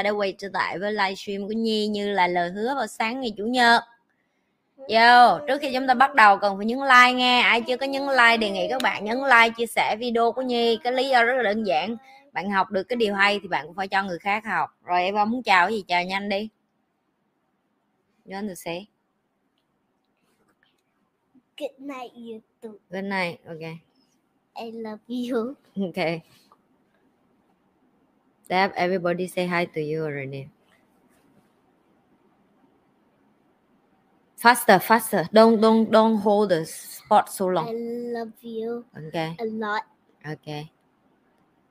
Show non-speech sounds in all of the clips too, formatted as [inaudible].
Ta đã quay trở lại với livestream của Nhi như là lời hứa vào sáng ngày Chủ nhật Yo, trước khi chúng ta bắt đầu cần phải nhấn like nghe Ai chưa có nhấn like đề nghị các bạn nhấn like chia sẻ video của Nhi Cái lý do rất là đơn giản Bạn học được cái điều hay thì bạn cũng phải cho người khác học Rồi em muốn chào cái gì chào nhanh đi You want to say? Good night, YouTube. Good night, okay I love you. [laughs] Okay. Deb, everybody say hi to you already. Faster, faster. Don't don't don't hold the spot so I long. love you Okay, a lot. okay.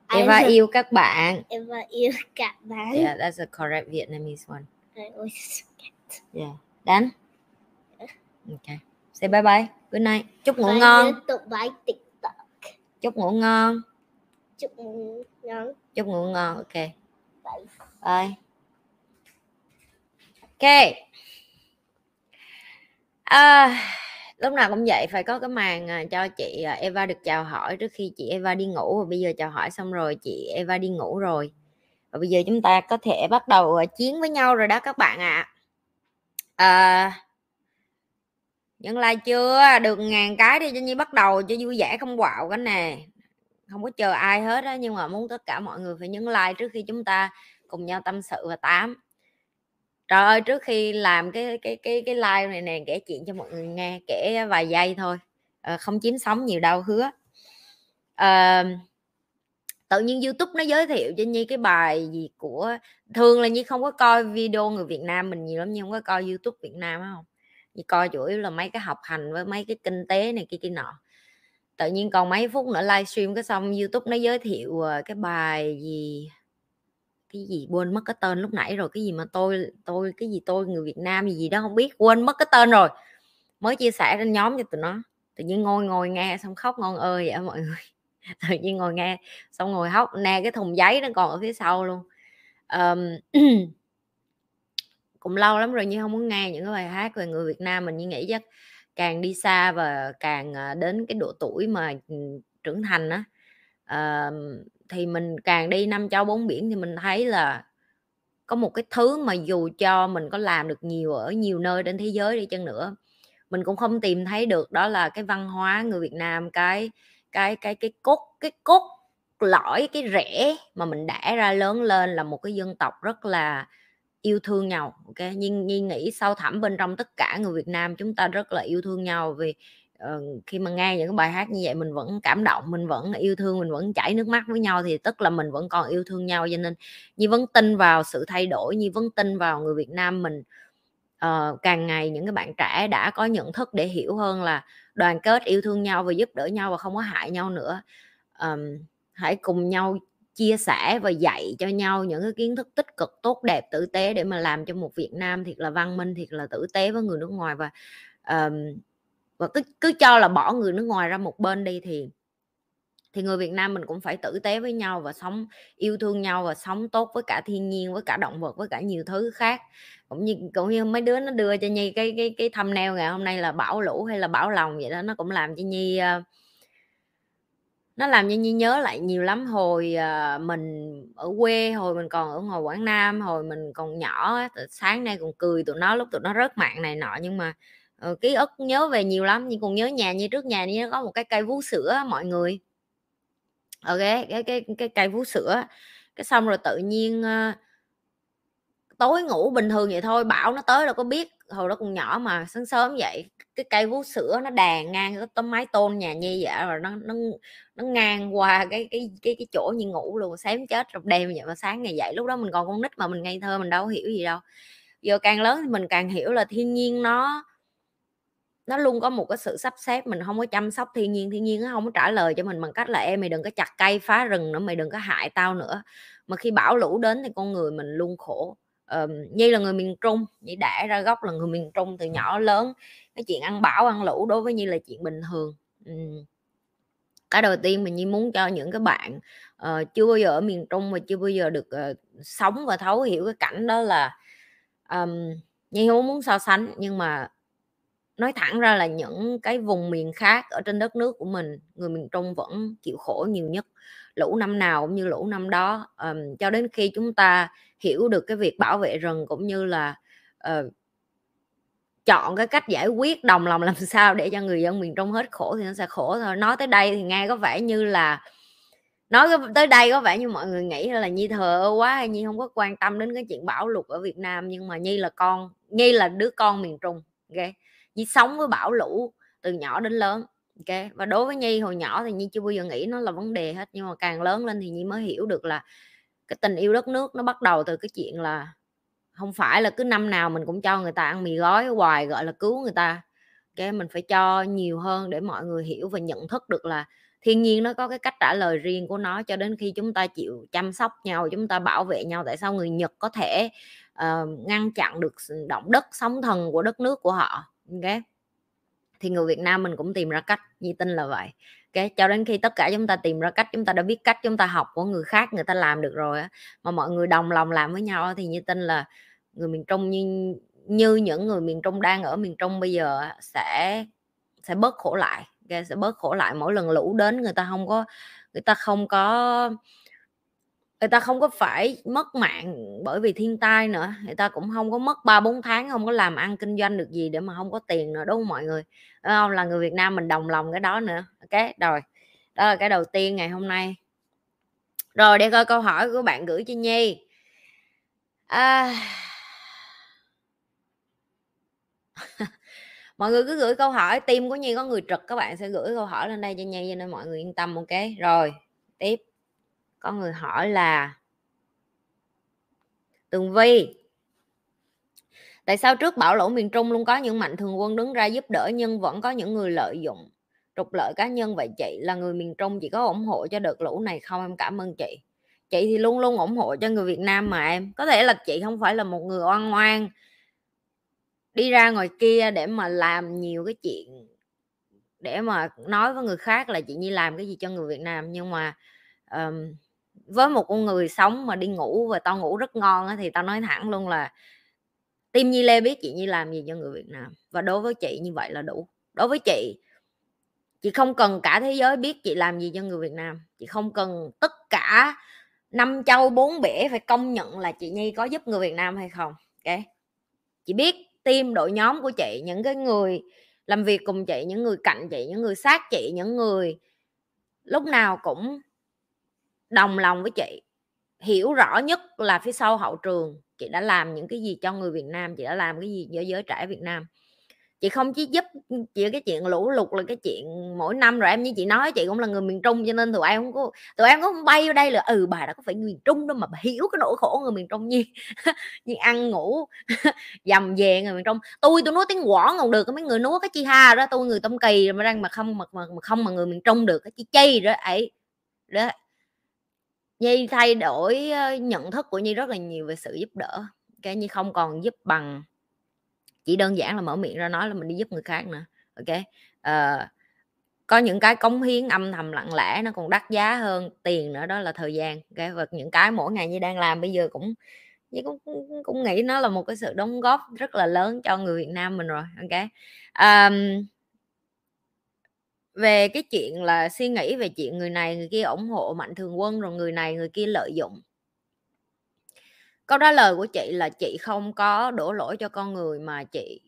I Eva love- yêu các bạn. Eva yêu các bạn. Yeah, that's a correct Vietnamese one. I always forget. Yeah. Done? Okay. Say bye bye. Good night. Chúc ngủ Bye ngon. Chúc ngủ ngon. Chúc ngủ ngon. Chúc ngủ ngon. Ok. Bye. Ok. À, lúc nào cũng vậy phải có cái màn à, cho chị à, Eva được chào hỏi trước khi chị Eva đi ngủ và bây giờ chào hỏi xong rồi chị Eva đi ngủ rồi và bây giờ chúng ta có thể bắt đầu à, chiến với nhau rồi đó các bạn ạ à. nhấn like chưa được ngàn cái đi cho Nhi bắt đầu cho vui vẻ không quạo cái nè không có chờ ai hết á nhưng mà muốn tất cả mọi người phải nhấn like trước khi chúng ta cùng nhau tâm sự và tám. Trời ơi trước khi làm cái cái cái cái live này nè kể chuyện cho mọi người nghe kể vài giây thôi. À, không chiếm sóng nhiều đâu hứa. À, tự nhiên youtube nó giới thiệu cho nhi cái bài gì của thường là nhi không có coi video người việt nam mình nhiều lắm nhưng không có coi youtube việt nam á không? Nhi coi chủ yếu là mấy cái học hành với mấy cái kinh tế này kia kia nọ tự nhiên còn mấy phút nữa livestream cái xong youtube nó giới thiệu ờ, cái bài gì cái gì quên mất cái tên lúc nãy rồi cái gì mà tôi tôi cái gì tôi người Việt Nam gì gì đó không biết quên mất cái tên rồi. Mới chia sẻ trên nhóm cho tụi nó. Tự nhiên ngồi ngồi nghe xong khóc ngon ơi vậy mọi người. [laughs] Tự nhiên ngồi nghe xong ngồi khóc nè cái thùng giấy nó còn ở phía sau luôn. Um, [clears throat] cũng lâu lắm rồi nhưng không muốn nghe những cái bài hát về người Việt Nam mình như nghĩ chắc càng đi xa và càng ờ, đến cái độ tuổi mà ừ, trưởng thành á. Thì mình càng đi năm châu bốn biển thì mình thấy là có một cái thứ mà dù cho mình có làm được nhiều ở nhiều nơi trên thế giới đi chăng nữa, mình cũng không tìm thấy được đó là cái văn hóa người Việt Nam, cái cái cái cái cốt cái cốt lõi, cái rễ mà mình đẻ ra lớn lên là một cái dân tộc rất là yêu thương nhau ok nhưng nhi nghĩ sâu thẳm bên trong tất cả người Việt Nam chúng ta rất là yêu thương nhau vì uh, khi mà nghe những cái bài hát như vậy mình vẫn cảm động mình vẫn yêu thương mình vẫn chảy nước mắt với nhau thì tức là mình vẫn còn yêu thương nhau. Cho nên Nhi vẫn tin vào sự thay đổi Nhi vẫn tin vào người Việt Nam mình uh, càng ngày những cái bạn trẻ đã có nhận thức để hiểu hơn là đoàn kết yêu thương nhau và giúp đỡ nhau và không có hại nhau nữa. Um, hãy cùng nhau chia sẻ và dạy cho nhau những cái kiến thức tích cực tốt đẹp tử tế để mà làm cho một Việt Nam thiệt là văn minh thiệt là tử tế với người nước ngoài. Và um, và cứ cứ cho là bỏ người nước ngoài ra một bên đi thì thì người Việt Nam mình cũng phải tử tế với nhau và sống yêu thương nhau và sống tốt với cả thiên nhiên với cả động vật với cả nhiều thứ khác. Cũng như cũng như mấy đứa nó đưa cho nhi cái cái cái thumbnail ngày hôm nay là bão lũ hay là bão lòng vậy đó nó cũng làm cho nhi uh, nó làm như nhi nhớ lại nhiều lắm. Hồi uh, mình ở quê hồi mình còn ở ngoài quảng nam hồi mình còn nhỏ sáng nay còn cười tụi nó lúc tụi nó rớt mạng này nọ. Nhưng mà uh, ký ức nhớ về nhiều lắm. Nhưng còn nhớ nhà như trước nhà như có một cái cây vú sữa mọi người. Ờ, ok cái cái cái cây vú sữa cái xong rồi tự nhiên uh, tối ngủ bình thường vậy thôi bảo nó tới đâu có biết hồi đó còn nhỏ mà, sáng sớm vậy cái cây vú sữa nó đàn ngang cái tấm mái tôn nhà nhi vậy rồi nó nó nó ngang qua cái cái cái cái chỗ như ngủ luôn, xém chết rồi đêm vậy. Mà sáng ngày dậy, lúc đó mình còn con nít mà, mình ngây thơ, mình đâu hiểu gì đâu. Giờ càng lớn thì mình càng hiểu là thiên nhiên nó nó luôn có một cái sự sắp xếp, mình không có chăm sóc thiên nhiên thiên nhiên nó không có trả lời cho mình bằng cách là em mày đừng có chặt cây phá rừng nữa, mày đừng có hại tao nữa. Mà khi bão lũ đến thì con người mình luôn khổ uh, Nhi là người miền Trung Nhi đã ra gốc là người miền Trung từ nhỏ lớn. Cái chuyện ăn bão ăn lũ đối với Nhi là chuyện bình thường. Um, cái đầu tiên mình Nhi muốn cho những cái bạn uh, chưa bao giờ ở miền Trung mà chưa bao giờ được uh, sống và thấu hiểu cái cảnh đó là um, Nhi không muốn so sánh. Nhưng mà nói thẳng ra là những cái vùng miền khác ở trên đất nước của mình người miền trung vẫn chịu khổ nhiều nhất lũ năm nào cũng như lũ năm đó. Um, cho đến khi chúng ta hiểu được cái việc bảo vệ rừng cũng như là uh, chọn cái cách giải quyết đồng lòng làm [laughs] sao để cho người dân miền trung hết khổ thì nó sẽ khổ thôi. Nói tới đây thì nghe có vẻ như là nói tới đây có vẻ như mọi người nghĩ là nhi thờ quá hay nhi không có quan tâm đến cái chuyện bão lụt ở việt nam nhưng mà nhi là con nhi là đứa con miền trung ok? Nhi sống với bão lũ từ nhỏ đến lớn ok và đối với Nhi hồi nhỏ thì Nhi chưa bao giờ nghĩ nó là vấn đề hết nhưng mà càng lớn lên thì Nhi mới hiểu được là cái tình yêu đất nước nó bắt đầu từ cái chuyện là không phải là cứ năm nào mình cũng cho người ta ăn mì gói hoài gọi là cứu người ta. Cái mình phải cho nhiều hơn để mọi người hiểu và nhận thức được là thiên nhiên nó có cái cách trả lời riêng của nó cho đến khi chúng ta chịu chăm sóc nhau chúng ta bảo vệ nhau tại sao người nhật có thể uh, ngăn chặn được động đất sóng thần của đất nước của họ. Ok thì người Việt Nam mình cũng tìm ra cách Nhi tin là vậy ok cho đến khi tất cả chúng ta tìm ra cách, chúng ta đã biết cách chúng ta học của người khác, người ta làm được rồi á, mà mọi người đồng lòng làm với nhau thì Nhi tin là người miền Trung như như những người miền Trung đang ở miền Trung bây giờ sẽ sẽ bớt khổ lại okay? sẽ bớt khổ lại mỗi lần lũ đến, người ta không có, người ta không có người ta không có phải mất mạng bởi vì thiên tai nữa, người ta cũng không có mất ba bốn tháng, không có làm ăn kinh doanh được gì để mà không có tiền nữa, đúng không mọi người? Đúng không? Là người Việt Nam mình đồng lòng cái đó nữa. Ok, rồi. Đó là cái đầu tiên ngày hôm nay. Rồi, để coi câu hỏi của bạn gửi cho Nhi. À... [laughs] mọi người cứ gửi câu hỏi tim của Nhi có người trực, các bạn sẽ gửi câu hỏi lên đây cho Nhi cho nên mọi người yên tâm, ok? Rồi, tiếp có người hỏi là tường vi tại sao trước bão lũ miền trung luôn có những mạnh thường quân đứng ra giúp đỡ nhưng vẫn có những người lợi dụng trục lợi cá nhân? Vậy chị là người miền trung chỉ có ủng hộ cho đợt lũ này không? Em cảm ơn chị. Chị thì luôn luôn ủng hộ cho người việt nam mà em. Có thể là chị không phải là một người oan ngoan đi ra ngoài kia để mà làm nhiều cái chuyện để mà nói với người khác là chị nhi làm cái gì cho người việt nam. Nhưng mà um, với một con người sống mà đi ngủ và tao ngủ rất ngon á, thì tao nói thẳng luôn là tim nhi lê biết chị nhi làm gì cho người việt nam và đối với chị như vậy là đủ. Đối với chị chị không cần cả thế giới biết chị làm gì cho người việt nam. Chị không cần tất cả năm châu bốn bể phải công nhận là chị nhi có giúp người việt nam hay không ok? Chị biết team đội nhóm của chị những cái người làm việc cùng chị những người cạnh chị những người sát chị những người lúc nào cũng đồng lòng với chị hiểu rõ nhất là phía sau hậu trường chị đã làm những cái gì cho người Việt Nam chị đã làm cái gì cho giới trẻ Việt Nam. Chị không chỉ giúp ừ, chị cái chuyện lũ lụt là cái chuyện mỗi năm rồi em như chị nói chị cũng là người miền Trung cho nên tụi em không có tụi em cũng không bay vô đây là ừ bà đã có phải miền Trung đâu mà bà hiểu cái nỗi khổ người miền Trung như [laughs] như ăn ngủ [laughs] dầm về người miền Trung. Tôi tôi nói tiếng quảng còn được mấy người nói cái chi ha đó tôi người Tông Kỳ mà đang mà không mà, mà, mà không mà người miền Trung được cái chi chi đó ấy đó. Nhi thay đổi, nhận thức của Nhi rất là nhiều về sự giúp đỡ, cái Nhi không còn giúp bằng chỉ đơn giản là mở miệng ra nói là mình đi giúp người khác nữa, ok? Kê? Ờ, có những cái cống hiến âm thầm lặng lẽ nó còn đắt giá hơn tiền nữa đó là thời gian cái vật những cái mỗi ngày như đang làm bây giờ cũng cũng cũng nghĩ nó là một cái sự đóng góp rất là lớn cho người Việt Nam mình rồi ok? Um, về cái chuyện là suy nghĩ về chuyện người này người kia ủng hộ mạnh thường quân rồi người này người kia lợi dụng. Câu trả lời của chị là chị không có đổ lỗi cho con người mà chị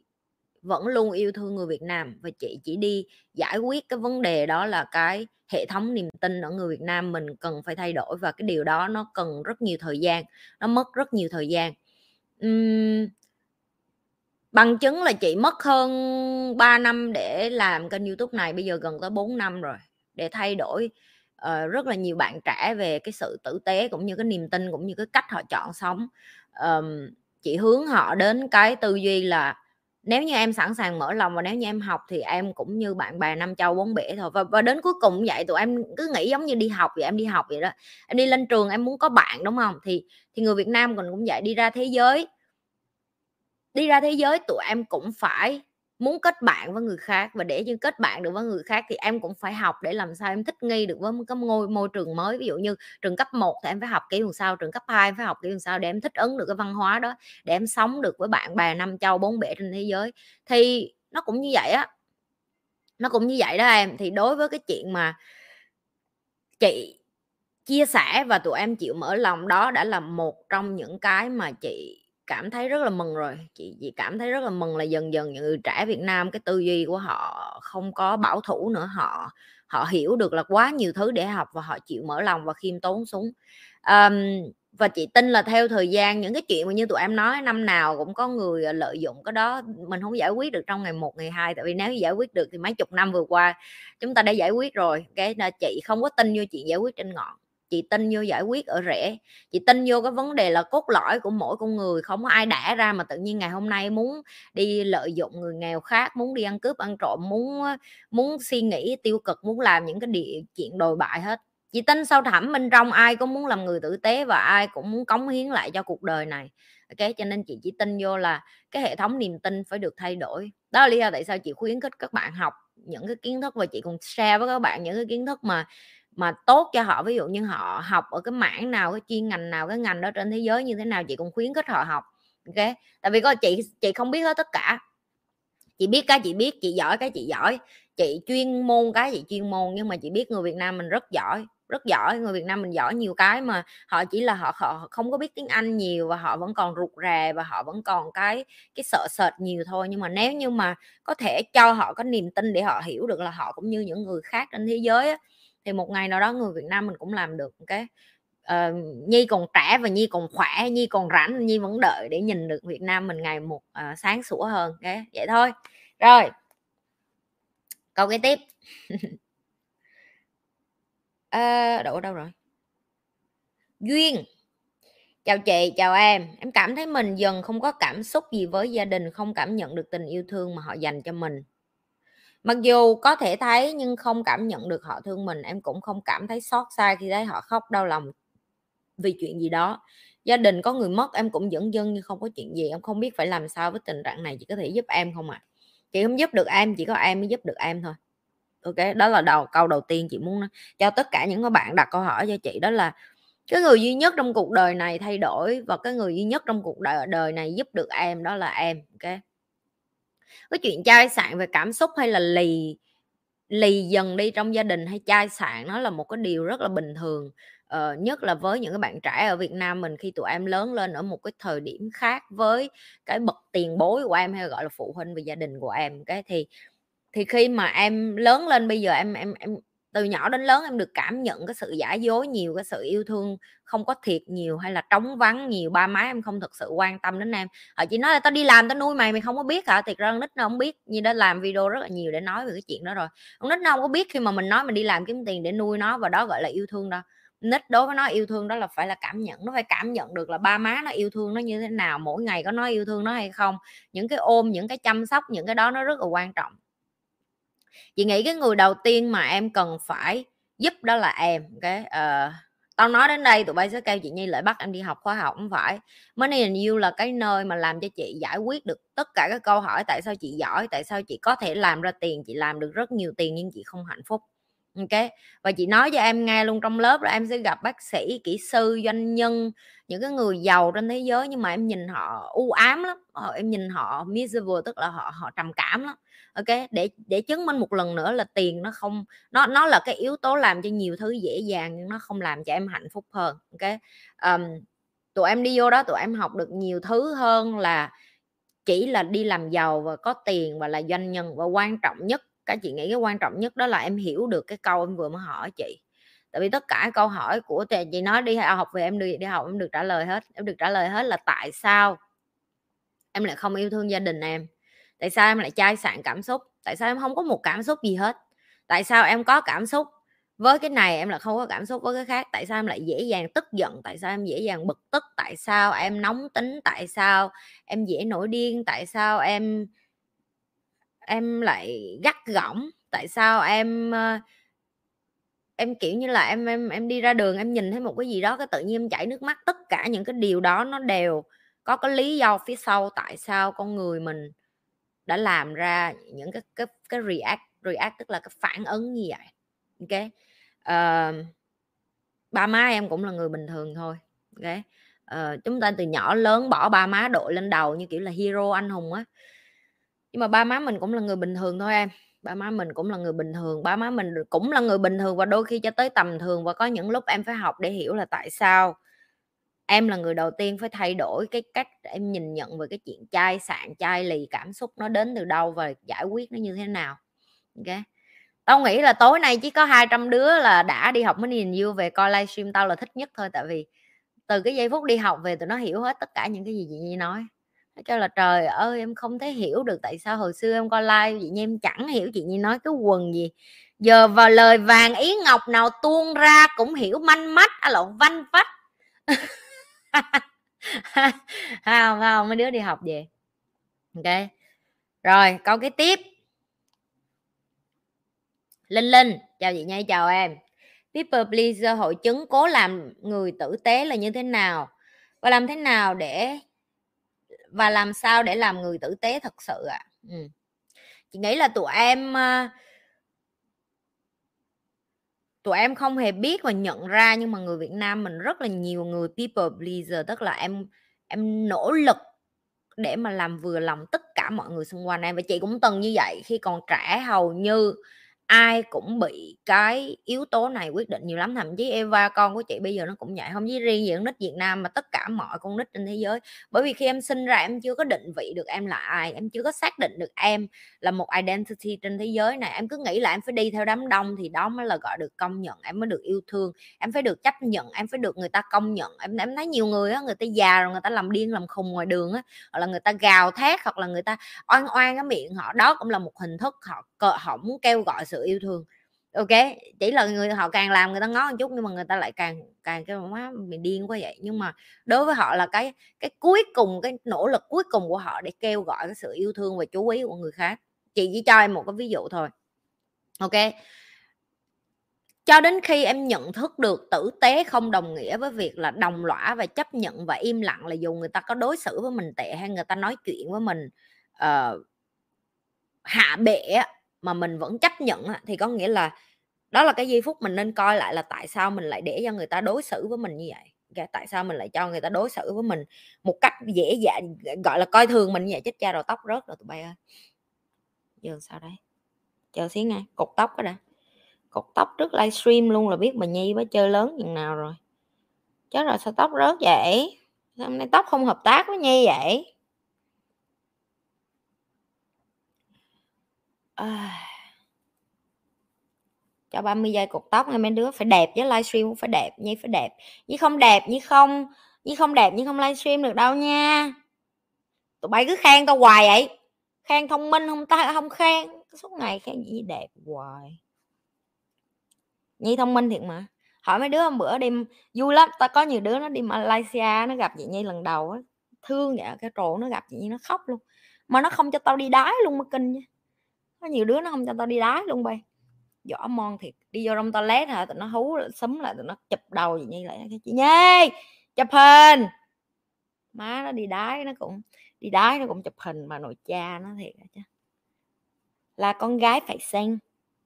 vẫn luôn yêu thương người Việt Nam và chị chỉ đi giải quyết cái vấn đề đó là cái hệ thống niềm tin ở người Việt Nam mình cần phải thay đổi và cái điều đó nó cần rất nhiều thời gian nó mất rất nhiều thời gian. Uhm, bằng chứng là chị mất hơn 3 năm để làm kênh youtube này bây giờ gần tới 4 năm rồi để thay đổi uh, rất là nhiều bạn trẻ về cái sự tử tế cũng như cái niềm tin cũng như cái cách họ chọn sống. Um, chị hướng họ đến cái tư duy là nếu như em sẵn sàng mở lòng và nếu như em học thì em cũng như bạn bè năm châu bốn bể thôi. Và, và đến cuối cùng vậy tụi em cứ nghĩ giống như đi học vậy em đi học vậy đó. Em đi lên trường em muốn có bạn đúng không? Thì thì người Việt Nam còn cũng vậy đi ra thế giới đi ra thế giới, tụi em cũng phải muốn kết bạn với người khác và để như kết bạn được với người khác thì em cũng phải học để làm sao em thích nghi được với một cái môi môi trường mới. Ví dụ như trường cấp 1 thì em phải học kiểu sao, trường cấp 2 phải học kiểu sao để em thích ứng được cái văn hóa đó, để em sống được với bạn bè năm châu bốn bể trên thế giới. Thì nó cũng như vậy á, nó cũng như vậy đó em. Thì đối với cái chuyện mà chị chia sẻ và tụi em chịu mở lòng đó đã là một trong những cái mà chị cảm thấy rất là mừng rồi. Chị chị cảm thấy rất là mừng là dần dần những người trẻ Việt Nam cái tư duy của họ không có bảo thủ nữa. Họ họ hiểu được là quá nhiều thứ để học và họ chịu mở lòng và khiêm tốn xuống. Um, và chị tin là theo thời gian những cái chuyện mà như tụi em nói năm nào cũng có người à, lợi dụng cái đó. Mình không giải quyết được trong ngày một ngày hai tại vì nếu giải quyết được thì mấy chục năm vừa qua chúng ta đã giải quyết rồi. Cái là chị không có tin vô chuyện giải quyết trên ngọn chị tin vô giải quyết ở rễ chị tin vô cái vấn đề là cốt lõi của mỗi con người, không có ai đẻ ra mà tự nhiên ngày hôm nay muốn đi lợi dụng người nghèo khác, muốn đi ăn cướp, ăn trộm, muốn muốn suy nghĩ tiêu cực, muốn làm những cái địa chuyện đồi bại hết. Chị tin sâu thẳm bên trong ai cũng muốn làm người tử tế và ai cũng muốn cống hiến lại cho cuộc đời này. Ok, cho nên chị chỉ tin vô là cái hệ thống niềm tin phải được thay đổi. Đó là lý do tại sao chị khuyến khích các bạn học những cái kiến thức và chị cùng share với các bạn những cái kiến thức mà mà tốt cho họ ví dụ như họ học ở cái mảng nào cái chuyên ngành nào cái ngành đó trên thế giới như thế nào chị cũng khuyến khích họ học ok? Tại vì có chị chị không biết hết tất cả. Chị biết cái chị biết chị giỏi cái chị giỏi. Chị chuyên môn cái chị chuyên môn nhưng mà chị biết người Việt Nam mình rất giỏi rất giỏi. Người Việt Nam mình giỏi nhiều cái mà họ chỉ là họ, họ không có biết tiếng Anh nhiều và họ vẫn còn rụt rè và họ vẫn còn cái cái sợ sệt nhiều thôi. Nhưng mà nếu như mà có thể cho họ có niềm tin để họ hiểu được là họ cũng như những người khác trên thế giới á, thì một ngày nào đó người Việt Nam mình cũng làm được cái uh, Nhi còn trẻ và Nhi còn khỏe Nhi còn rảnh Nhi vẫn đợi để nhìn được Việt Nam mình ngày một uh, sáng sủa hơn cái vậy thôi. Rồi. Câu kế tiếp. [laughs] Ờ, uh, đổ đâu rồi? Duyên. Chào chị chào em. Em cảm thấy mình dần không có cảm xúc gì với gia đình không cảm nhận được tình yêu thương mà họ dành cho mình mặc dù có thể thấy nhưng không cảm nhận được họ thương mình, em cũng không cảm thấy xót xa khi thấy họ khóc, đau lòng vì chuyện gì đó gia đình có người mất em cũng dẫn dân nhưng không có chuyện gì, em không biết phải làm sao với tình trạng này chị có thể giúp em không ạ à? chị không giúp được em, chỉ có em mới giúp được em thôi ok, đó là đầu, câu đầu tiên chị muốn nói. cho tất cả những các bạn đặt câu hỏi cho chị, đó là cái người duy nhất trong cuộc đời này thay đổi và cái người duy nhất trong cuộc đời đời này giúp được em, đó là em, ok cái chuyện chai sạn về cảm xúc hay là lì lì dần đi trong gia đình hay chai sạn nó là một cái điều rất là bình thường. Ờ, nhất là với những cái bạn trẻ ở Việt Nam mình khi tụi em lớn lên ở một cái thời điểm khác với cái bậc tiền bối của em hay gọi là phụ huynh về gia đình của em. Cái thì thì khi mà em lớn lên bây giờ em em em từ nhỏ đến lớn em được cảm nhận cái sự giả dối nhiều, cái sự yêu thương không có thiệt nhiều hay là trống vắng nhiều, ba má em không thực sự quan tâm đến em. Họ chỉ nói là tao đi làm tao nuôi mày mày không có biết hả? Thiệt ra nít nó không biết, như đã làm video rất là nhiều để nói về cái chuyện đó rồi. Con nít nó không có biết khi mà mình nói mình đi làm kiếm tiền để nuôi nó và đó gọi là yêu thương đâu. Nít đối với nó yêu thương đó là phải là cảm nhận, nó phải cảm nhận được là ba má nó yêu thương nó như thế nào, mỗi ngày có nói yêu thương nó hay không. Những cái ôm, những cái chăm sóc, những cái đó nó rất là quan trọng chị nghĩ cái người đầu tiên mà em cần phải giúp đó là em cái uh, tao nói đến đây tụi bay sẽ kêu chị nhi lại bắt em đi học khóa học không phải. Money and you là cái nơi mà làm cho chị giải quyết được tất cả các câu hỏi tại sao chị giỏi tại sao chị có thể làm ra tiền chị làm được rất nhiều tiền nhưng chị không hạnh phúc ok? Và chị nói cho em nghe luôn trong lớp là em sẽ gặp bác sĩ kỹ sư doanh nhân những cái người giàu trên thế giới nhưng mà em nhìn họ u ám lắm họ em nhìn họ miserable tức là họ họ trầm cảm lắm ok để để chứng minh một lần nữa là tiền nó không nó nó là cái yếu tố làm cho nhiều thứ dễ dàng nhưng nó không làm cho em hạnh phúc hơn ok? Um, tụi em đi vô đó tụi em học được nhiều thứ hơn là chỉ là đi làm giàu và có tiền và là doanh nhân và quan trọng nhất các chị nghĩ cái quan trọng nhất đó là em hiểu được cái câu em vừa mới hỏi chị. Tại vì tất cả câu hỏi của chị nói đi học về em đi đi học em được trả lời hết em được trả lời hết là tại sao em lại không yêu thương gia đình em? Tại sao em lại chai sạn cảm xúc? Tại sao em không có một cảm xúc gì hết? Tại sao em có cảm xúc với cái này em là không có cảm xúc với cái khác? Tại sao em lại dễ dàng tức giận? Tại sao em dễ dàng bực tức? Tại sao em nóng tính? Tại sao em dễ nổi điên? Tại sao em em lại gắt gỏng? Tại sao em ờ, em, kiểu như là, em em em đi ra đường em nhìn thấy một cái gì đó cái tự nhiên em chảy nước mắt? Tất cả những cái điều đó nó đều có cái lý do phía sau tại sao con người mình đã làm ra những cái cái cái react react tức là cái phản ứng như vậy. Ok? Uh, ba má em cũng là người bình thường thôi ok? Uh, chúng ta từ nhỏ lớn bỏ ba má đội lên đầu như kiểu là hero anh hùng á. Nhưng mà ba má mình cũng là người bình thường thôi em. Ba má mình cũng là người bình thường ba má mình cũng là người bình thường và đôi khi cho tới tầm thường và có những lúc em phải học để hiểu là tại sao em là người đầu tiên phải thay đổi cái cách em nhìn nhận về cái chuyện chai sạn, chai lì, cảm xúc nó đến từ đâu và giải quyết nó như thế nào. Ok? Tao nghĩ là tối nay chỉ có 200 đứa là đã đi học mới nhìn you về coi livestream. Tao là thích nhất thôi, tại vì từ cái giây phút đi học về tụi nó hiểu hết tất cả những cái gì chị Nhi nói. Nó cho là, trời ơi, em không thể hiểu được tại sao hồi xưa em coi live chị Nhi em chẳng hiểu chị Nhi nói cái quần gì. Giờ vào lời vàng ý ngọc nào tuôn ra cũng hiểu manh mắt à lộn vanh vách. [laughs] [laughs] không không, mấy đứa đi học về. Ok. Rồi, câu cái tiếp. Linh linh, chào chị nhây chào em. People pleaser hội chứng cố làm người tử tế là như thế nào? Và làm thế nào để, và làm sao để làm người tử tế thật sự ạ? À? ừ. chị nghĩ là tụi em ờ, tụi em không hề biết và nhận ra, nhưng mà người Việt Nam mình rất là nhiều người, people pleaser, tức là em em nỗ lực để mà làm vừa lòng tất cả mọi người xung quanh em. Và chị cũng từng như vậy, khi còn trẻ hầu như ai cũng bị cái yếu tố này quyết định nhiều lắm, thậm chí Eva, con của chị bây giờ nó cũng vậy không chỉ riêng gì con nít Việt Nam mà tất cả mọi con nít trên thế giới. Bởi vì khi em sinh ra em chưa có định vị được em là ai, em chưa có xác định được em là một identity trên thế giới này, em cứ nghĩ là em phải đi theo đám đông thì đó mới là, gọi, được công nhận, em mới được yêu thương, em phải được chấp nhận, em phải được người ta công nhận. Em em thấy nhiều người á, người ta già rồi người ta làm điên làm khùng ngoài đường á, hoặc là người ta gào thét, hoặc là người ta oan oan cái miệng họ, đó cũng là một hình thức họ họ muốn kêu gọi sự yêu thương. Ok chỉ là người họ càng làm người ta ngó một chút nhưng mà người ta lại càng càng cái má mình điên quá vậy. Nhưng mà đối với họ là cái cái cuối cùng cái nỗ lực cuối cùng của họ để kêu gọi cái sự yêu thương và chú ý của người khác. Chị chỉ cho em một cái ví dụ thôi. Ok. Cho đến khi em nhận thức được tử tế không đồng nghĩa với việc là đồng lõa và chấp nhận và im lặng là dù người ta có đối xử với mình tệ hay người ta nói chuyện với mình uh, hạ bệ mà mình vẫn chấp nhận thì có nghĩa là đó là cái giây phút mình nên coi lại là tại sao mình lại để cho người ta đối xử với mình như vậy. Okay, tại sao mình lại cho người ta đối xử với mình một cách dễ dàng gọi là coi thường mình như vậy? Chết cha đầu tóc rớt rồi tụi bay ơi. Giờ sao đây chờ xíu nghe cột tóc đó đã. Cột tóc trước livestream luôn là biết bà nhi bà chơi lớn chừng nào rồi. Chết rồi sao tóc rớt vậy? Hôm nay tóc không hợp tác với nhi vậy? À, cho 30 giây cột tóc nha mấy đứa phải đẹp với livestream cũng phải đẹp như phải đẹp. Như không đẹp như không như không đẹp như không livestream được đâu nha. Tụi bay cứ khen tao hoài vậy. Khen thông minh không ta không khen. Suốt ngày khen gì đẹp hoài. Nhi thông minh thiệt mà. Hỏi mấy đứa hôm bữa đi vui lắm. Ta có nhiều đứa nó đi Malaysia nó gặp chị Nhi lần đầu á. Thương vậy cái trộn nó gặp chị Nhi nó khóc luôn. Mà nó không cho tao đi đái luôn mà kinh nha có nhiều đứa nó không cho tao đi đái luôn bay. Võ mon thiệt, đi vô trong toilet hả, tụi nó hú sấm lại tụi nó chụp đầu gì như lại chị nhê chụp hình. Má nó đi đái nó cũng, đi đái nó cũng chụp hình mà nội cha nó thiệt chứ. Là con gái phải xinh.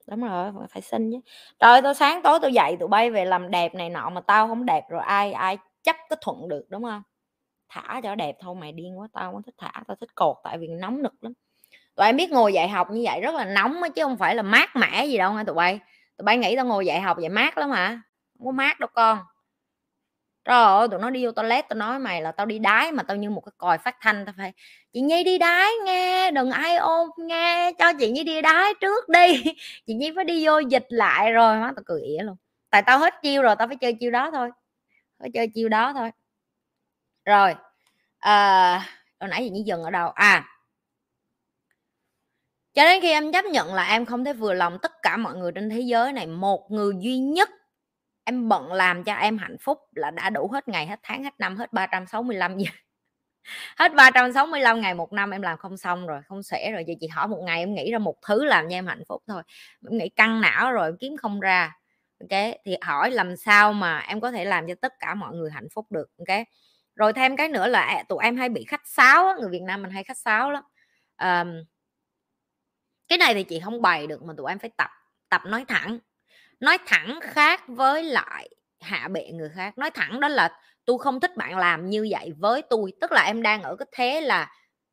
Đúng rồi, phải xinh chứ. Trời, tao sáng tối tao dậy tụi bay về làm đẹp này nọ mà tao không đẹp rồi ai ai chấp cái thuận được, đúng không? Thả cho đẹp thôi, mày điên quá, tao không thích thả, tao thích cột tại vì nóng nực lắm tụi em biết ngồi dạy học như vậy rất là nóng chứ không phải là mát mẻ gì đâu nha tụi bay. Tụi bay nghĩ tao ngồi dạy học vậy mát lắm hả? Không có mát đâu con. Trời ơi tụi nó đi vô toilet tao nói mày là tao đi đái mà tao như một cái còi phát thanh tao phải chị nhi đi đái nghe đừng ai ôm nghe cho chị nhi đi đái trước đi. [laughs] Chị nhi phải đi vô dịch lại rồi má tao cười ỉa luôn. Tại tao hết chiêu rồi tao phải chơi chiêu đó thôi. Phải chơi chiêu đó thôi. Rồi à, hồi nãy chị nhi dừng ở đâu? À cho đến khi em chấp nhận là em không thể vừa lòng tất cả mọi người trên thế giới này một người duy nhất em bận làm cho em hạnh phúc là đã đủ hết ngày hết tháng hết năm hết 365 giờ. [laughs] Hết 365 ngày một năm em làm không xong rồi không sẽ rồi. Chị chị hỏi một ngày em nghĩ ra một thứ làm cho em hạnh phúc thôi. Em nghĩ căng não rồi em kiếm không ra. Ok thì hỏi làm sao mà em có thể làm cho tất cả mọi người hạnh phúc được ok? Rồi thêm cái nữa là à, tụi em hay bị khách sáo người Việt Nam mình hay khách sáo lắm. Um, cái này thì chị không bày được mà tụi em phải tập tập nói thẳng. Nói thẳng khác với lại hạ bệ người khác. Nói thẳng đó là tôi không thích bạn làm như vậy với tôi tức là em đang ở cái thế là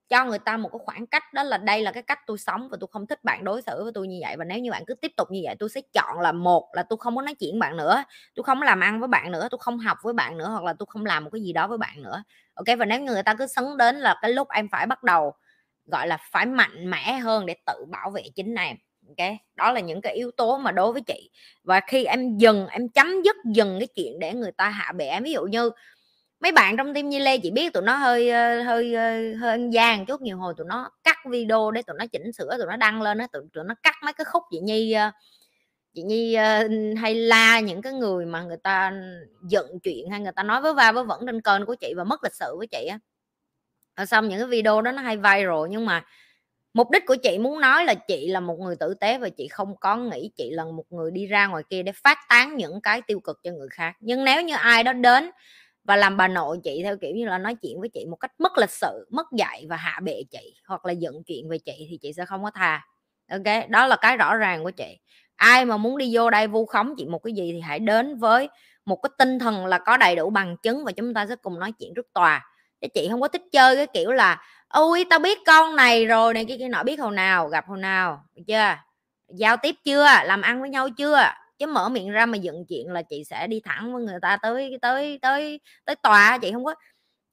cho người ta một cái khoảng cách đó là đây là cái cách tôi sống và tôi không thích bạn đối xử với tôi như vậy. Và nếu như bạn cứ tiếp tục như vậy tôi sẽ chọn là một là tôi không có nói chuyện bạn nữa tôi không làm ăn với bạn nữa tôi không học với bạn nữa hoặc là tôi không làm một cái gì đó với bạn nữa. Ok, và nếu như người ta cứ sấn đến là cái lúc em phải bắt đầu gọi là phải mạnh mẽ hơn để tự bảo vệ chính em ok? Đó là những cái yếu tố mà đối với chị. Và khi em dừng em chấm dứt dừng cái chuyện để người ta hạ bệ em ví dụ như mấy bạn trong team Nhi Lê chị biết tụi nó hơi ờ, hơi ờ, hơi ăn gian chút nhiều hồi tụi nó cắt video để tụi nó chỉnh sửa tụi nó đăng lên á tụi, tụi nó cắt mấy cái khúc chị Nhi ờ, chị Nhi hay la những cái người mà người ta giận chuyện hay người ta nói với va với vẫn trên kênh của chị và mất lịch sự với chị á xong những cái video đó nó hay viral, nhưng mà mục đích của chị muốn nói là chị là một người tử tế và chị không có nghĩ chị là một người đi ra ngoài kia để phát tán những cái tiêu cực cho người khác. Nhưng nếu như ai đó đến và làm bà nội chị theo kiểu như là nói chuyện với chị một cách mất lịch sự, mất dạy và hạ bệ chị hoặc là giận chuyện về chị thì chị sẽ không có tha. Ok, đó là cái rõ ràng của chị. Ai mà muốn đi vô đây vu khống chị một cái gì thì hãy đến với một cái tinh thần là có đầy đủ bằng chứng và chúng ta sẽ cùng nói chuyện trước tòa chứ chị không có thích chơi cái kiểu là, ôi, tao biết con này rồi này kia kia nọ, biết hồi nào, gặp hồi nào, được chưa? Giao tiếp chưa? Làm ăn với nhau chưa? Chứ mở miệng ra mà dựng chuyện là chị sẽ đi thẳng với người ta tới tới tới tới tòa chị không có,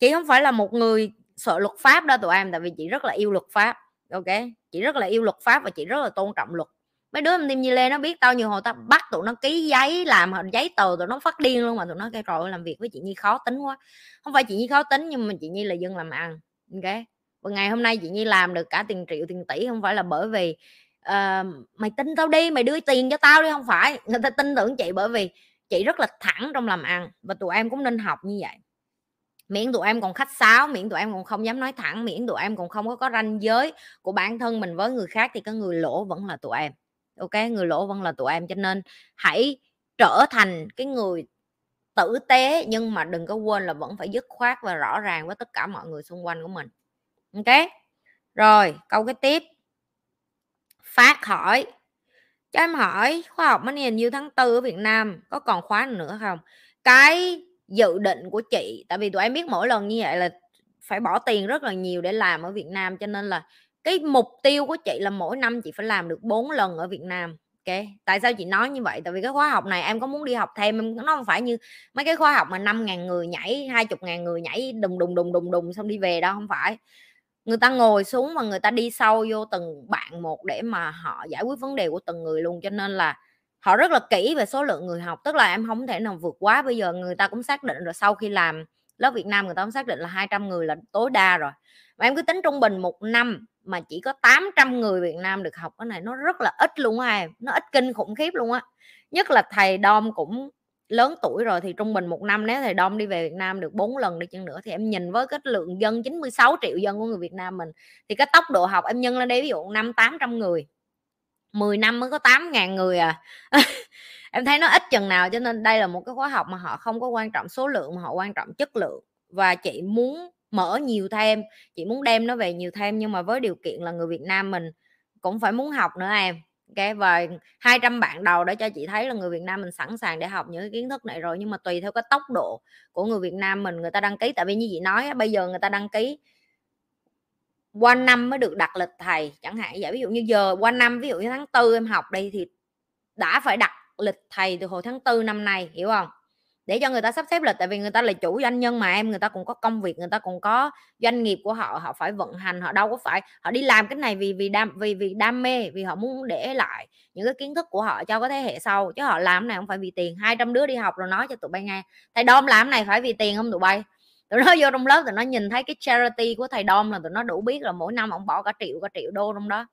chị không phải là một người sợ luật pháp đó tụi em, tại vì chị rất là yêu luật pháp ok chị rất là yêu luật pháp và chị rất là tôn trọng luật mấy đứa em tim như lê nó biết tao nhiều hồi tao bắt tụi nó ký giấy làm giấy tờ tụi nó phát điên luôn mà tụi nó kêu rồi làm việc với chị nhi khó tính quá. Không phải chị nhi khó tính nhưng mà chị nhi là dân làm ăn ok? Và ngày hôm nay chị nhi làm được cả tiền triệu tiền tỷ không phải là bởi vì uh, mày tin tao đi mày đưa tiền cho tao đi. Không phải người ta tin tưởng chị bởi vì chị rất là thẳng trong làm ăn và tụi em cũng nên học như vậy. Miễn tụi em còn khách sáo miễn tụi em còn không dám nói thẳng miễn tụi em còn không có có ranh giới của bản thân mình với người khác thì cái người lỗ vẫn là tụi em ok người lỗ vẫn là tụi em, cho nên hãy trở thành cái người tử tế, nhưng mà đừng có quên là vẫn phải dứt khoát và rõ ràng với tất cả mọi người xung quanh của mình. Ok? Rồi, câu cái tiếp. Phát hỏi. Cho em hỏi, khoa học money như tháng tư ở Việt Nam có còn khóa nữa không? Cái dự định của chị, tại vì tụi em biết mỗi lần như vậy là phải bỏ tiền rất là nhiều để làm ở Việt Nam, cho nên là cái mục tiêu của chị là mỗi năm chị phải làm được 4 lần ở Việt Nam, ok? Tại sao chị nói như vậy? Tại vì cái khóa học này em có muốn đi học thêm, em nó không phải như mấy cái khóa học mà năm ngàn người nhảy, hai chục ngàn người nhảy đùng đùng đùng đùng đùng xong đi về đâu, không phải. Người ta ngồi xuống và người ta đi sâu vô từng bạn một để mà họ giải quyết vấn đề của từng người luôn, cho nên là họ rất là kỹ về số lượng người học. Tức là em không thể nào vượt quá, bây giờ người ta cũng xác định rồi, sau khi làm lớp Việt Nam người ta cũng xác định là 200 người là tối đa rồi. Mà em cứ tính trung bình một năm mà chỉ có 800 người Việt Nam được học, cái này nó rất là ít luôn á em, nó ít kinh khủng khiếp luôn á. Nhất là thầy Dom cũng lớn tuổi rồi thì trung bình một năm, nếu thầy Dom đi về Việt Nam được 4 lần đi chăng nữa thì em nhìn với cái lượng dân 96 triệu dân của người Việt Nam mình, thì cái tốc độ học em nhân lên đây ví dụ năm 800 người 10 năm mới có 8 ngàn người à. [laughs] Em thấy nó ít chừng nào cho nên đây là một cái khóa học mà họ không có quan trọng số lượng mà họ quan trọng chất lượng. Và chị muốn mở nhiều thêm, chị muốn đem nó về nhiều thêm, nhưng mà với điều kiện là người Việt Nam mình cũng phải muốn học nữa em. Ok và 200 bạn đầu để cho chị thấy là người Việt Nam mình sẵn sàng để học những cái kiến thức này rồi, nhưng mà tùy theo cái tốc độ của người Việt Nam mình, người ta đăng ký. Tại vì như chị nói bây giờ người ta đăng ký qua năm mới được đặt lịch thầy chẳng hạn. Vậy ví dụ như giờ qua năm, ví dụ như tháng tư em học đi thì đã phải đặt lịch thầy từ hồi tháng tư năm nay, hiểu không? Để cho người ta sắp xếp lịch, tại vì người ta là chủ doanh nhân mà em, người ta cũng có công việc, người ta cũng có doanh nghiệp của họ họ phải vận hành, họ đâu có phải, họ đi làm cái này vì vì đam, vì vì đam mê, vì họ muốn để lại những cái kiến thức của họ cho cái thế hệ sau. Chứ họ làm này không phải vì tiền 200 đứa đi học rồi nói cho tụi bay nghe, thầy đom làm này phải vì tiền không tụi bay? Tụi nó vô trong lớp tụi nó nhìn thấy cái charity của thầy đom là tụi nó đủ biết là mỗi năm ông bỏ cả triệu cả triệu đô trong đó.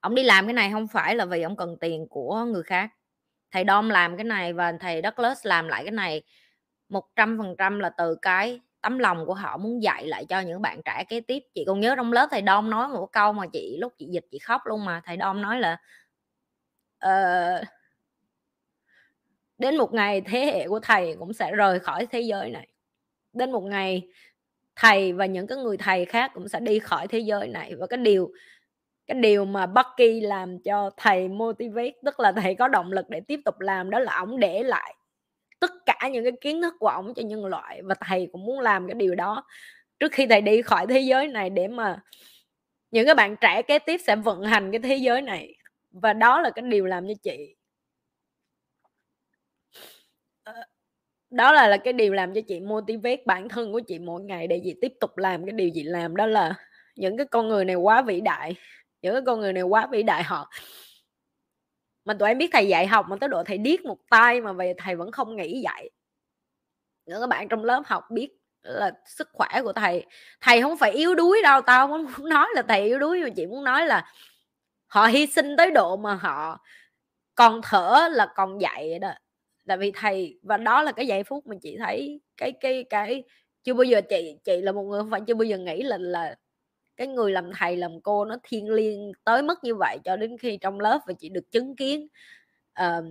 Ông đi làm cái này không phải là vì ông cần tiền của người khác thầy Dom làm cái này và thầy Douglas làm lại cái này. Một trăm phần trăm là từ cái tấm lòng của họ muốn dạy lại cho những bạn trẻ kế tiếp. Chị còn nhớ trong lớp thầy Dom nói một câu mà chị lúc chị dịch chị khóc luôn mà thầy Dom nói là uh, đến một ngày thế hệ của thầy cũng sẽ rời khỏi thế giới này. Đến một ngày thầy và những cái người thầy khác cũng sẽ đi khỏi thế giới này. Và cái điều cái điều mà Bucky làm cho thầy motivate, tức là thầy có động lực để tiếp tục làm đó là ổng để lại tất cả những cái kiến thức của ổng cho nhân loại và thầy cũng muốn làm cái điều đó. Trước khi thầy đi khỏi thế giới này để mà những cái bạn trẻ kế tiếp sẽ vận hành cái thế giới này. Và đó là cái điều làm cho chị. Ờ, đó là là cái điều làm cho chị motivate bản thân của chị mỗi ngày để chị tiếp tục làm cái điều chị làm. Đó là những cái con người này quá vĩ đại những cái con người này quá vĩ đại họ. Mà tụi em biết thầy dạy học mà tới độ thầy điếc một tay mà về thầy vẫn không nghĩ dạy. Những các bạn trong lớp học biết là sức khỏe của thầy. Thầy không phải yếu đuối đâu, tao không muốn nói là thầy yếu đuối, mà chị muốn nói là họ hy sinh tới độ mà họ còn thở là còn dạy đó. Tại vì thầy, và đó là cái giây phút mà chị thấy cái cái cái, chưa bao giờ chị chị là một người không phải chưa bao giờ nghĩ là là cái người làm thầy làm cô nó thiêng liêng tới mức như vậy cho đến khi trong lớp và chị được chứng kiến uh,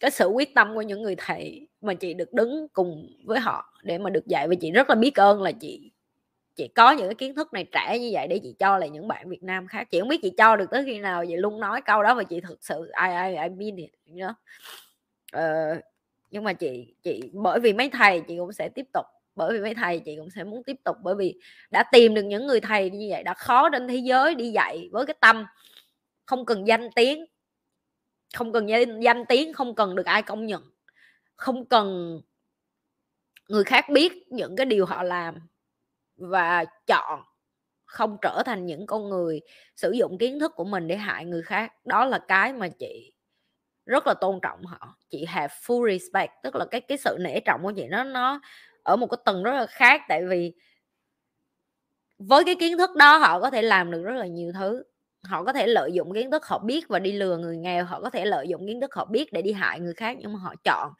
cái sự quyết tâm của những người thầy mà chị được đứng cùng với họ để mà được dạy. Và chị rất là biết ơn là chị chị có những cái kiến thức này trẻ như vậy để chị cho lại những bạn Việt Nam khác. Chị không biết chị cho được tới khi nào vậy luôn nói câu đó và chị thực sự ai ai ai mean it nhớ uh, ờ, nhưng mà chị chị bởi vì mấy thầy chị cũng sẽ tiếp tục bởi vì mấy thầy chị cũng sẽ muốn tiếp tục bởi vì đã tìm được những người thầy như vậy đã khó trên thế giới đi dạy với cái tâm không cần danh tiếng không cần danh, danh tiếng không cần được ai công nhận không cần người khác biết những cái điều họ làm và chọn không trở thành những con người sử dụng kiến thức của mình để hại người khác. Đó là cái mà chị rất là tôn trọng họ. Chị have full respect tức là cái cái sự nể trọng của chị nó nó ở một cái tầng rất là khác, tại vì với cái kiến thức đó họ có thể làm được rất là nhiều thứ. Họ có thể lợi dụng kiến thức họ biết và đi lừa người nghèo, họ có thể lợi dụng kiến thức họ biết để đi hại người khác, nhưng mà họ chọn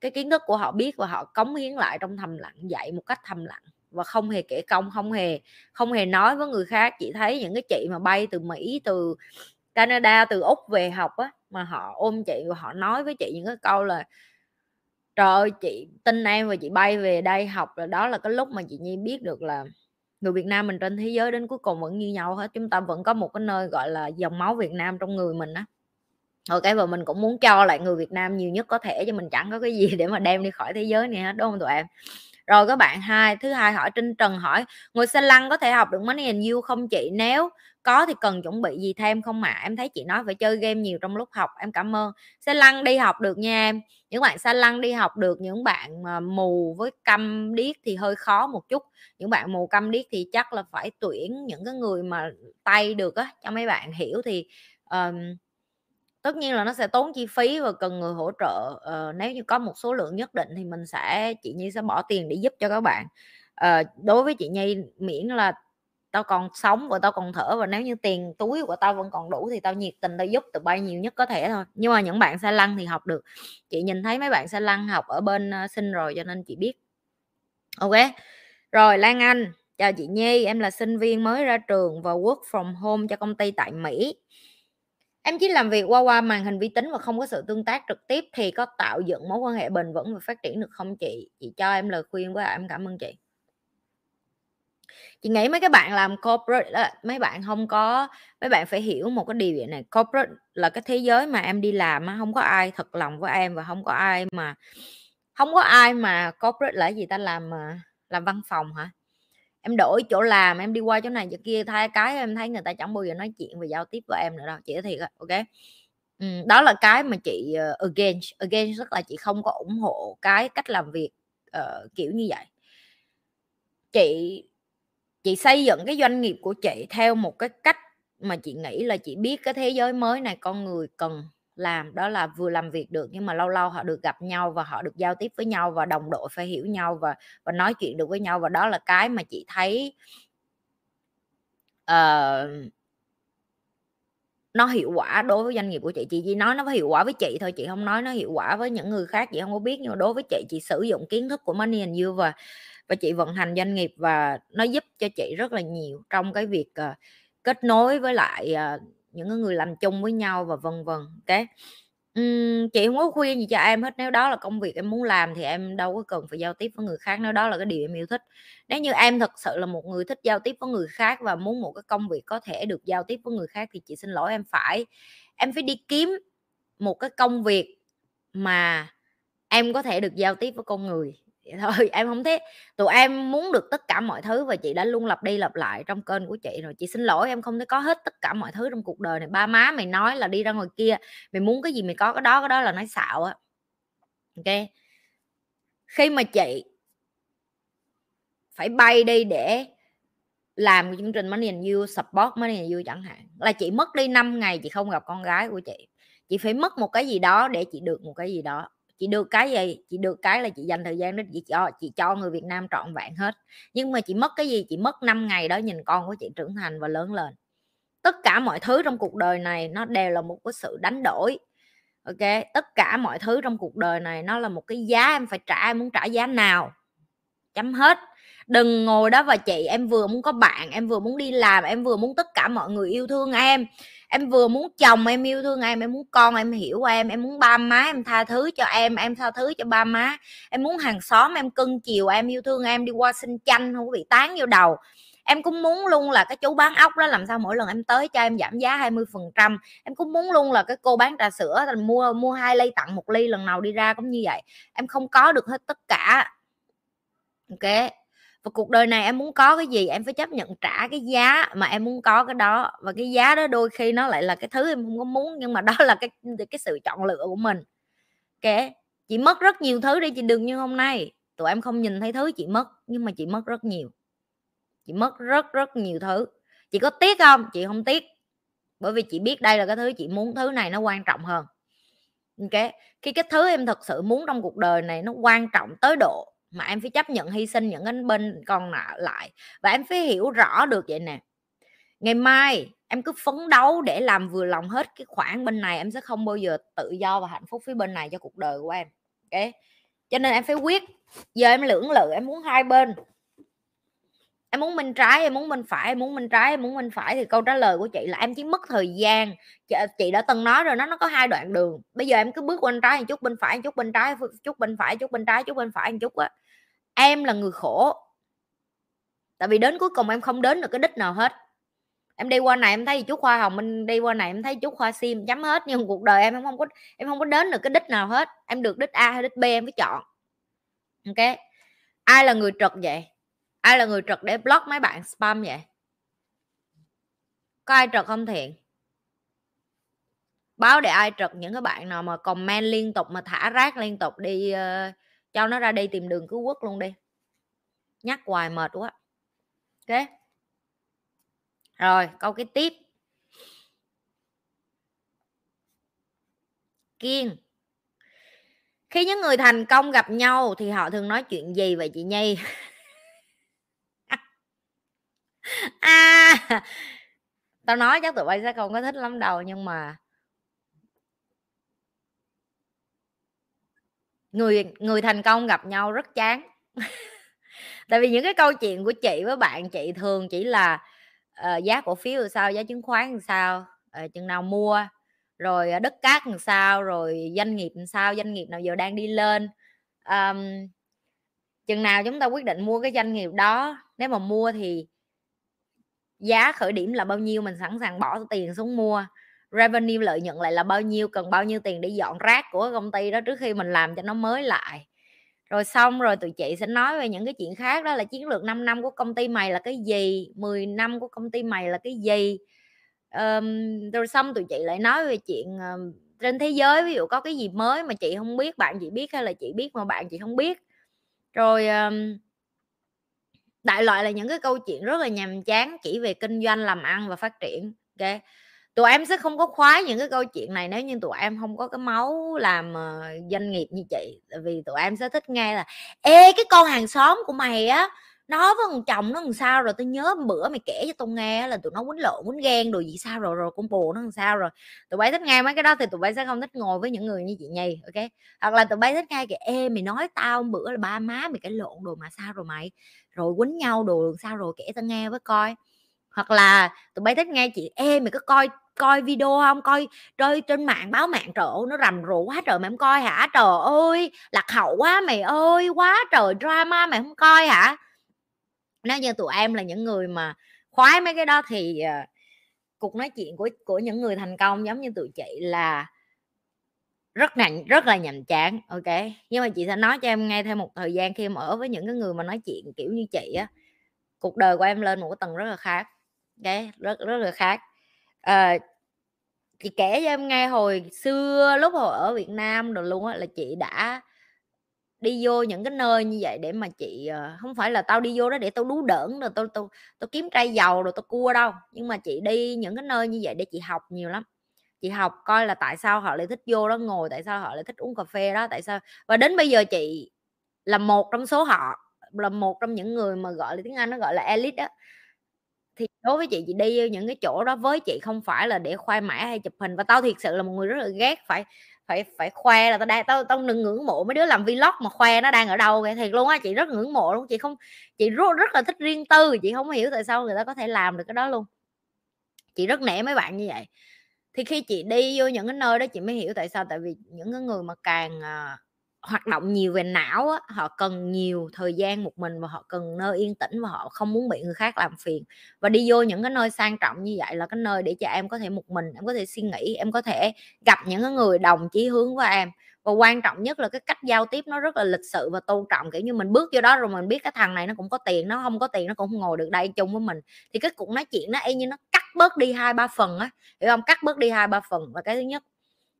cái kiến thức của họ biết và họ cống hiến lại trong thầm lặng, dạy một cách thầm lặng và không hề kể công, không hề không hề nói với người khác. Chị thấy những cái chị mà bay từ mỹ, từ canada, từ úc về học á, mà họ ôm chị và họ nói với chị những cái câu là trời ơi, chị, tin em và chị bay về đây học rồi đó là cái lúc mà chị nhi biết được là người Việt Nam mình trên thế giới đến cuối cùng vẫn như nhau hết, chúng ta vẫn có một cái nơi, gọi là, dòng máu Việt Nam trong người mình á. Ok và mình cũng muốn cho lại người Việt Nam nhiều nhất có thể cho mình chẳng có cái gì [laughs] để mà đem đi khỏi thế giới này hết, đúng không tụi em? Rồi các bạn hai, thứ hai hỏi Trinh Trần hỏi, ngồi xe lăn có thể học được money and you không chị? Nếu có thì cần chuẩn bị gì thêm không ạ à? em thấy chị nói phải chơi game nhiều trong lúc học em cảm ơn. Xe lăn đi học được nha em. Những bạn xe lăn đi học được những bạn mà mù với câm điếc thì hơi khó một chút. Những bạn mù câm điếc thì chắc là phải tuyển những cái người mà tay được á cho mấy bạn hiểu thì um, tất nhiên là nó sẽ tốn chi phí và cần người hỗ trợ uh, nếu như có một số lượng nhất định thì mình sẽ chị nhi sẽ bỏ tiền để giúp cho các bạn. Uh, đối với chị nhi miễn là tao còn sống và tao còn thở và nếu như tiền túi của tao vẫn còn đủ thì tao nhiệt tình tao giúp tụi bay nhiều nhất có thể thôi. Nhưng mà những bạn xe lăn thì học được. Chị nhìn thấy mấy bạn xe lăn học ở bên ờ, sinh rồi cho nên chị biết. Ok. Rồi, Lan Anh, chào chị Nhi, em là sinh viên mới ra trường và work from home cho công ty tại Mỹ. Em chỉ làm việc qua qua màn hình vi tính và không có sự tương tác trực tiếp thì có tạo dựng mối quan hệ bền vững và phát triển được không chị? Chị cho em lời khuyên với à, em cảm ơn chị chị nghĩ mấy cái bạn làm corporate mấy bạn không có mấy bạn phải hiểu một cái điều vậy này corporate là cái thế giới mà em đi làm không có ai thật lòng với em và không có ai mà không có ai mà corporate là gì ta làm mà làm văn phòng hả? Em đổi chỗ làm em đi qua chỗ này chỗ kia thay cái em thấy người ta chẳng bao giờ nói chuyện và giao tiếp với em nữa đâu chị thiệt ok? Ừ, đó là cái mà chị uh, against against rất là chị không có ủng hộ cái cách làm việc uh, kiểu như vậy. Chị chị xây dựng cái doanh nghiệp của chị theo một cái cách mà chị nghĩ là chị biết cái thế giới mới này con người cần làm đó là vừa làm việc được nhưng mà lâu lâu họ được gặp nhau và họ được giao tiếp với nhau và đồng đội phải hiểu nhau và và nói chuyện được với nhau và đó là cái mà chị thấy uh, nó hiệu quả đối với doanh nghiệp của chị. Chị chỉ nói nó có hiệu quả với chị thôi chị không nói nó hiệu quả với những người khác chị không có biết nhưng mà đối với chị chị sử dụng kiến thức của money and you và và chị vận hành doanh nghiệp và nó giúp cho chị rất là nhiều trong cái việc uh, kết nối với lại uh, những người làm chung với nhau và vân vân cái uhm, chị không có khuyên gì cho em hết nếu đó là công việc em muốn làm thì em đâu có cần phải giao tiếp với người khác nếu đó là cái điều em yêu thích. Nếu như em thật sự là một người thích giao tiếp với người khác và muốn một cái công việc có thể được giao tiếp với người khác thì chị xin lỗi em phải. Em phải đi kiếm một cái công việc mà em có thể được giao tiếp với con người vậy thôi, [laughs] em không thấy tụi em muốn được tất cả mọi thứ và chị đã luôn lặp đi lặp lại trong kênh của chị rồi. Chị xin lỗi em không thể có hết tất cả mọi thứ trong cuộc đời này. Ba má mày nói là đi ra ngoài kia, mày muốn cái gì mày có, cái đó cái đó là nói xạo á. Ok? Khi mà chị phải bay đi để làm chương trình Money and You, support Money and You chẳng hạn, là chị mất đi 5 ngày chị không gặp con gái của chị. Chị phải mất một cái gì đó để chị được một cái gì đó chị được cái gì chị được cái là chị dành thời gian đó chị cho chị cho người Việt Nam trọn vẹn hết. Nhưng mà chị mất cái gì, chị mất 5 ngày đó nhìn con của chị trưởng thành và lớn lên. Tất cả mọi thứ trong cuộc đời này nó đều là một cái sự đánh đổi, ok? Tất cả mọi thứ trong cuộc đời này nó là một cái giá em phải trả, em muốn trả giá nào? Chấm hết. Đừng ngồi đó và chị, em vừa muốn có bạn, em vừa muốn đi làm, em vừa muốn tất cả mọi người yêu thương em em vừa muốn chồng em yêu thương em em muốn con em hiểu em em muốn ba má em tha thứ cho em em tha thứ cho ba má. Em muốn hàng xóm em cưng chiều em yêu thương em, đi qua xin chanh, không có bị tán vô đầu. Em cũng muốn luôn là cái chú bán ốc đó, làm sao mỗi lần em tới cho em giảm giá 20 phần trăm. Em cũng muốn luôn là cái cô bán trà sữa thành mua mua hai ly tặng một ly lần nào đi ra cũng như vậy. Em không có được hết tất cả. Ok? Và cuộc đời này em muốn có cái gì em phải chấp nhận trả cái giá mà em muốn có cái đó. Và cái giá đó đôi khi nó lại là cái thứ em không có muốn, nhưng mà đó là cái cái sự chọn lựa của mình. Ok chị mất rất nhiều thứ đi, chị đừng như hôm nay. Tụi em không nhìn thấy thứ, chị mất, nhưng mà chị mất rất nhiều. Chị mất rất rất nhiều thứ. Chị có tiếc không? Chị không tiếc. Bởi vì chị biết đây là cái thứ chị muốn, thứ này nó quan trọng hơn. Ok khi cái thứ em thật sự muốn trong cuộc đời này nó quan trọng tới độ mà em phải chấp nhận hy sinh những cái bên còn lại và em phải hiểu rõ được vậy nè. Ngày mai em cứ phấn đấu để làm vừa lòng hết cái khoản bên này em sẽ không bao giờ tự do và hạnh phúc phía bên này cho cuộc đời của em ok? Cho nên em phải quyết giờ em lưỡng lự em muốn hai bên. Em muốn bên trái em muốn bên phải em muốn bên trái em muốn bên phải thì câu trả lời của chị là em chỉ mất thời gian. Chị, chị đã từng nói rồi nó nó có hai đoạn đường. Bây giờ em cứ bước bên trái một chút bên phải một chút bên trái chút bên phải chút bên trái chút bên phải một chút á em là người khổ. Tại vì đến cuối cùng em không đến được cái đích nào hết. Em đi qua này em thấy chú khoa hồng minh đi qua này em thấy chú khoa sim chấm hết. Nhưng cuộc đời em em không có em không có đến được cái đích nào hết. Em được đích a hay đích b em phải chọn. Ok? Ai là người trật vậy? Ai là người trật để block mấy bạn spam vậy? Có ai trật không thiện? Báo để ai trật những cái bạn nào mà comment liên tục mà thả rác liên tục đi uh, cho nó ra đi tìm đường cứu quốc luôn đi. Nhắc hoài mệt quá. Ok? Rồi, câu cái tiếp. Kiên. Khi những người thành công gặp nhau thì họ thường nói chuyện gì vậy chị nhi? [laughs] À! Tao nói chắc tụi bay sẽ không có thích lắm đâu nhưng mà người người thành công gặp nhau rất chán. [laughs] Tại vì những cái câu chuyện của chị với bạn chị thường chỉ là uh, giá cổ phiếu làm sao giá chứng khoán làm sao uh, chừng nào mua rồi ờ, đất cát làm sao rồi doanh nghiệp làm sao doanh nghiệp nào giờ đang đi lên. Um, chừng nào chúng ta quyết định mua cái doanh nghiệp đó nếu mà mua thì giá khởi điểm là bao nhiêu mình sẵn sàng bỏ tiền xuống mua revenue lợi nhuận lại là bao nhiêu cần bao nhiêu tiền để dọn rác của công ty đó trước khi mình làm cho nó mới lại. Rồi xong rồi tụi chị sẽ nói về những cái chuyện khác đó là chiến lược 5 năm của công ty mày là cái gì 10 năm của công ty mày là cái gì. Um, rồi xong tụi chị lại nói về chuyện um, trên thế giới ví dụ có cái gì mới mà chị không biết bạn chị biết hay là chị biết mà bạn chị không biết. Rồi um, đại loại là những cái câu chuyện rất là nhàm chán chỉ về kinh doanh làm ăn và phát triển ok? Tụi em sẽ không có khoái những cái câu chuyện này nếu như tụi em không có cái máu làm uh, doanh nghiệp như chị. Tại vì tụi em sẽ thích nghe là ê cái con hàng xóm của mày á nó với thằng chồng nó làm sao rồi? Tôi nhớ bữa mày kể cho tôi nghe là tụi nó quýnh lộn quýnh ghen đồ gì sao rồi rồi con bồ nó làm sao rồi? Tụi bay thích nghe mấy cái đó thì tụi bay sẽ không thích ngồi với những người như chị nhì ok? Hoặc là tụi bay thích nghe kìa ê mày nói tao bữa là ba má mày cái lộn đồ mà sao rồi mày? Rồi quýnh nhau đồ sao rồi? Kể tao nghe với coi hoặc là tụi bay thích nghe chị em mày có coi coi video không? Coi rơi trên mạng báo mạng trời ơi nó rầm rộ quá trời mày không coi hả? Trời ơi lạc hậu quá mày ơi quá trời drama mày không coi hả? Nếu như tụi em là những người mà khoái mấy cái đó thì uh, cuộc nói chuyện của của những người thành công giống như tụi chị là rất nặng rất là nhàm chán ok? Nhưng mà chị sẽ nói cho em ngay thêm một thời gian khi em ở với những cái người mà nói chuyện kiểu như chị á. Cuộc đời của em lên một cái tầng rất là khác đấy rất rất là khác. À, chị kể cho em nghe hồi xưa lúc hồi ở Việt Nam rồi luôn á là chị đã đi vô những cái nơi như vậy để mà chị ờ, không phải là tao đi vô đó để tao đú đỡn rồi tao tao tao kiếm trai giàu rồi tao cua đâu nhưng mà chị đi những cái nơi như vậy để chị học nhiều lắm. Chị học coi là tại sao họ lại thích vô đó ngồi tại sao họ lại thích uống cà phê đó tại sao và đến bây giờ chị là một trong số họ là một trong những người mà gọi là tiếng Anh nó gọi là elite đó thì đối với chị chị đi những cái chỗ đó với chị không phải là để khoe mã hay chụp hình. Và tao thiệt sự là một người rất là ghét phải phải phải khoe là tao đang tao tao đừng ngưỡng mộ mấy đứa làm vlog mà khoe nó đang ở đâu vậy thiệt luôn á chị rất ngưỡng mộ luôn. Chị không chị rất, rất là thích riêng tư chị không hiểu tại sao người ta có thể làm được cái đó luôn. Chị rất nể mấy bạn như vậy. Thì khi chị đi vô những cái nơi đó chị mới hiểu tại sao. Tại vì những cái người mà càng à, hoạt động nhiều về não á, họ cần nhiều thời gian một mình và họ cần nơi yên tĩnh và họ không muốn bị người khác làm phiền. Và đi vô những cái nơi sang trọng như vậy là cái nơi để cho em có thể một mình em có thể suy nghĩ em có thể gặp những cái người đồng chí hướng với em. Và quan trọng nhất là cái cách giao tiếp nó rất là lịch sự và tôn trọng kiểu như mình bước vô đó rồi mình biết cái thằng này nó cũng có tiền nó không có tiền nó cũng không ngồi được đây chung với mình. Thì cái cuộc nói chuyện nó y như nó cắt bớt đi hai ba phần á hiểu không? Cắt bớt đi hai ba phần và cái thứ nhất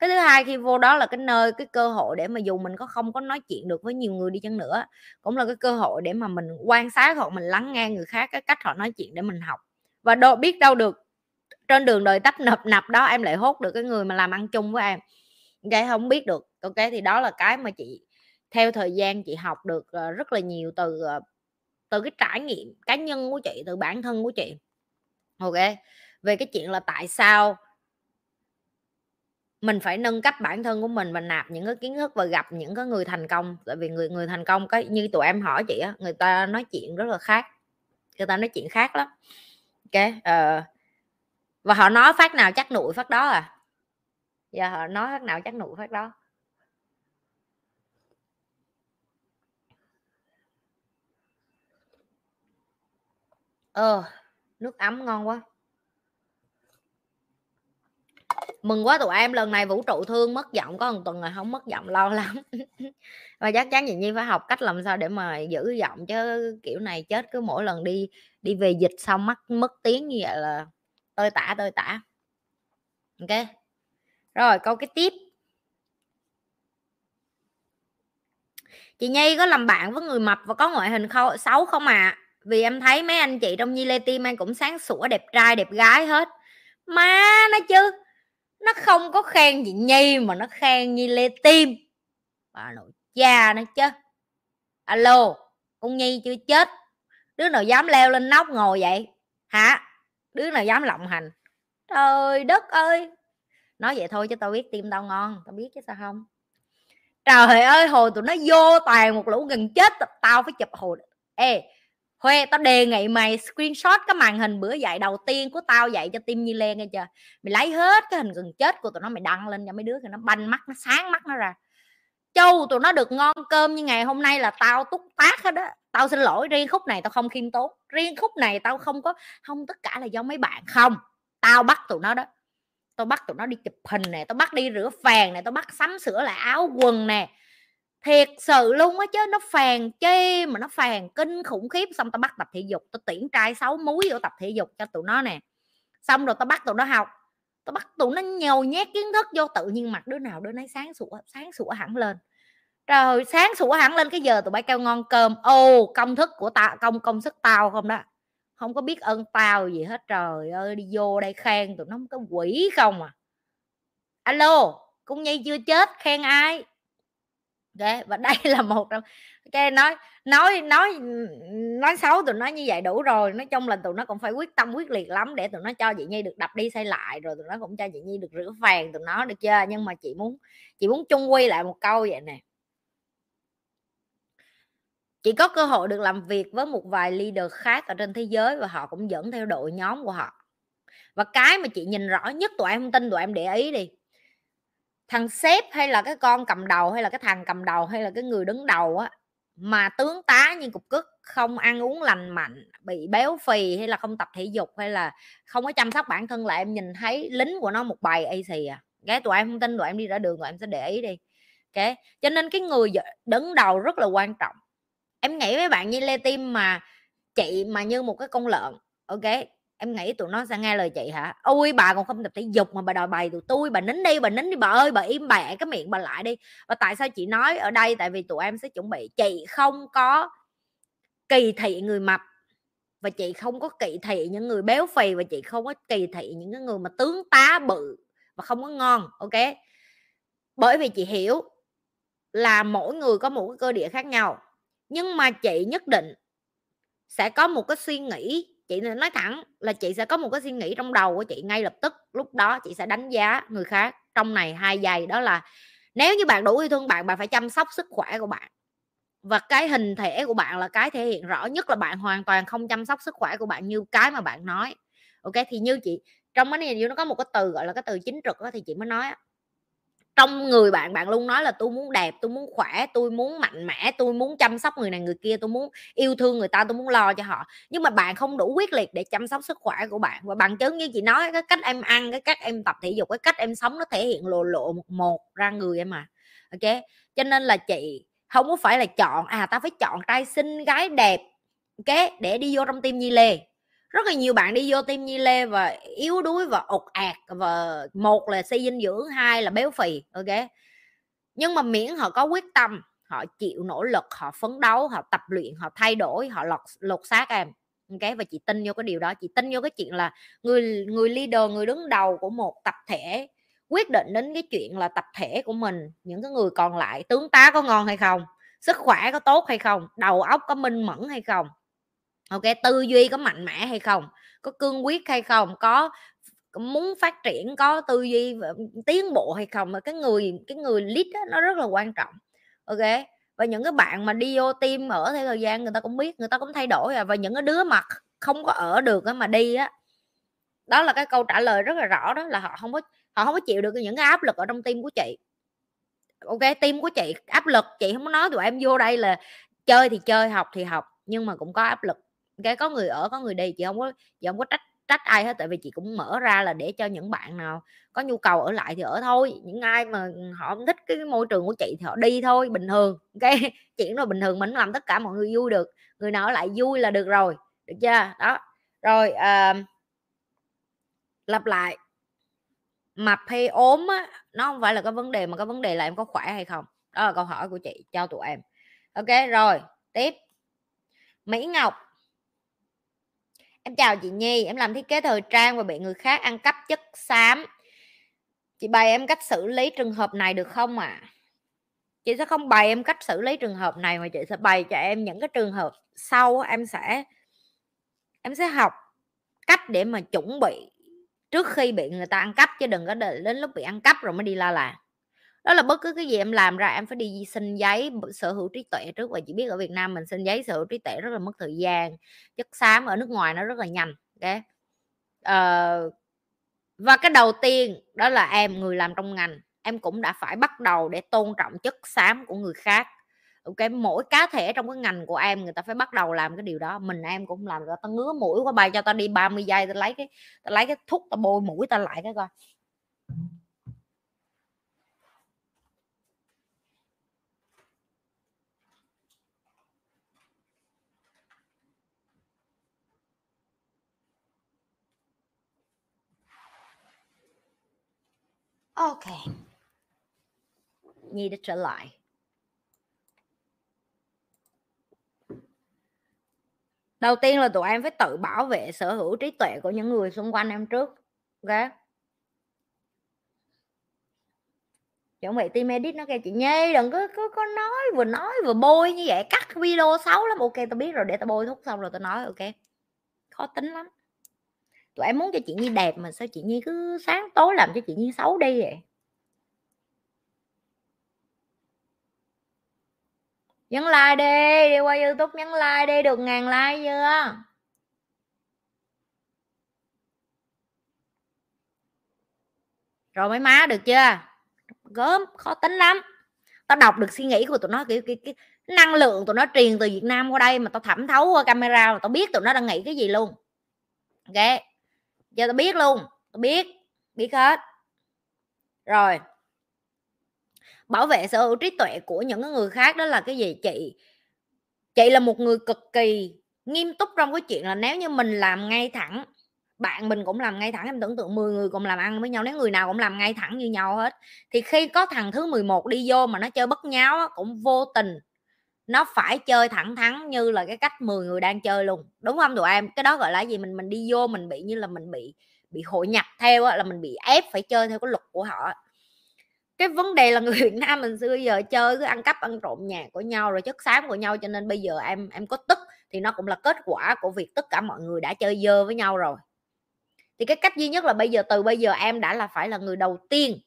cái thứ hai khi vô đó là cái nơi, cái cơ hội để mà dù mình có không có nói chuyện được với nhiều người đi chăng nữa, cũng là cái cơ hội để mà mình quan sát hoặc mình lắng nghe người khác cái cách họ nói chuyện để mình học. Và đâu biết đâu được, trên đường đời tấp nập nập đó em lại hốt được cái người mà làm ăn chung với em. Cái không biết được. Ok, thì đó là cái mà chị, theo thời gian chị học được ờ, rất là nhiều từ ờ, từ cái trải nghiệm cá nhân của chị, từ bản thân của chị. Ok, về cái chuyện là tại sao mình phải nâng cấp bản thân của mình và nạp những cái kiến thức và gặp những cái người thành công. Tại vì người người thành công cái như tụi em hỏi chị á người ta nói chuyện rất là khác. Người ta nói chuyện khác lắm. Ok uh, và họ nói phát nào chắc nụi phát đó à? Giờ họ nói phát nào chắc nụi phát đó. Ờ uh, nước ấm ngon quá mừng quá tụi em, lần này vũ trụ thương mất giọng, có một tuần rồi không mất giọng, lo lắm. [laughs] Và chắc chắn chị nhi phải học cách làm sao để mà giữ giọng, chứ kiểu này chết cứ mỗi lần đi đi về dịch xong mất mất tiếng như vậy là tơi tả tơi tả. Ok, rồi câu cái tiếp. Chị nhi có làm bạn với người mập và có ngoại hình khâu xấu không à vì em thấy mấy anh chị trong nhi lê tim em cũng sáng sủa, đẹp trai, đẹp gái hết. Má nó chứ nó không có khen chị nhi mà nó khen như lê tim. Bà nội cha nó chứ. Alo, con nhi chưa chết. Đứa nào dám leo lên nóc ngồi vậy? Hả? Đứa nào dám lộng hành? Trời đất ơi. Nói vậy thôi chứ tao biết tim tao ngon, tao biết chứ sao không? Trời ơi, hồi tụi nó vô toàn một lũ gần chết, tao phải chụp hồi. Ê Huê, tao đề nghị mày screenshot cái màn hình bữa dạy đầu tiên của tao dạy cho tim Nhi Lê nghe chưa? Mày lấy hết cái hình gần chết của tụi nó, mày đăng lên cho mấy đứa thì nó banh mắt, nó sáng mắt nó ra. Châu, tụi nó được ngon cơm như ngày hôm nay là tao túc tác hết á. Tao xin lỗi, riêng khúc này tao không khiêm tốn. Riêng khúc này tao không có, không, tất cả là do mấy bạn không. Tao bắt tụi nó đó. Tao bắt tụi nó đi chụp hình nè, tao bắt đi rửa phèn nè, tao bắt sắm sửa lại áo quần nè thiệt sự luôn á chứ, nó phàn chê mà nó phàn kinh khủng khiếp. Xong tao bắt tập thể dục, tao tuyển trai sáu múi vô tập thể dục cho tụi nó nè. Xong rồi tao bắt tụi nó học. Tao bắt tụi nó nhồi nhét kiến thức vô, tự nhiên mặt đứa nào đứa nấy sáng sủa sáng sủa hẳn lên. Trời, sáng sủa hẳn lên, cái giờ tụi bay kêu ngon cơm. Ô, công thức của tao, công công sức tao không đó. Không có biết ơn tao gì hết, trời ơi, đi vô đây khen tụi nó có quỷ không à. Alo cũng nhi chưa chết, khen ai? Ok và đây là một trong ok nói nói nói nói xấu tụi nó như vậy đủ rồi, nói chung là tụi nó cũng phải quyết tâm quyết liệt lắm để tụi nó cho chị nhi được đập đi xây lại, rồi tụi nó cũng cho chị nhi được rửa phèn tụi nó được chưa nhưng mà chị muốn chị muốn chung quy lại một câu vậy nè. Chị có cơ hội được làm việc với một vài leader khác ở trên thế giới và họ cũng dẫn theo đội nhóm của họ. Và cái mà chị nhìn rõ nhất, tụi em không tin, tụi em để ý đi thằng sếp hay là cái con cầm đầu hay là cái thằng cầm đầu hay là cái người đứng đầu á, mà tướng tá như cục cức, không ăn uống lành mạnh, bị béo phì hay là không tập thể dục hay là không có chăm sóc bản thân, là em nhìn thấy lính của nó một bài AC à. Cái tụi em không tin, tụi em đi ra đường tụi em sẽ để ý đi. Ok cho nên cái người đứng đầu rất là quan trọng. Em nghĩ với bạn như lê tim mà chị mà như một cái con lợn ok em nghĩ tụi nó sẽ nghe lời chị hả? Ôi, bà còn không tập thể dục mà bà đòi bày tụi tôi, bà nín đi, bà nín đi, bà ơi, bà im bẹ cái miệng bà lại đi. Và tại sao chị nói ở đây? Tại vì tụi em sẽ chuẩn bị. Chị không có kỳ thị người mập và chị không có kỳ thị những người béo phì và chị không có kỳ thị những cái người mà tướng tá bự và không có ngon, ok? Bởi vì chị hiểu là mỗi người có một cái cơ địa khác nhau. Nhưng mà chị nhất định sẽ có một cái suy nghĩ chị nói thẳng là chị sẽ có một cái suy nghĩ trong đầu của chị ngay lập tức lúc đó chị sẽ đánh giá người khác. Trong này hai giây đó là nếu như bạn đủ yêu thương bạn bạn phải chăm sóc sức khỏe của bạn. Và cái hình thể của bạn là cái thể hiện rõ nhất là bạn hoàn toàn không chăm sóc sức khỏe của bạn như cái mà bạn nói. Ok thì như chị trong cái này nó có một cái từ gọi là cái từ chính trực đó, thì chị mới nói trong người bạn bạn luôn nói là tôi muốn đẹp, tôi muốn khỏe, tôi muốn mạnh mẽ, tôi muốn chăm sóc người này, người kia, tôi muốn yêu thương người ta, tôi muốn lo cho họ. Nhưng mà bạn không đủ quyết liệt để chăm sóc sức khỏe của bạn. Và bằng chứng như chị nói, cái cách em ăn, cái cách em tập thể dục, cái cách em sống nó thể hiện lộ lộ một một ra người em mà ok? Cho nên là chị không có phải là chọn à ta phải chọn trai xinh, gái đẹp, ok? Để đi vô trong tim nhi lê rất là nhiều bạn đi vô tim nhi lê và yếu đuối và ột ạt, và một là suy dinh dưỡng, hai là béo phì, ok? Nhưng mà miễn họ có quyết tâm, họ chịu nỗ lực, họ phấn đấu, họ tập luyện, họ thay đổi, họ lột lột xác em, ok? Và chị tin vô cái điều đó, chị tin vô cái chuyện là người người leader, người đứng đầu của một tập thể quyết định đến cái chuyện là tập thể của mình, những cái người còn lại, tướng tá có ngon hay không, sức khỏe có tốt hay không, đầu óc có minh mẫn hay không ok tư duy có mạnh mẽ hay không? Có cương quyết hay không? Có muốn phát triển có tư duy tiến bộ hay không? Mà cái người cái người lead đó, nó rất là quan trọng. Ok và những cái bạn mà đi vô team ở theo thời gian người ta cũng biết người ta cũng thay đổi rồi và những cái đứa mà không có ở được mà đi á đó là cái câu trả lời rất là rõ đó là họ không có họ không có chịu được những cái áp lực ở trong team của chị. Ok team của chị áp lực chị không có nói tụi em vô đây là chơi thì chơi học thì học nhưng mà cũng có áp lực cái có người ở có người đi chị không có chị không có trách trách ai hết tại vì chị cũng mở ra là để cho những bạn nào có nhu cầu ở lại thì ở thôi. Những ai mà ừ, họ không thích cái môi trường của chị thì họ đi thôi bình thường cái chuyện rồi bình thường mình làm tất cả mọi người vui được người nào ở lại vui là được rồi được chưa? Đó rồi à, lặp lại. Mập hay ốm á nó không phải là cái vấn đề mà cái vấn đề là em có khỏe hay không? Đó là câu hỏi của chị cho tụi em. Ok rồi tiếp. Mỹ ngọc em chào chị Nhi, em làm thiết kế thời trang và bị người khác ăn cắp chất xám chị bày em cách xử lý trường hợp này được không ạ à? chị sẽ không bày em cách xử lý trường hợp này mà chị sẽ bày cho em những cái trường hợp sau em sẽ em sẽ học cách để mà chuẩn bị trước khi bị người ta ăn cắp, chứ đừng có đợi đến lúc bị ăn cắp rồi mới đi la là đó là bất cứ cái gì em làm ra em phải đi xin giấy sở hữu trí tuệ trước. Và chỉ biết ở Việt Nam mình xin giấy sở hữu trí tuệ rất là mất thời gian chất xám ở nước ngoài nó rất là nhanh okay. ờ, và cái đầu tiên đó là em người làm trong ngành em cũng đã phải bắt đầu để tôn trọng chất xám của người khác ok? Mỗi cá thể trong cái ngành của em người ta phải bắt đầu làm cái điều đó. Mình em cũng làm rồi tao ngứa mũi qua bài cho tao đi 30 giây tao lấy cái ta lấy cái thuốc tao bôi mũi tao lại cái coi. Ok. Nhi đã trở lại. Đầu tiên là tụi em phải tự bảo vệ sở hữu trí tuệ của những người xung quanh em trước ok? Chuẩn bị team edit nó kêu chị nhi đừng có, có có nói vừa nói vừa bôi như vậy cắt video xấu lắm. Ok tao biết rồi để tao bôi thuốc xong rồi tao nói ok? Khó tính lắm tụi em muốn cho chị nhi đẹp mà sao chị nhi cứ sáng tối làm cho chị nhi xấu đi vậy? Nhấn like đi đi qua youtube nhấn like đi được ngàn like chưa? Rồi mấy má được chưa? Gớm khó tính lắm. Tao đọc được suy nghĩ của tụi nó kiểu cái, cái năng lượng tụi nó truyền từ Việt Nam qua đây mà tao thẩm thấu qua camera mà tao biết tụi nó đang nghĩ cái gì luôn. Ok giờ tao biết luôn, tao biết biết hết. Rồi. Bảo vệ sở hữu trí tuệ của những người khác đó là cái gì? Chị chị là một người cực kỳ nghiêm túc trong cái chuyện là nếu như mình làm ngay thẳng, bạn mình cũng làm ngay thẳng, em tưởng tượng 10 người cùng làm ăn với nhau, nếu người nào cũng làm ngay thẳng như nhau hết, thì khi có thằng thứ 11 đi vô mà nó chơi bất nháo cũng vô tình nó phải chơi thẳng thắn như là cái cách 10 người đang chơi luôn, đúng không? Tụi em, cái đó gọi là gì? Mình mình đi vô mình bị như là mình bị bị hội nhập theo là mình bị ép phải chơi theo cái luật của họ cái vấn đề là [laughs] người Việt Nam mình xưa giờ chơi cứ ăn cắp ăn trộm nhà của nhau rồi chất xám của nhau, cho nên bây giờ em em có tức thì nó cũng là kết quả của việc tất cả mọi người đã chơi dơ với nhau rồi. Thì cái cách duy nhất là bây giờ, từ bây giờ em đã là phải là người đầu tiên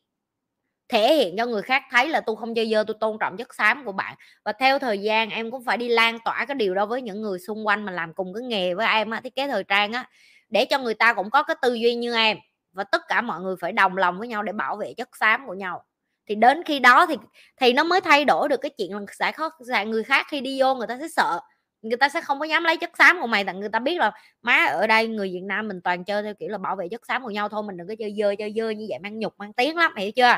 thể hiện cho người khác thấy là tôi không chơi dơ tôi tôn trọng chất xám của bạn. Và theo thời gian, em cũng phải đi lan tỏa cái điều đó với những người xung quanh mà làm cùng cái nghề với em á, thiết kế thời trang á, để cho người ta cũng có cái tư duy như em. Và tất cả mọi người phải đồng lòng với nhau để bảo vệ chất xám của nhau. Thì đến khi đó thì thì nó mới thay đổi được cái chuyện là sẽ khó, sẽ người khác khi đi vô người ta sẽ sợ. Người ta sẽ không có dám lấy chất xám của mày, tại người ta biết là má ở đây, người Việt Nam mình toàn chơi theo kiểu là bảo vệ chất xám của nhau thôi, mình đừng có chơi dơ chơi dơ như vậy, mang nhục, mang tiếng lắm, hiểu chưa?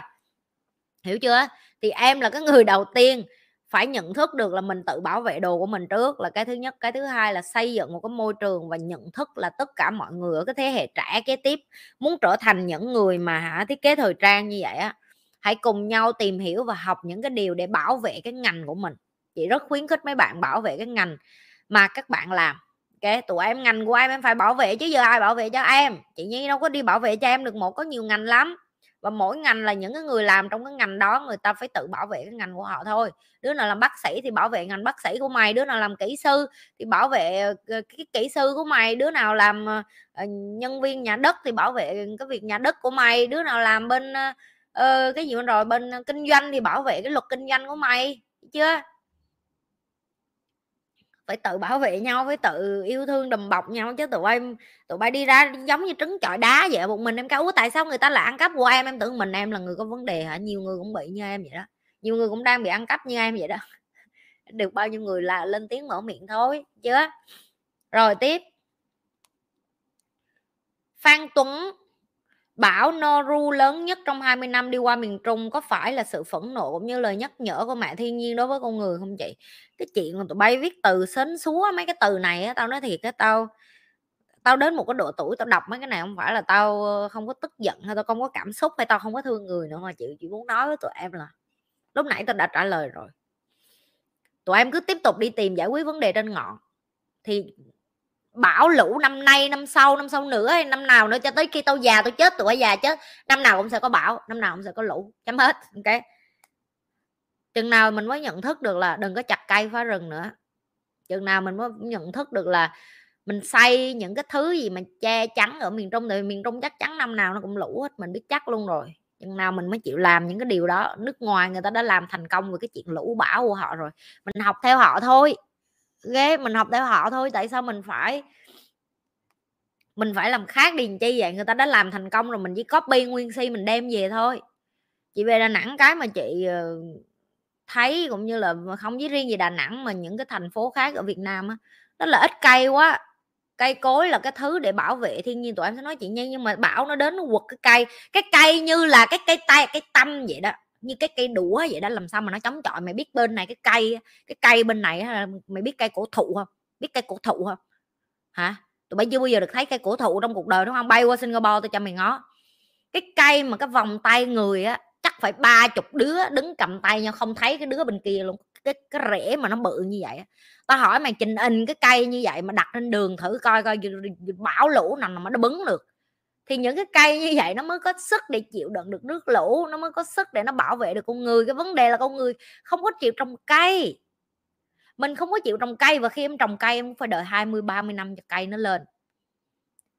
Hiểu chưa? Thì em là cái người đầu tiên phải nhận thức được là mình tự bảo vệ đồ của mình trước, là cái thứ nhất. Cái thứ hai là xây dựng một cái môi trường và nhận thức là tất cả mọi người ở cái thế hệ trẻ kế tiếp muốn trở thành những người mà hả, thiết kế thời trang như vậy á, hãy cùng nhau tìm hiểu và học những cái điều để bảo vệ cái ngành của mình. Chị rất khuyến khích mấy bạn bảo vệ cái ngành mà các bạn làm. Ok tụi em ngành của em em phải bảo vệ chứ giờ ai bảo vệ cho em? Chị nhi đâu có đi bảo vệ cho em được một, có nhiều ngành lắm và mỗi ngành là những cái người làm trong cái ngành đó người ta phải tự bảo vệ cái ngành của họ thôi. Đứa nào làm bác sĩ thì bảo vệ ngành bác sĩ của mày đứa nào làm kỹ sư thì bảo vệ ờ, cái kỹ sư của mày đứa nào làm ờ, ờ, nhân viên nhà đất thì bảo vệ cái việc nhà đất của mày đứa nào làm bên uh, cái gì rồi bên kinh doanh thì bảo vệ cái luật kinh doanh của mày chưa? Phải tự bảo vệ nhau, phải tự yêu thương đùm bọc nhau chứ tụi em, tụi bay đi ra giống như trứng chọi đá vậy, một mình em cáu tại sao người ta lại ăn cắp của em? Em tưởng mình em là người có vấn đề hả? Nhiều người cũng bị như em vậy đó. Nhiều người cũng đang bị ăn cắp như em vậy đó. [laughs] Được bao nhiêu người là lên tiếng mở miệng thôi, chứ. Rồi tiếp. Phan Tuấn Bão Noru lớn nhất trong 20 năm đi qua miền Trung có phải là sự phẫn nộ cũng như lời nhắc nhở của mẹ thiên nhiên đối với con người không chị? Cái chuyện mà tụi bay viết từ sến súa mấy cái từ này á, tao nói thiệt cái tao tao đến một cái độ tuổi tao đọc mấy cái này không phải là tao không có tức giận hay tao không có cảm xúc hay tao không có thương người nữa mà chị chỉ muốn nói với tụi em là lúc nãy tao đã trả lời rồi tụi em cứ tiếp tục đi tìm giải quyết vấn đề trên ngọn thì bão lũ năm nay, năm sau năm sau nữa hay năm nào nữa cho tới khi tao già, tao chết, tụi già chết, năm nào cũng sẽ có bão, năm nào cũng sẽ có lũ, chấm hết, ok? Chừng nào mình mới nhận thức được là đừng có chặt cây phá rừng nữa. Chừng nào mình mới nhận thức được là mình xây những cái thứ gì mà che chắn ở miền trung thì miền trung chắc chắn năm nào nó cũng lũ hết, mình biết chắc luôn rồi. Chừng nào mình mới chịu làm những cái điều đó, nước ngoài người ta đã làm thành công về cái chuyện lũ bão của họ rồi, mình học theo họ thôi ghê mình học theo họ thôi, tại sao mình phải mình phải làm khác điền chi vậy? Người ta đã làm thành công rồi, mình chỉ copy nguyên si mình đem về thôi. Chị về đà nẵng cái mà chị ờ, thấy cũng như là không chỉ riêng gì đà nẵng mà những cái thành phố khác ở việt nam á đó là ít cây quá, cây cối là cái thứ để bảo vệ thiên nhiên. Tụi em sẽ nói chị nhi nhưng mà bão nó đến nó quật cái cây cái cây như là cái cây tay cái tâm vậy đó như cái cây đũa vậy đó, làm sao mà nó chống chọi? Mày biết bên này cái cây cái cây bên này mày biết cây cổ thụ không? Biết cây cổ thụ không? Hả? Tụi bay chưa bao giờ được thấy cây cổ thụ trong cuộc đời, đúng không? Bay qua singapore tôi cho mày ngó. Cái cây mà cái vòng tay người á, chắc phải ba chục đứa đứng cầm tay nhau, không thấy cái đứa bên kia luôn. Cái cái rễ mà nó bự như vậy tao hỏi mày, trình in cái cây như vậy mà đặt lên đường thử coi coi bão lũ nào mà nó bứng được thì những cái cây như vậy nó mới có sức để chịu đựng được nước lũ, nó mới có sức để nó bảo vệ được con người. Cái vấn đề là con người không có chịu trồng cây. Mình không có chịu trồng cây và khi em trồng cây em phải đợi 20 30 năm cho cây nó lên.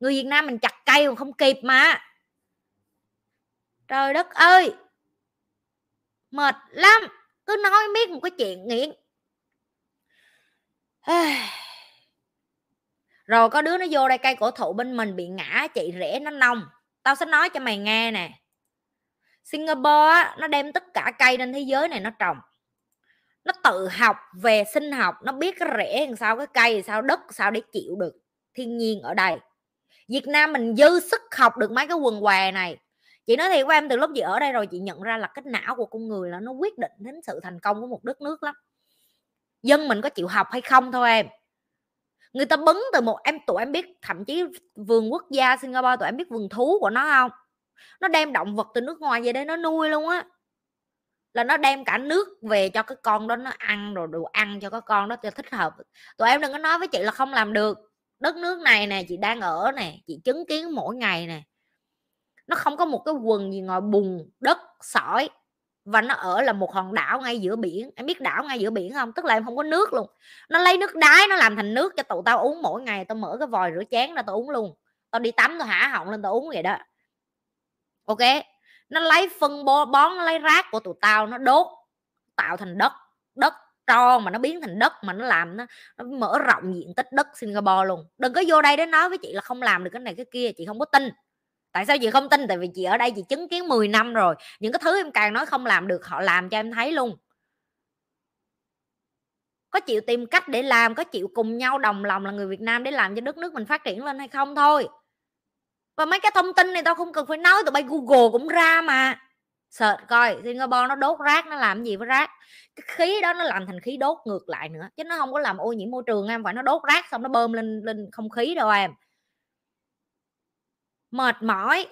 Người Việt Nam mình chặt cây còn không kịp mà. Trời đất ơi! Mệt lắm! Cứ nói biết một cái chuyện nghiện. [sighs] rồi có đứa nó vô đây cây cổ thụ bên mình bị ngã, chị rễ nó nông. Tao sẽ nói cho mày nghe nè. Singapore nó đem tất cả cây trên thế giới này nó trồng. Nó tự học về sinh học, nó biết cái rễ làm sao, cái cây làm sao, đất sao để chịu được thiên nhiên ở đây. Việt Nam mình dư sức học được mấy cái quần què này. Chị nói thiệt với em, từ lúc chị ở đây rồi, chị nhận ra là cái não của con người là nó quyết định đến sự thành công của một đất nước lắm. Dân mình có chịu học hay không thôi em người ta bấn từ một em, tụi em biết thậm chí vườn quốc gia Singapore, tụi em biết vườn thú của nó không nó đem động vật từ nước ngoài về đây nó nuôi luôn á. Là nó đem cả nước về cho cái con đó nó ăn rồi đồ ăn cho cái con đó cho thích hợp. Tụi em đừng có nói với chị là không làm được. Đất nước này nè, chị đang ở nè, chị chứng kiến mỗi ngày nè. Nó không có một cái quần gì ngoài bùn đất, sỏi và nó ở là một hòn đảo ngay giữa biển. Em biết đảo ngay giữa biển không? Tức là em không có nước luôn. Nó lấy nước đáy nó làm thành nước cho tụi tao uống mỗi ngày. Tao mở cái vòi rửa chén ra tao uống luôn. Tao đi tắm tao hả họng lên tao uống vậy đó. Ok? Nó lấy phân bón nó lấy rác của tụi tao nó đốt tạo thành đất. Đất tròn mà nó biến thành đất mà nó làm nó, nó mở rộng diện tích đất Singapore luôn. Đừng có vô đây để nói với chị là không làm được cái này cái kia chị không có tin tại sao chị không tin? Tại vì chị ở đây chị chứng kiến 10 năm rồi, những cái thứ em càng nói không làm được, họ làm cho em thấy luôn. Có chịu tìm cách để làm, có chịu cùng nhau đồng lòng là người Việt Nam để làm cho đất nước mình phát triển lên hay không thôi. Và mấy cái thông tin này tao không cần phải nói, tụi bay Google cũng ra mà. Sợ coi, Singapore nó đốt rác, nó làm gì với rác? Cái khí đó nó làm thành khí đốt ngược lại nữa, chứ nó không có làm ô nhiễm môi trường em, phải nó đốt rác xong nó bơm lên lên không khí đâu em mệt mỏi.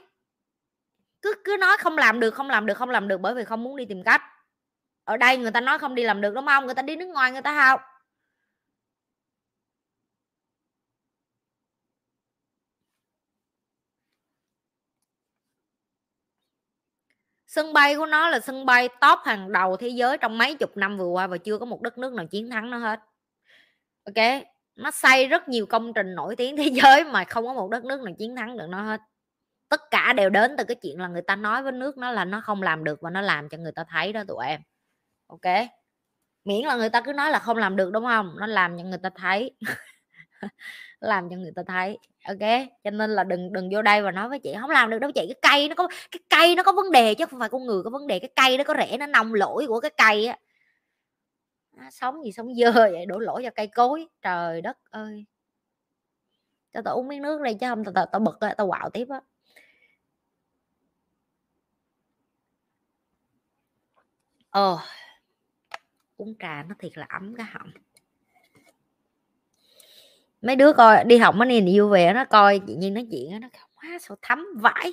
Cứ cứ nói không làm được, không làm được, không làm được bởi vì không muốn đi tìm cách. Ở đây người ta nói không đi làm được đúng không? Người ta đi nước ngoài người ta học. Sân bay của nó là sân bay top hàng đầu thế giới trong mấy chục năm vừa qua và chưa có một đất nước nào chiến thắng nó hết. Ok? Nó xây rất nhiều công trình nổi tiếng thế [laughs] giới mà không có một đất nước nào chiến thắng được nó hết. Tất cả đều đến từ cái chuyện là người ta nói với nước nó là nó không làm được và nó làm cho người ta thấy đó tụi em. Ok? Miễn là người ta cứ nói là không làm được, đúng không? Nó làm cho người ta thấy. [laughs] Làm cho người ta thấy. Ok? Cho nên là đừng đừng vô đây và nói với chị, không làm được đâu chị, cái cây nó có, cái cây nó có vấn đề chứ không phải con người có vấn đề, cái cây nó có rễ, nó nông lỗi của cái cây á nó sống gì sống dơ [laughs] vậy đổ lỗi cho cây cối. Trời đất ơi! Cho tao uống miếng nước đây chứ không tao tao, tao bực á tao quạo tiếp á. Ờ. Uống trà nó thiệt là ấm cái họng. Mấy đứa coi đi học nó nhìn yêu về nó coi chị nhiên nói chuyện nó quá sao thấm vãi.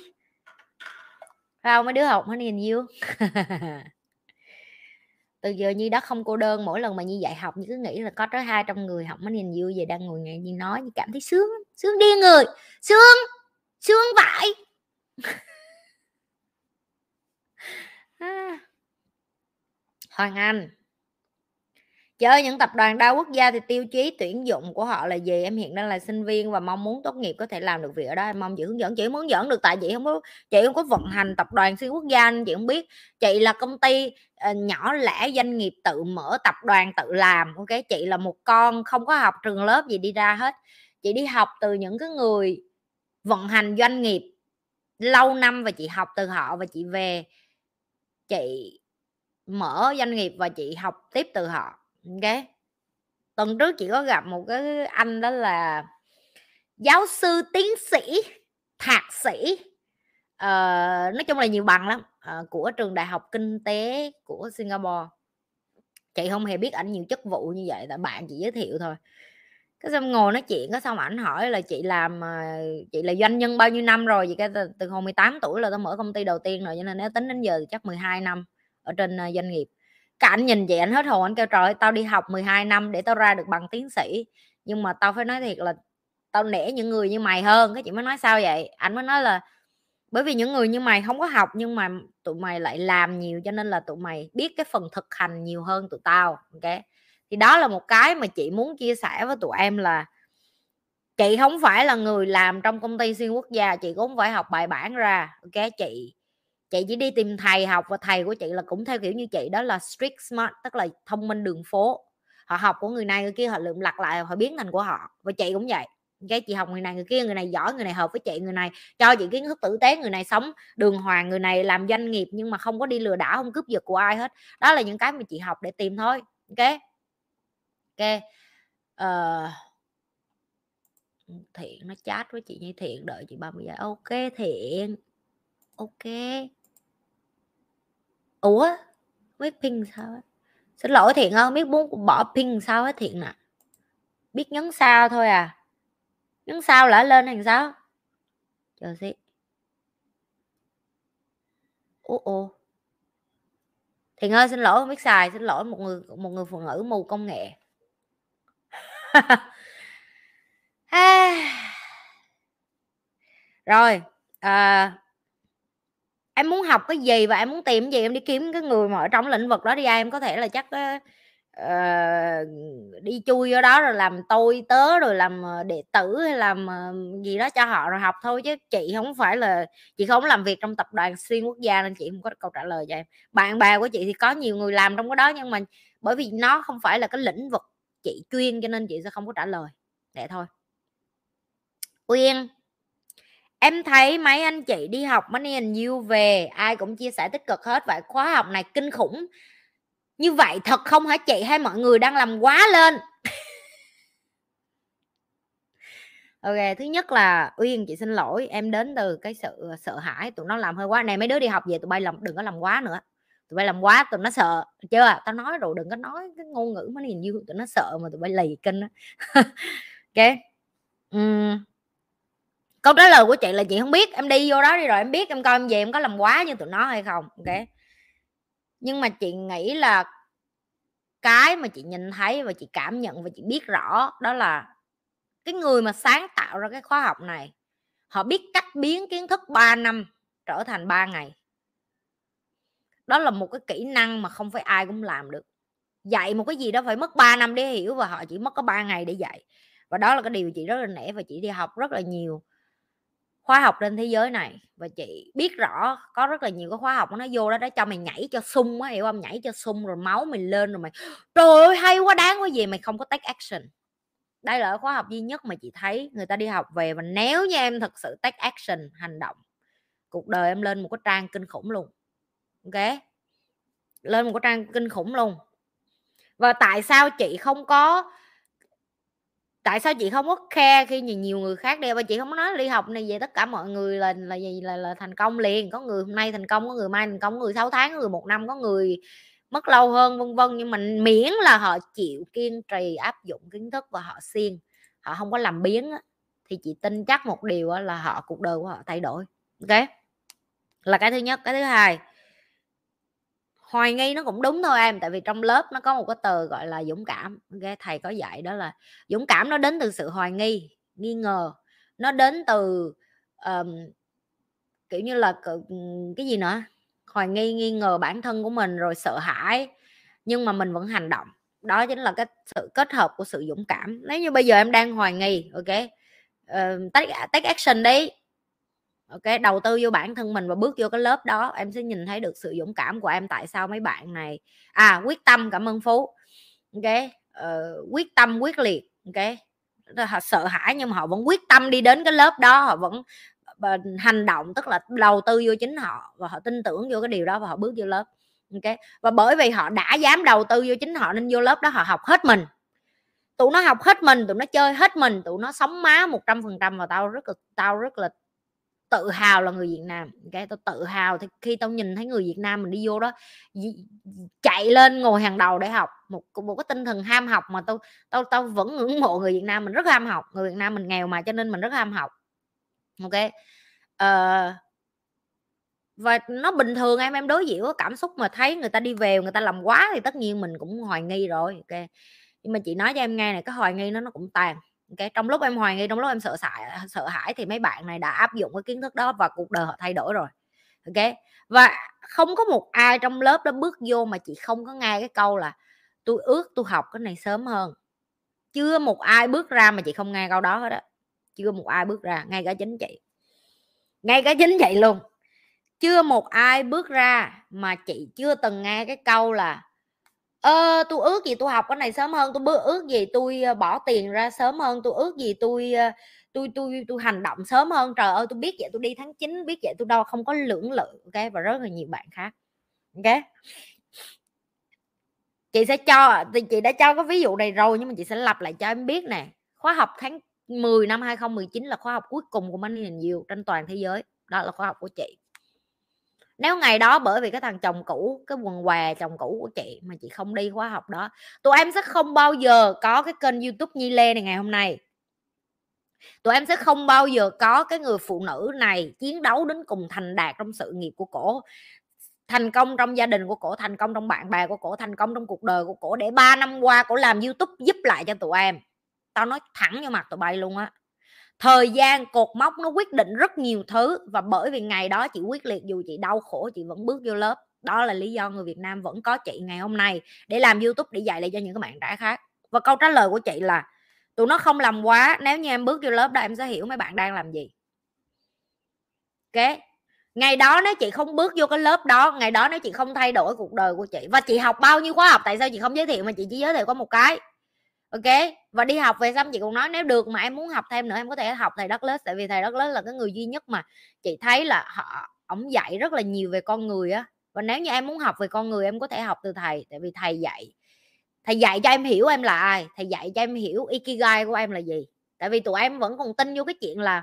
Sao mấy đứa học nó nhìn yêu. [laughs] từ giờ như đó không cô đơn, mỗi lần mà như dạy học như cứ nghĩ là có tới 200 người học mới nhìn vui về đang ngồi nghe như nói như cảm thấy sướng sướng điên người, sướng sướng vãi. [laughs] À. Hoàng Anh chơi những tập đoàn đa quốc gia thì tiêu chí tuyển dụng của họ là gì? Em hiện đang là sinh viên và mong muốn tốt nghiệp có thể làm được việc ở đó. Em mong chị hướng dẫn chị hướng dẫn được tại chị không có chị không có vận hành tập đoàn xuyên quốc gia nên chị không biết. Chị là công ty uh, nhỏ lẻ doanh nghiệp tự mở tập đoàn tự làm ok? Chị là một con không có học trường lớp gì đi ra hết. Chị đi học từ những cái người vận hành doanh nghiệp lâu năm và chị học từ họ và chị về chị mở doanh nghiệp và chị học tiếp từ họ ok tuần trước chị có gặp một cái anh đó là giáo sư tiến sĩ thạc sĩ. Uh, nói chung là nhiều bằng lắm uh, của trường đại học kinh tế của singapore. Chị không hề biết ảnh nhiều chức vụ như vậy tại bạn chị giới thiệu thôi. Cái xong ngồi nói chuyện có xong ảnh hỏi là chị làm ờ, chị là doanh nhân bao nhiêu năm rồi? Vậy cái từ, từ hồi 18 tuổi là tôi mở công ty đầu tiên rồi cho nên nếu tính đến giờ thì chắc 12 năm ở trên doanh nghiệp cả anh nhìn vậy anh hết hồn, anh kêu, trời ơi, tao đi học 12 năm để tao ra được bằng tiến sĩ. Nhưng mà tao phải nói thiệt là tao nể những người như mày hơn, cái chị mới nói sao vậy? Anh mới nói là bởi vì những người như mày không có học nhưng mà tụi mày lại làm nhiều cho nên là tụi mày biết cái phần thực hành nhiều hơn tụi tao, ok? Thì đó là một cái mà chị muốn chia sẻ với tụi em là chị không phải là người làm trong công ty xuyên quốc gia, chị cũng phải học bài bản ra, ok? Chị chị chỉ đi tìm thầy học và thầy của chị là cũng theo kiểu như chị đó là street smart tức là thông minh đường phố. Họ học của người này người kia họ lượm lặt lại họ biến thành của họ. Và chị cũng vậy. Cái chị học người này người kia người này giỏi người này hợp với chị người này cho chị kiến thức tử tế người này sống đường hoàng người này làm doanh nghiệp nhưng mà không có đi lừa đảo không cướp giật của ai hết. Đó là những cái mà chị học để tìm thôi. Ok? Ok. Uh, thiện nó chat với chị như thiện đợi chị 30 giây ok thiện. Ok ủa? Biết pin sao ấy? xin lỗi thiện không? Biết muốn bỏ pin sao á thiện nè. Biết nhấn sao thôi à. Nhấn sao lại lên thành sao? Chờ xí. Ủa ô, thiện ơi xin lỗi không biết xài. Xin lỗi một người một người phụ nữ mù công nghệ. [laughs] Rồi à, em muốn học cái gì và em muốn tìm cái gì em đi kiếm cái người mà ở trong lĩnh vực đó đi em có thể là chắc uh, đi chui ở đó rồi làm tôi tớ rồi làm ờ, đệ tử hay làm gì đó cho họ rồi học thôi chứ chị không phải là chị không làm việc trong tập đoàn xuyên quốc gia nên chị không có câu trả lời cho em. Bạn bè của chị thì có nhiều người làm trong cái đó nhưng mà bởi vì nó không phải là cái lĩnh vực chị chuyên cho nên chị sẽ không có trả lời. Để thôi. Uyên em thấy mấy anh chị đi học money and you về, ai cũng chia sẻ tích cực hết. Vậy khóa học này kinh khủng. Như vậy thật không hả chị? Hay mọi người đang làm quá lên? [laughs] Ok, thứ nhất là uyên, chị xin lỗi. Em đến từ cái sự ờ, sợ hãi. Tụi nó làm hơi quá. Này, mấy đứa đi học về tụi bay làm, đừng có làm quá nữa. Tụi bay làm quá, tụi nó sợ. Chưa? Tao nói rồi, đừng có nói cái ngôn ngữ mà nhìn như tụi nó sợ mà tụi bay lì kinh [laughs] ok. Uhm câu trả lời của chị là chị không biết em đi vô đó đi rồi em biết em coi em về em có làm quá như tụi nó hay không. Ok. Nhưng mà chị nghĩ là cái mà chị nhìn thấy và chị cảm nhận và chị biết rõ đó là cái người mà sáng tạo ra cái khóa học này họ biết cách biến kiến thức 3 năm trở thành 3 ngày. Đó là một cái kỹ năng mà không phải ai cũng làm được. Dạy một cái gì đó phải mất 3 năm để hiểu và họ chỉ mất có 3 ngày để dạy. Và đó là cái điều chị rất là nể và chị đi học rất là nhiều khóa học trên thế giới này. Và chị biết rõ có rất là nhiều cái khóa học nó vô đó, để cho mày nhảy cho sung á hiểu không? Nhảy cho sung rồi máu mày lên rồi mày [sniffs] trời ơi, hay quá, đáng quá, gì mày không có take action. Đây là khóa học duy nhất mà chị thấy người ta đi học về. Và nếu như em thật sự take action, hành động, cuộc đời em lên một cái trang kinh khủng luôn. Ok? Lên một cái trang kinh khủng luôn. Và tại sao chị không có tại sao chị không có khe khi nhìn nhiều người khác đi và chị không có nói đi học này về tất cả mọi người là là gì? Là, là thành công liền. Có người hôm nay thành công có người mai thành công có người 6 tháng có người một năm có người mất lâu hơn vân vân. Nhưng mà miễn là họ chịu kiên trì áp dụng kiến thức và họ siêng họ không có làm biến á, thì chị tin chắc một điều là họ cuộc đời của họ thay đổi. Ok? Là cái thứ nhất. Cái thứ hai hoài nghi nó cũng đúng thôi em tại vì trong lớp nó có một cái từ gọi là dũng cảm. Okay? thầy có dạy đó là dũng cảm nó đến từ sự hoài nghi nghi ngờ. Nó đến từ um, kiểu như là cái gì nữa? Hoài nghi nghi ngờ bản thân của mình rồi sợ hãi nhưng mà mình vẫn hành động. Đó chính là cái sự kết hợp của sự dũng cảm. Nếu như bây giờ em đang hoài nghi ok uh, take, take action đi ok đầu tư vô bản thân mình và bước vô cái lớp đó em sẽ nhìn thấy được sự dũng cảm của em tại sao mấy bạn này à quyết tâm cảm ơn phú. Ok uh, ờ, quyết tâm quyết liệt ok họ sợ hãi nhưng mà họ vẫn quyết tâm đi đến cái lớp đó họ vẫn ờ, hành động tức là đầu tư vô chính họ và họ tin tưởng vô cái điều đó và họ bước vô lớp ok và bởi vì họ đã dám đầu tư vô chính họ nên vô lớp đó họ học hết mình. Tụi nó học hết mình tụi nó chơi hết mình tụi nó sống má một trăm phần trăm và tao rất là tao rất là tự hào là người Việt Nam. Cái tao tự hào thì khi tao nhìn thấy người Việt Nam mình đi vô đó chạy lên ngồi hàng đầu để học. Một một cái tinh thần ham học mà tao tao tao vẫn ngưỡng mộ người Việt Nam mình rất ham học. Người Việt Nam mình nghèo mà cho nên mình rất ham học. Ok? Uh, và nó bình thường em em đối diện với cảm xúc mà thấy người ta đi về người ta làm quá thì tất nhiên mình cũng hoài nghi rồi. Ok? Nhưng mà chị nói cho em nghe này cái hoài nghi nó nó cũng tàn cái trong lúc em hoài nghi, trong lúc em sợ hãi sợ hãi thì mấy bạn này đã áp dụng cái kiến thức đó và cuộc đời họ thay đổi rồi. Ok? Và không có một ai trong lớp đó bước vô mà chị không có nghe cái câu là tôi ước tôi học cái này sớm hơn. Chưa một ai bước ra mà chị không nghe câu đó hết á. Chưa một ai bước ra, ngay cả chính chị. Ngay cả chính chị luôn. Chưa một ai bước ra mà chị chưa từng nghe cái câu là ờ, tôi ước gì tôi học cái này sớm hơn tôi bước ước gì tôi ờ, bỏ tiền ra sớm hơn tôi ước gì tôi ờ, tôi tôi tôi hành động sớm hơn. Trời ơi tôi biết vậy tôi đi tháng 9 biết vậy tôi đâu không có lưỡng lự ok và rất là nhiều bạn khác ok? Chị sẽ cho thì chị đã cho cái ví dụ này rồi nhưng mà chị sẽ lặp lại cho em biết nè. Khóa học tháng 10 năm 2019 là khóa học cuối cùng của Money and You trên toàn thế giới. Đó là khóa học của chị nếu ngày đó bởi vì cái thằng chồng cũ, cái quần què chồng cũ của chị mà chị không đi khóa học đó, tụi em sẽ không bao giờ có cái kênh youtube nhi lê này ngày hôm nay. Tụi em sẽ không bao giờ có cái người phụ nữ này chiến đấu đến cùng thành đạt trong sự nghiệp của cổ, thành công trong gia đình của cổ, thành công trong bạn bè của cổ, thành công trong cuộc đời của cổ để ba năm qua cổ làm youtube giúp lại cho tụi em. Tao nói thẳng vô mặt tụi bay luôn á thời gian cột mốc nó quyết định rất nhiều thứ và bởi vì ngày đó chị quyết liệt, dù chị đau khổ, chị vẫn bước vô lớp. Đó là lý do người Việt Nam vẫn có chị ngày hôm nay để làm YouTube để dạy lại cho những các bạn trẻ khác. Và câu trả lời của chị là, tụi nó không làm quá, nếu như em bước vô lớp đó em sẽ hiểu mấy bạn đang làm gì. Ok? Ngày đó nếu chị không bước vô cái lớp đó, ngày đó nếu chị không thay đổi cuộc đời của chị, và chị học bao nhiêu khóa học, tại sao chị không giới thiệu mà chị chỉ giới thiệu có một cái? Ok và đi học về xong chị cũng nói nếu được mà em muốn học thêm nữa em có thể học thầy đất Lớn, tại vì thầy đất Lớn là cái người duy nhất mà chị thấy là họ ổng dạy rất là nhiều về con người á. Và nếu như em muốn học về con người em có thể học từ thầy tại vì thầy dạy thầy dạy cho em hiểu em là ai thầy dạy cho em hiểu ikigai của em là gì. Tại vì tụi em vẫn còn tin vô cái chuyện là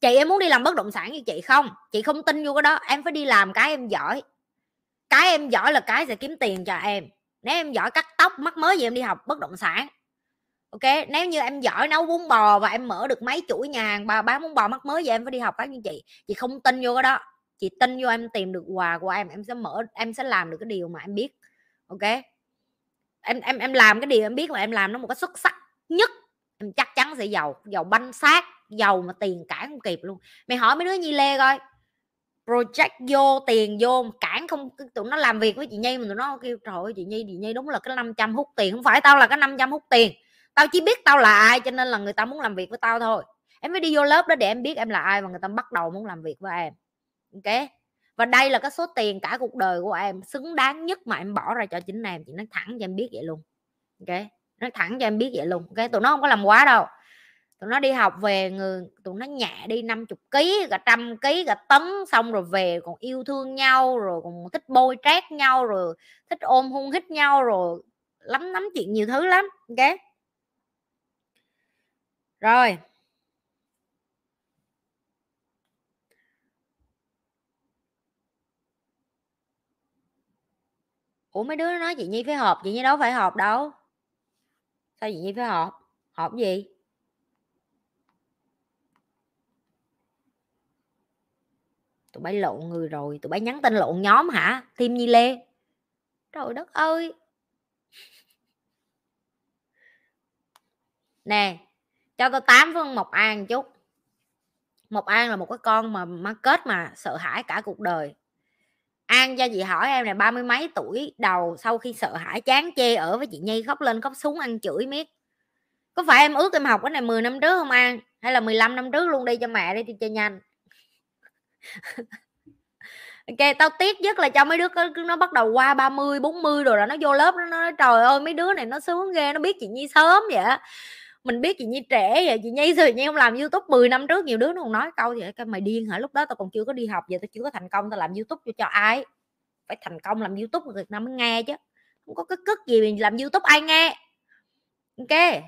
chị em muốn đi làm bất động sản như chị không? Chị không tin vô cái đó em phải đi làm cái em giỏi. Cái em giỏi là cái sẽ kiếm tiền cho em nếu em giỏi cắt tóc mắc mới gì em đi học bất động sản. Ok, nếu như em giỏi nấu bún bò và em mở được mấy chuỗi nhà hàng, bà bán bún bò mắc mới vậy em phải đi học các như chị. Chị không tin vô cái đó. Chị tin vô em tìm được quà của em em sẽ mở, em sẽ làm được cái điều mà em biết. Ok? Em em em làm cái điều em biết mà em làm nó một cái xuất sắc nhất, em chắc chắn sẽ giàu. Giàu banh xác, giàu mà tiền cả không kịp luôn. Mày hỏi mấy đứa nhi lê coi project vô tiền vô cản không tụi nó làm việc với chị nhi mà tụi nó kêu, trời ơi, chị nhi chị nhi đúng là cái 500 hút tiền. Không phải tao là cái 500 hút tiền. Tao chỉ biết tao là ai, cho nên là người ta muốn làm việc với tao thôi. Em mới đi vô lớp đó để em biết em là ai và người ta bắt đầu muốn làm việc với em. Ok? Và đây là cái số tiền cả cuộc đời của em, xứng đáng nhất mà em bỏ ra cho chính em. Chị nói thẳng cho em biết vậy luôn. Ok? Nói thẳng cho em biết vậy luôn. Ok? Tụi nó không có làm quá đâu tụi nó đi học về người tụi nó nhẹ đi 50 ký cả trăm ký cả tấn, xong rồi về còn yêu thương nhau, rồi còn thích bôi trét nhau, rồi thích ôm hôn hít nhau, rồi lắm lắm chuyện nhiều thứ lắm, ok? Rồi. Ủa, mấy đứa nói chị nhi phải họp, chị nhi đâu phải họp đâu. Sao chị nhi phải họp? Họp gì? Tụi bay lộn người rồi, tụi bay nhắn tin lộn nhóm hả? Thêm nhi lê. Trời đất ơi! Nè, cho tôi tám phân mộc an chút. Mộc an là một cái con mà market mà sợ hãi cả cuộc đời. An cho chị hỏi em này ba mươi mấy tuổi, đầu sau khi sợ hãi chán chê ở với chị nhi khóc lên khóc xuống ăn chửi miết. Có phải em ước em học cái này 10 năm trước không an? Hay là 15 năm trước luôn đi cho mẹ đi thì chơi nhanh? Ok, tao tiếc nhất là cho mấy đứa nó bắt đầu qua 30 40 rồi là nó vô lớp nó nói, trời ơi, mấy đứa này nó sướng ghê, nó biết chị Nhi sớm vậy mình biết chị Nhi trẻ vậy, chị Nhi rồi Nhi không làm YouTube 10 năm trước, nhiều đứa nó còn nói câu vậy, cái mày điên hả? Lúc đó tao còn chưa có đi học vậy, tao chưa có thành công, tao làm YouTube cho cho ai? Phải thành công làm YouTube người Việt Nam mới nghe chứ, không có cái cất gì mình làm YouTube ai nghe. Ok.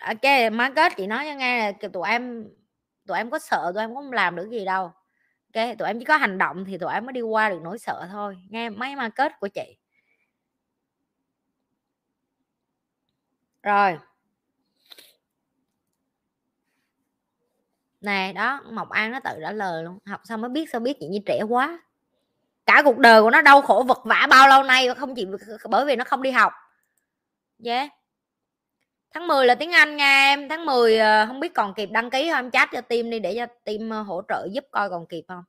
Ok, má kết chị nói cho nghe là tụi em tụi em có sợ, tụi em cũng không làm được gì đâu ok tụi em chỉ có hành động thì tụi em mới đi qua được nỗi sợ thôi, nghe mấy mà kết của chị. Rồi. Nè, đó, mộc an nó tự đã lời luôn, học xong mới biết, sao biết chị như trẻ quá. Cả cuộc đời của nó đau khổ vật vả bao lâu nay không chỉ bởi vì nó không đi học. Yeah tháng 10 là tiếng Anh nha em. Tháng 10 ờ, không biết còn kịp đăng ký không? Em chat cho team đi để cho team ờ, hỗ trợ giúp coi còn kịp không?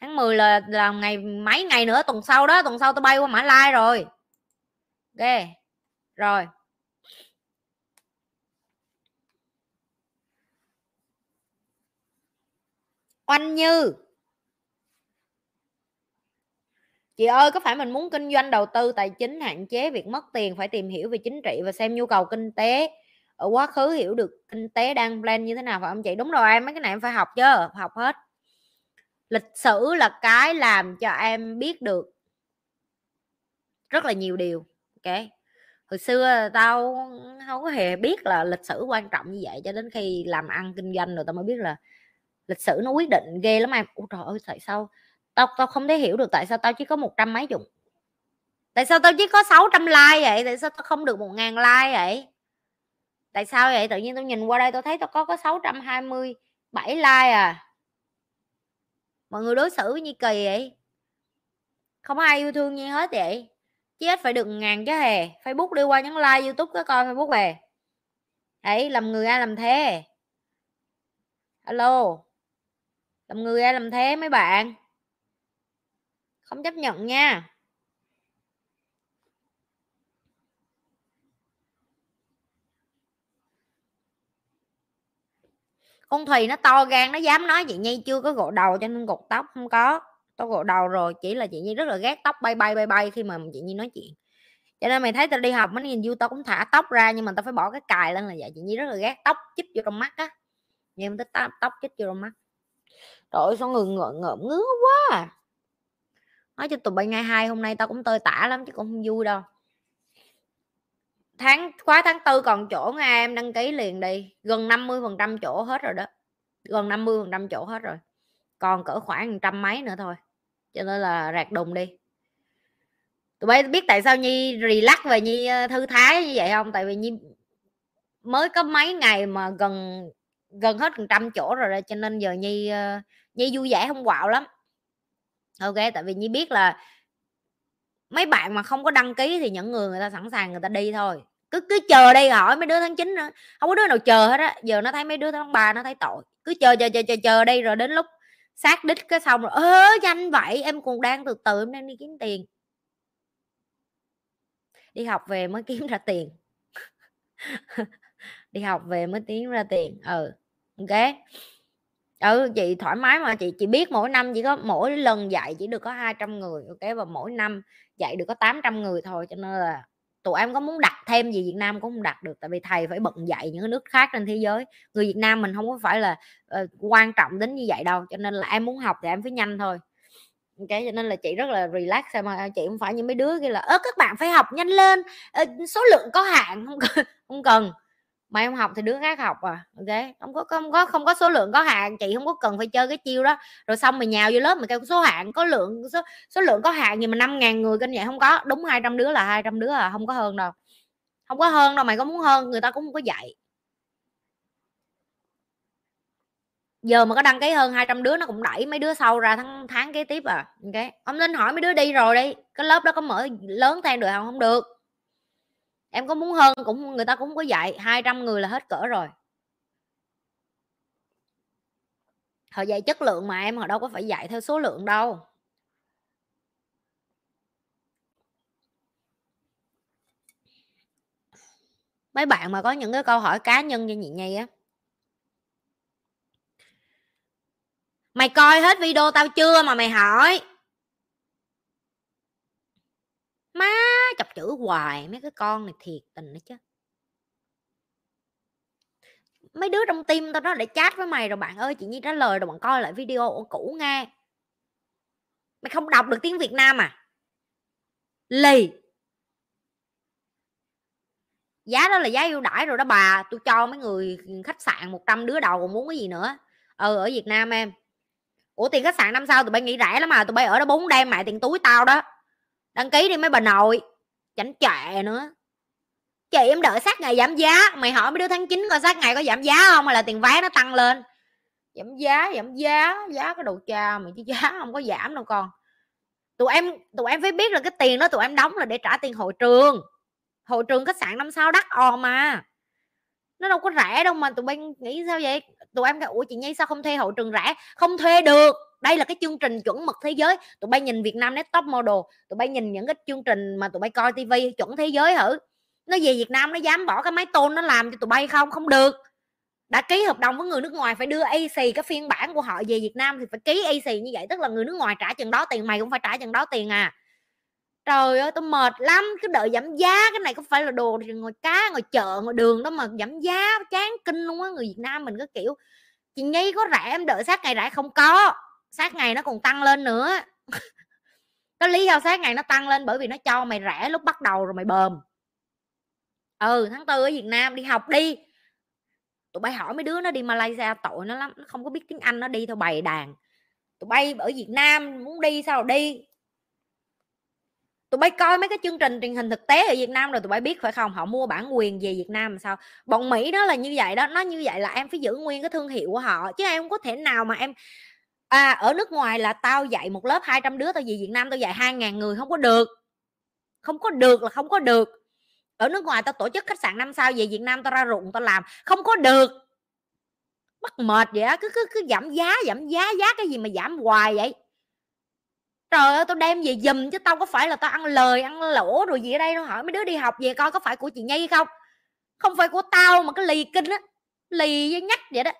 Tháng 10 là là ngày, mấy ngày nữa, tuần sau đó, tuần sau tôi bay qua Mã Lai rồi. Ok, rồi. Oanh như. Chị ơi, có phải mình muốn kinh doanh đầu tư tài chính, hạn chế việc mất tiền, phải tìm hiểu về chính trị và xem nhu cầu kinh tế ở quá khứ, hiểu được kinh tế đang plan như thế nào phải không chị? Đúng rồi em mấy cái này em phải học chứ, học hết. Lịch sử là cái làm cho em biết được rất là nhiều điều, ok? Hồi xưa tao không có hề biết là lịch sử quan trọng như vậy cho đến khi làm ăn kinh doanh rồi tao mới biết là lịch sử nó quyết định ghê lắm em. Ôi trời ơi, tại sao tao tao không thể hiểu được tại sao tao chỉ có một trăm mấy chục tại sao tao chỉ có 600 like vậy? Tại sao tao không được một ngàn like vậy? Tại sao vậy? Tự nhiên tao nhìn qua đây tao thấy tao có có 627 like à. Mọi người đối xử với như kỳ vậy. Không ai yêu thương như hết vậy. Chứ phải được ngàn chứ hề. Facebook đi qua nhấn like, youtube có coi facebook về. Ấy làm người ai làm thế. Alo. Làm người ai làm thế mấy bạn? Không chấp nhận nha. Con thùy nó to gan, nó dám nói chị nhi chưa có gội đầu cho nên gột tóc không có. Tôi gội đầu rồi, chỉ là chị nhi rất là ghét tóc bay bay bay bay khi mà chị nhi nói chuyện. Cho nên mày thấy tao đi học mấy nhìn vô tao cũng thả tóc ra nhưng mà tao phải bỏ cái cài lên là vậy. Chị nhi rất là ghét tóc chích vô trong mắt á. Nhưng mà tóc chích vô trong mắt. Trời ơi, sao người ngợm ngợm ngứa quá à nói cho tụi bay ngày hai hôm nay tao cũng tơi tả lắm chứ cũng không vui đâu. Tháng khóa tháng tư còn chỗ nghe em đăng ký liền đi, gần 50 phần trăm chỗ hết rồi đó, gần 50 phần trăm chỗ hết rồi, còn cỡ khoảng trăm mấy nữa thôi, cho nên là rạc đùng đi. Tụi bay biết tại sao nhi relax và nhi ờ, thư thái như vậy không? Tại vì nhi mới có mấy ngày mà gần gần hết phần trăm chỗ rồi cho nên giờ nhi ờ, nhi vui vẻ không quạo lắm ok, tại vì nhi biết là mấy bạn mà không có đăng ký thì những người người ta sẵn sàng người ta đi thôi. Cứ cứ chờ đây hỏi mấy đứa tháng 9 nữa. Không có đứa nào chờ hết á. Giờ nó thấy mấy đứa tháng 3 nó thấy tội. Cứ chờ chờ chờ chờ chờ đây rồi đến lúc xác đích cái xong rồi, ơ, nhanh vậy, em còn đang từ từ, em đang đi kiếm tiền. Đi học về mới kiếm ra tiền. [laughs] Đi học về mới kiếm ra tiền. Ừ ok ừ chị thoải mái mà chị chị biết mỗi năm chỉ có mỗi lần dạy chỉ được có 200 người ok và mỗi năm dạy được có 800 người thôi cho nên là tụi em có muốn đặt thêm gì Việt Nam cũng không đặt được tại vì thầy phải bận dạy những nước khác trên thế giới. Người Việt Nam mình không có phải là uh, quan trọng đến như vậy đâu cho nên là em muốn học thì em phải nhanh thôi. Ok cho nên là chị rất là relax mà chị không phải như mấy đứa kia là ớ các bạn phải học nhanh lên ờ, số lượng có hạn không cần không cần mày không học thì đứa khác học à. Ok không có không có không có số lượng có hạn, chị không có cần phải chơi cái chiêu đó. Rồi xong mày nhào vô lớp mày kêu số hạn, có lượng, số số lượng có hạn gì mà năm ngàn người kênh vậy? Không có. Đúng 200 đứa là 200 đứa à không có hơn đâu. Không có hơn đâu, mày có muốn hơn, người ta cũng không có dạy. Giờ mà có đăng ký hơn 200 đứa nó cũng đẩy mấy đứa sau ra tháng tháng kế tiếp à. Ok ông nên hỏi mấy đứa đi rồi đi. Cái lớp đó có mở lớn thêm được không? Không được em có muốn hơn cũng, người ta cũng có dạy 200 người là hết cỡ rồi. Họ dạy chất lượng mà em, họ đâu có phải dạy theo số lượng đâu. Mấy bạn mà có những cái câu hỏi cá nhân cho chị nhi á mày coi hết video tao chưa mà mày hỏi? Má chọc chữ hoài, mấy cái con này thiệt tình đó chứ. Mấy đứa trong tim tao đó để chat với mày rồi, bạn ơi, chị nhi trả lời rồi bạn coi lại video cũ nghe. Mày không đọc được tiếng việt nam à? Lì. Giá đó là giá ưu đãi rồi đó bà tôi cho mấy người khách sạn 100 đứa đầu còn muốn cái gì nữa. Ừ ở việt nam em. Ủa, tiền khách sạn năm sao tụi bay nghĩ rẻ lắm mà tụi bay ở đó bốn đêm mẹ tiền túi tao đó đăng ký đi mấy bà nội. Chảnh chệ nữa. Chị em đợi sát ngày giảm giá. Mày hỏi mấy đứa tháng 9 coi sát ngày có giảm giá không hay là tiền vé nó tăng lên. Giảm giá giảm giá. Giá cái đồ cha mày chứ giá không có giảm đâu con. Tụi em tụi em phải biết là cái tiền đó tụi em đóng là để trả tiền hội trường. Hội trường khách sạn năm sao đắt ò mà nó đâu có rẻ đâu mà tụi bay nghĩ sao vậy? Tụi em ủa, chị nhi sao không thuê hậu trường rẻ? Không thuê được. Đây là cái chương trình chuẩn mực thế giới. Tụi bay nhìn Việt Nam Next Top Model, tụi bay nhìn những cái chương trình mà tụi bay coi tivi chuẩn thế giới thử nó về Việt Nam nó dám bỏ cái máy tôn nó làm cho tụi bay không? Không được. Đã ký hợp đồng với người nước ngoài phải đưa AC cái phiên bản của họ về Việt Nam thì phải ký AC như vậy, tức là người nước ngoài trả chừng đó tiền, mày cũng phải trả chừng đó tiền à trời ơi tôi mệt lắm, cứ đợi giảm giá, cái này có phải là đồ ngồi cá, ngồi chợ, ngồi đường đó mà giảm giá, chán kinh luôn á. Người Việt Nam mình có kiểu, chị nhi, có rẻ em đợi sát ngày rẻ? Không có, sát ngày nó còn tăng lên nữa. [laughs] Cái lý do sát ngày nó tăng lên bởi vì nó cho mày rẻ lúc bắt đầu rồi mày bờm ừ tháng tư ở Việt Nam đi học đi. Tụi bay hỏi mấy đứa nó đi Malaysia, tội nó lắm, nó không có biết tiếng Anh, nó đi theo bày đàn. Tụi bay ở Việt Nam muốn đi sao đi tụi bay coi mấy cái chương trình truyền hình thực tế ở Việt Nam rồi tụi bay biết phải không? Họ mua bản quyền về Việt Nam sao? Bọn Mỹ đó là như vậy đó, nó như vậy là em phải giữ nguyên cái thương hiệu của họ, chứ em không có thể nào mà em à ở nước ngoài là tao dạy một lớp 200 đứa tao về Việt Nam tao dạy hai ngàn người không có được. Không có được là không có được. Ở nước ngoài tao tổ chức khách sạn năm sao về Việt Nam tao ra ruộng tao làm, không có được. Mắc mệt vậy á, cứ cứ cứ giảm giá giảm giá giá cái gì mà giảm hoài vậy? Trời ơi, tao đem về giùm chứ tao có phải là tao ăn lời, ăn lỗ rồi gì ở đây đâu hỏi mấy đứa đi học về coi có phải của chị nhi không? Không phải của tao mà cái lì kinh á, lì với nhắc vậy đó.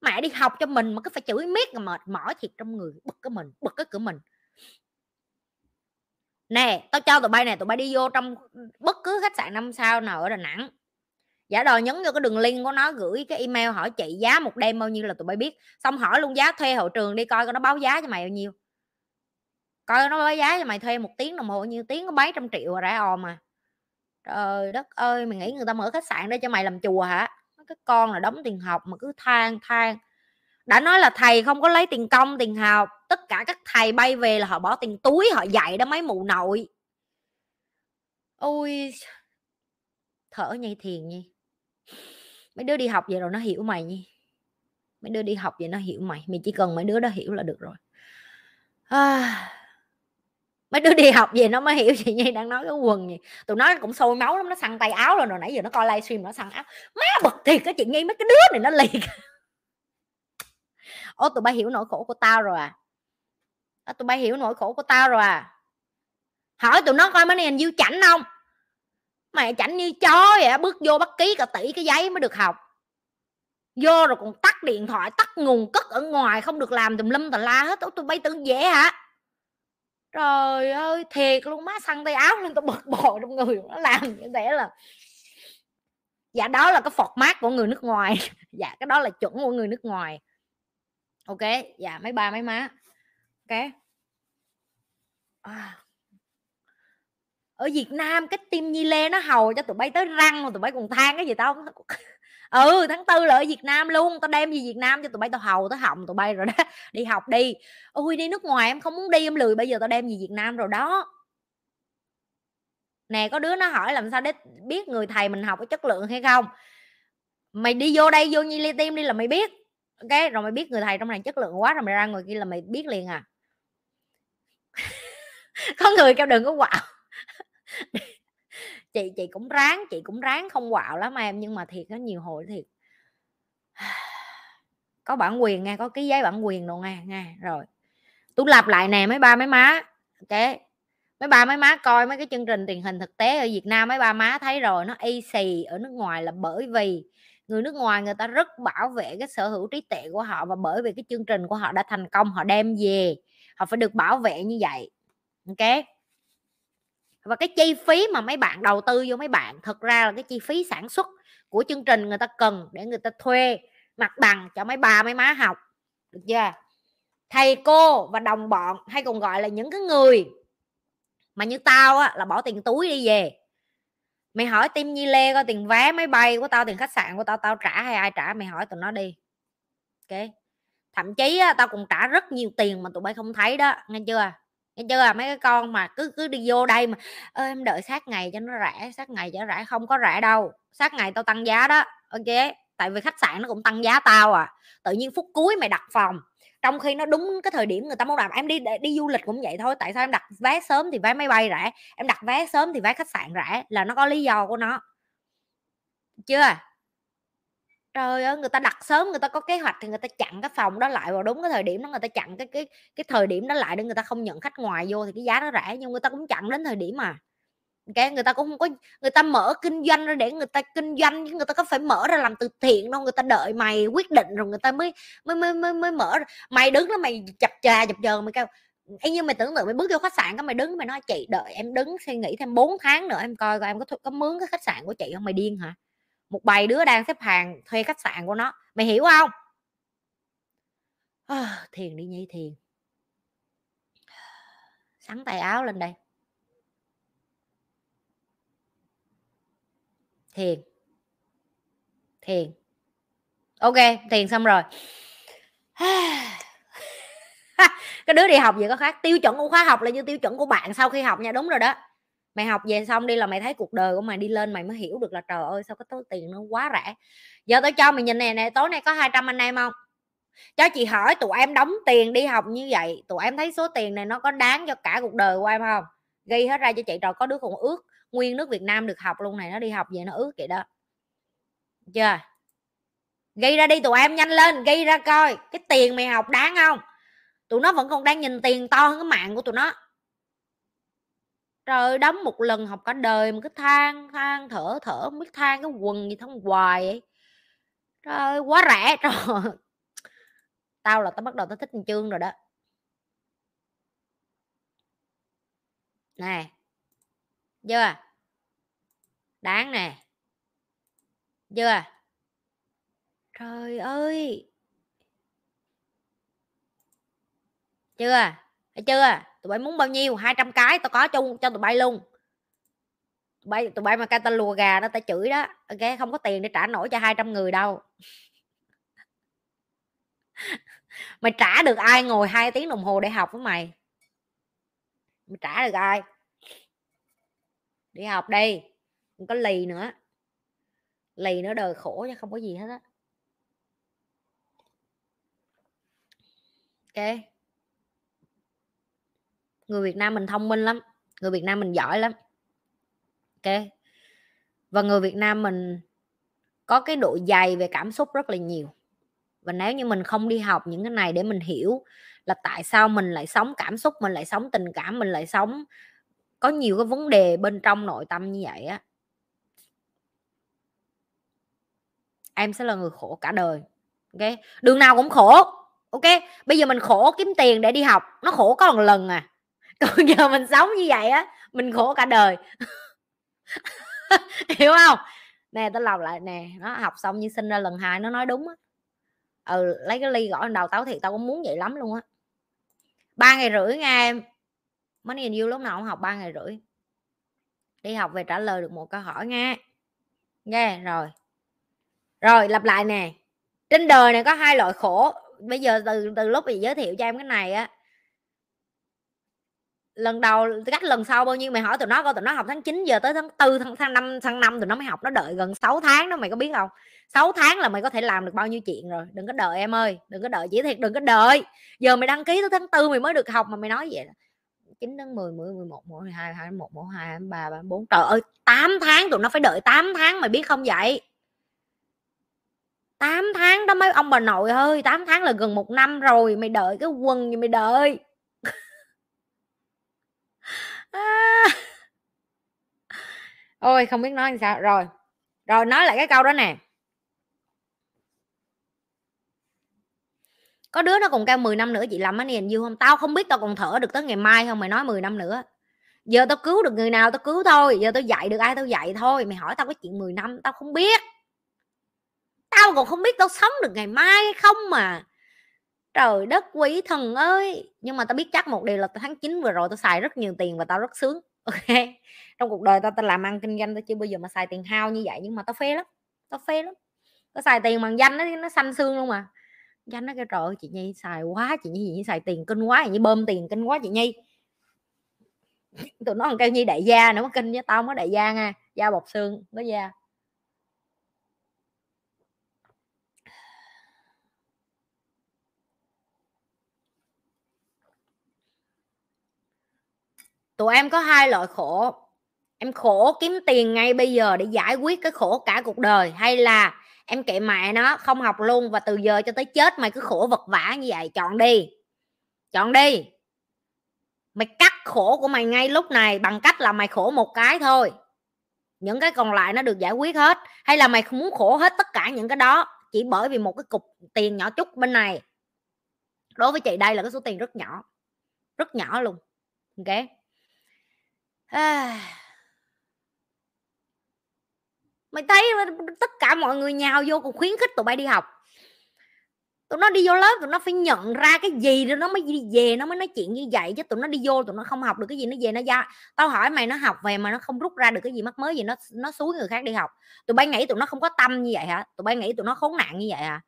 Mẹ đi học cho mình mà cứ phải chửi miết là mệt mỏi thiệt trong người, bực cái mình, bực cái cửa mình. Nè, tao cho tụi bay này tụi bay đi vô trong bất cứ khách sạn năm sao nào ở đà nẵng. Giả đò nhấn vô cái đường link của nó, gửi cái email hỏi chị giá một đêm bao nhiêu là tụi bay biết. Xong hỏi luôn giá thuê hậu trường đi coi coi nó báo giá cho mày bao nhiêu coi nó báo giá cho mày thuê một tiếng đồng hồ bao nhiêu tiếng có mấy trăm triệu rẻ ò mà trời đất ơi mày nghĩ người ta mở khách sạn để cho mày làm chùa hả? Cái con là đóng tiền học mà cứ than than. Đã nói là thầy không có lấy tiền công tiền học tất cả các thầy bay về là họ bỏ tiền túi họ dạy đó mấy mụ nội. Ôi thở nhây thiền nhi. Mấy đứa đi học vậy rồi nó hiểu mày nhi. Mấy đứa đi học vậy nó hiểu mày mày chỉ cần mấy đứa đó hiểu là được rồi. À, mấy đứa đi học về nó mới hiểu chị nhi đang nói cái quần gì. Tụi nó cũng sôi máu lắm nó săn tay áo rồi, rồi nãy giờ nó coi livestream nó săn áo. Má bực thiệt cái chị nhi mấy cái đứa này nó liệt. [laughs] Ô tụi bay hiểu nỗi khổ của tao rồi à? À, tụi bay hiểu nỗi khổ của tao rồi à? Hỏi tụi nó coi mấy này nhiêu chảnh không? Mày chảnh như chó vậy bước vô bắt ký cả tỷ cái giấy mới được học. Vô rồi còn tắt điện thoại tắt nguồn cất ở ngoài không được làm tùm lum tà la hết. Tụi bay tưởng dễ hả? Trời ơi, thiệt luôn, má xăng tay áo lên tao bực [laughs] bội trong người nó làm như thế là dạ đó là cái phọt mát của người nước ngoài. [laughs] Dạ cái đó là chuẩn của người nước ngoài. Ok dạ mấy ba mấy má. Ok. À. ở Việt Nam, cái tim Nhi Lê nó hầu cho tụi bay tới răng mà tụi bay còn than cái gì tao ừ tháng tư là ở Việt Nam luôn, tao đem gì Việt Nam cho tụi bay, tao hầu tới hỏng tụi bay rồi đó, [laughs] đi học đi. Ôi, đi nước ngoài em không muốn đi, em lười, bây giờ tao đem gì Việt Nam rồi đó. Nè, có đứa nó hỏi làm sao để biết người thầy mình học có chất lượng hay không? Mày đi vô đây, vô nhi li tim đi là mày biết, ok? Rồi mày biết người thầy trong này chất lượng quá, rồi mày ra người kia là mày biết liền à. [laughs] Có người kêu đừng có quạo. [laughs] chị chị cũng ráng, chị cũng ráng không quạo lắm em, nhưng mà thiệt có nhiều hồi thiệt. [sighs] Có bản quyền nghe, có ký giấy bản quyền đồ nghe nghe, rồi. Tôi lặp lại nè, mấy ba, mấy má, ok? Mấy ba, mấy má coi mấy cái chương trình truyền hình thực tế ở Việt Nam, mấy ba má thấy rồi, nó y xì ở nước ngoài là bởi vì người nước ngoài người ta rất bảo vệ cái sở hữu trí tuệ của họ và bởi vì cái chương trình của họ đã thành công, họ đem về, họ phải được bảo vệ như vậy, ok? Và cái chi phí mà mấy bạn đầu tư vô mấy bạn thực ra là cái chi phí sản xuất của chương trình người ta cần để người ta thuê mặt bằng cho mấy bà mấy má học được chưa? Thầy cô và đồng bọn hay còn gọi là những cái người mà như tao á là bỏ tiền túi đi về. Mày hỏi tim nhi lê coi tiền vé máy bay của tao tiền khách sạn của tao tao trả hay ai trả mày hỏi tụi nó đi. Ok? Thậm chí á, tao cũng trả rất nhiều tiền mà tụi bay không thấy đó nghe chưa? Nghe chưa? Mấy cái con mà cứ cứ đi vô đây mà, ơ, em đợi sát ngày cho nó rẻ sát ngày cho nó rẻ không có rẻ đâu, sát ngày tao tăng giá đó. Ok? Tại vì khách sạn nó cũng tăng giá tao à. Tự nhiên phút cuối mày đặt phòng, trong khi nó đúng cái thời điểm người ta muốn làm em đi đi du lịch cũng vậy thôi, tại sao em đặt vé sớm thì vé máy bay rẻ em đặt vé sớm thì vé khách sạn rẻ là nó có lý do của nó. Chưa? Trời ơi người ta đặt sớm người ta có kế hoạch thì người ta chặn cái phòng đó lại vào đúng cái thời điểm đó người ta chặn cái cái cái thời điểm đó lại để người ta không nhận khách ngoài vô thì cái giá nó rẻ nhưng người ta cũng chặn đến thời điểm mà cái người ta cũng không có người ta mở kinh doanh ra để người ta kinh doanh chứ người ta có phải mở ra làm từ thiện đâu người ta đợi mày quyết định rồi người ta mới mới mới mới, mới mở ra. mày đứng đó mày chập trà chập chờ mày kêu y như mày tưởng tượng mày bước vô khách sạn cái mày đứng mày nói chị đợi em đứng suy nghĩ thêm 4 tháng nữa em coi coi em có có mướn cái khách sạn của chị không mày điên hả một bầy đứa đang xếp hàng thuê khách sạn của nó. Mày hiểu không? À, thiền đi nhi thiền. Sắn tay áo lên đây. Thiền. Thiền. Ok thiền xong rồi. [laughs] Cái đứa đi học gì có khác. Tiêu chuẩn của khóa học là như tiêu chuẩn của bạn sau khi học nha. Đúng rồi đó mày học về xong đi là mày thấy cuộc đời của mày đi lên mày mới hiểu được là, trời ơi, sao cái tối tiền nó quá rẻ. Giờ tôi cho mày nhìn này nè, tối nay có 200 anh em không? Cho chị hỏi tụi em đóng tiền đi học như vậy, tụi em thấy số tiền này nó có đáng cho cả cuộc đời của em không? Ghi hết ra cho chị rồi có đứa còn ước nguyên nước Việt Nam được học luôn này, nó đi học về nó ước vậy đó. Chưa? Ghi ra đi tụi em nhanh lên, ghi ra coi, cái tiền mày học đáng không? Tụi nó vẫn còn đang nhìn tiền to hơn cái mạng của tụi nó trời đóng một lần học cả đời mà cứ than than, thở thở, không biết than cái quần gì thông hoài ấy. trời quá rẻ [laughs] trời. Tao là tao bắt đầu tao thích chương rồi đó. Nè. Chưa à? đáng nè. Chưa à? trời ơi. Chưa thấy chưa? Tụi bay muốn bao nhiêu? 200 cái, tao có chung, cho tụi bay luôn. Tụi bay tụi bay mà ca tao lùa gà đó tao chửi đó. Ok, không có tiền để trả nổi cho 200 người đâu. [laughs] Mày trả được ai ngồi hai tiếng đồng hồ để học với mày? Mày trả được ai? Đi học đi không có lì nữa. Lì nữa đời khổ chứ không có gì hết á. Ok người Việt Nam mình thông minh lắm, người Việt Nam mình giỏi lắm. Ok? Và người Việt Nam mình có cái độ dày về cảm xúc rất là nhiều. Và nếu như mình không đi học những cái này để mình hiểu là tại sao mình lại sống cảm xúc, mình lại sống tình cảm, mình lại sống có nhiều cái vấn đề bên trong nội tâm như vậy á. Em sẽ là người khổ cả đời. Ok? Đường nào cũng khổ, ok? Bây giờ mình khổ kiếm tiền để đi học, nó khổ có một lần à. [laughs] còn giờ mình sống như vậy á mình khổ cả đời. [laughs] Hiểu không? Nè tao lòng lại nè nó học xong như sinh ra lần hai nó nói đúng á. Ừ lấy cái ly gõ đầu tao thì tao cũng muốn vậy lắm luôn á. Ba ngày rưỡi nghe, em. Mấy nhìn yêu lúc nào cũng học ba ngày rưỡi. Đi học về trả lời được một câu hỏi nghe, nghe rồi. Rồi lặp lại nè. Trên đời này có hai loại khổ. Bây giờ từ từ lúc mình giới thiệu cho em cái này á lần đầu, cách lần sau bao nhiêu, mày hỏi tụi nó coi, tụi nó học tháng 9 giờ tới tháng 4 tháng tháng 5 tháng 5 tụi nó mới học, nó đợi gần 6 tháng đó, mày có biết không? 6 tháng là mày có thể làm được bao nhiêu chuyện rồi, đừng có đợi em ơi, đừng có đợi, chỉ thiệt đừng có đợi. Giờ mày đăng ký tới tháng 4 mày mới được học mà mày nói vậy 9 đến 10 10 11 12 21 12 23 34 trời ơi 8 tháng tụi nó phải đợi 8 tháng mày biết không vậy? 8 tháng đó mấy ông bà nội ơi 8 tháng là gần một năm rồi, mày đợi cái quần gì mày đợi à, ôi, không biết nói làm sao. Rồi. Rồi, nói lại cái câu đó nè. Có đứa nó còn cao 10 năm nữa, chị làm anh nhìn vui không tao không biết tao còn thở được tới ngày mai không mày nói 10 năm nữa. Giờ tao cứu được người nào tao cứu thôi, giờ tao dạy được ai tao dạy thôi. Mày hỏi tao cái chuyện 10 năm, tao không biết. Tao còn không biết tao sống được ngày mai hay không mà. Trời đất quý thần ơi. Nhưng mà tao biết chắc một điều là tháng 9 vừa rồi tao xài rất nhiều tiền và tao rất sướng. Ok trong cuộc đời tao tao làm ăn kinh doanh tao chưa bao giờ mà xài tiền hao như vậy, nhưng mà tao phê lắm, tao phê lắm. Tao xài tiền bằng danh nó nó xanh xương luôn mà. Danh nó kêu, trời ơi, chị nhi xài quá, chị nhi xài tiền kinh quá, chị nhi bơm tiền kinh quá, chị nhi. [laughs] Tụi nó còn kêu, nhi, đại gia nữa kinh với tao mới đại gia nha, da bọc xương, có da. Tụi em có hai loại khổ em khổ kiếm tiền ngay bây giờ để giải quyết cái khổ cả cuộc đời, hay là em kệ mẹ nó không học luôn và từ giờ cho tới chết mày cứ khổ vật vả như vậy? Chọn đi chọn đi. Mày cắt khổ của mày ngay lúc này bằng cách là mày khổ một cái thôi. Những cái còn lại nó được giải quyết hết, hay là mày không muốn khổ hết tất cả những cái đó chỉ bởi vì một cái cục tiền nhỏ chút bên này? Đối với chị đây là cái số tiền rất nhỏ rất nhỏ luôn, ok? À mày thấy tất cả mọi người nhào vô cùng khuyến khích tụi bay đi học. Tụi nó đi vô lớp, tụi nó phải nhận ra cái gì rồi nó mới đi về, nó mới nói chuyện như vậy, chứ tụi nó đi vô tụi nó không học được cái gì, nó về nó ra tao hỏi mày nó học về mà nó không rút ra được cái gì mắc mới gì, nó nó xúi người khác đi học. Tụi bay nghĩ tụi nó không có tâm như vậy hả? Tụi bay nghĩ tụi nó khốn nạn như vậy hả?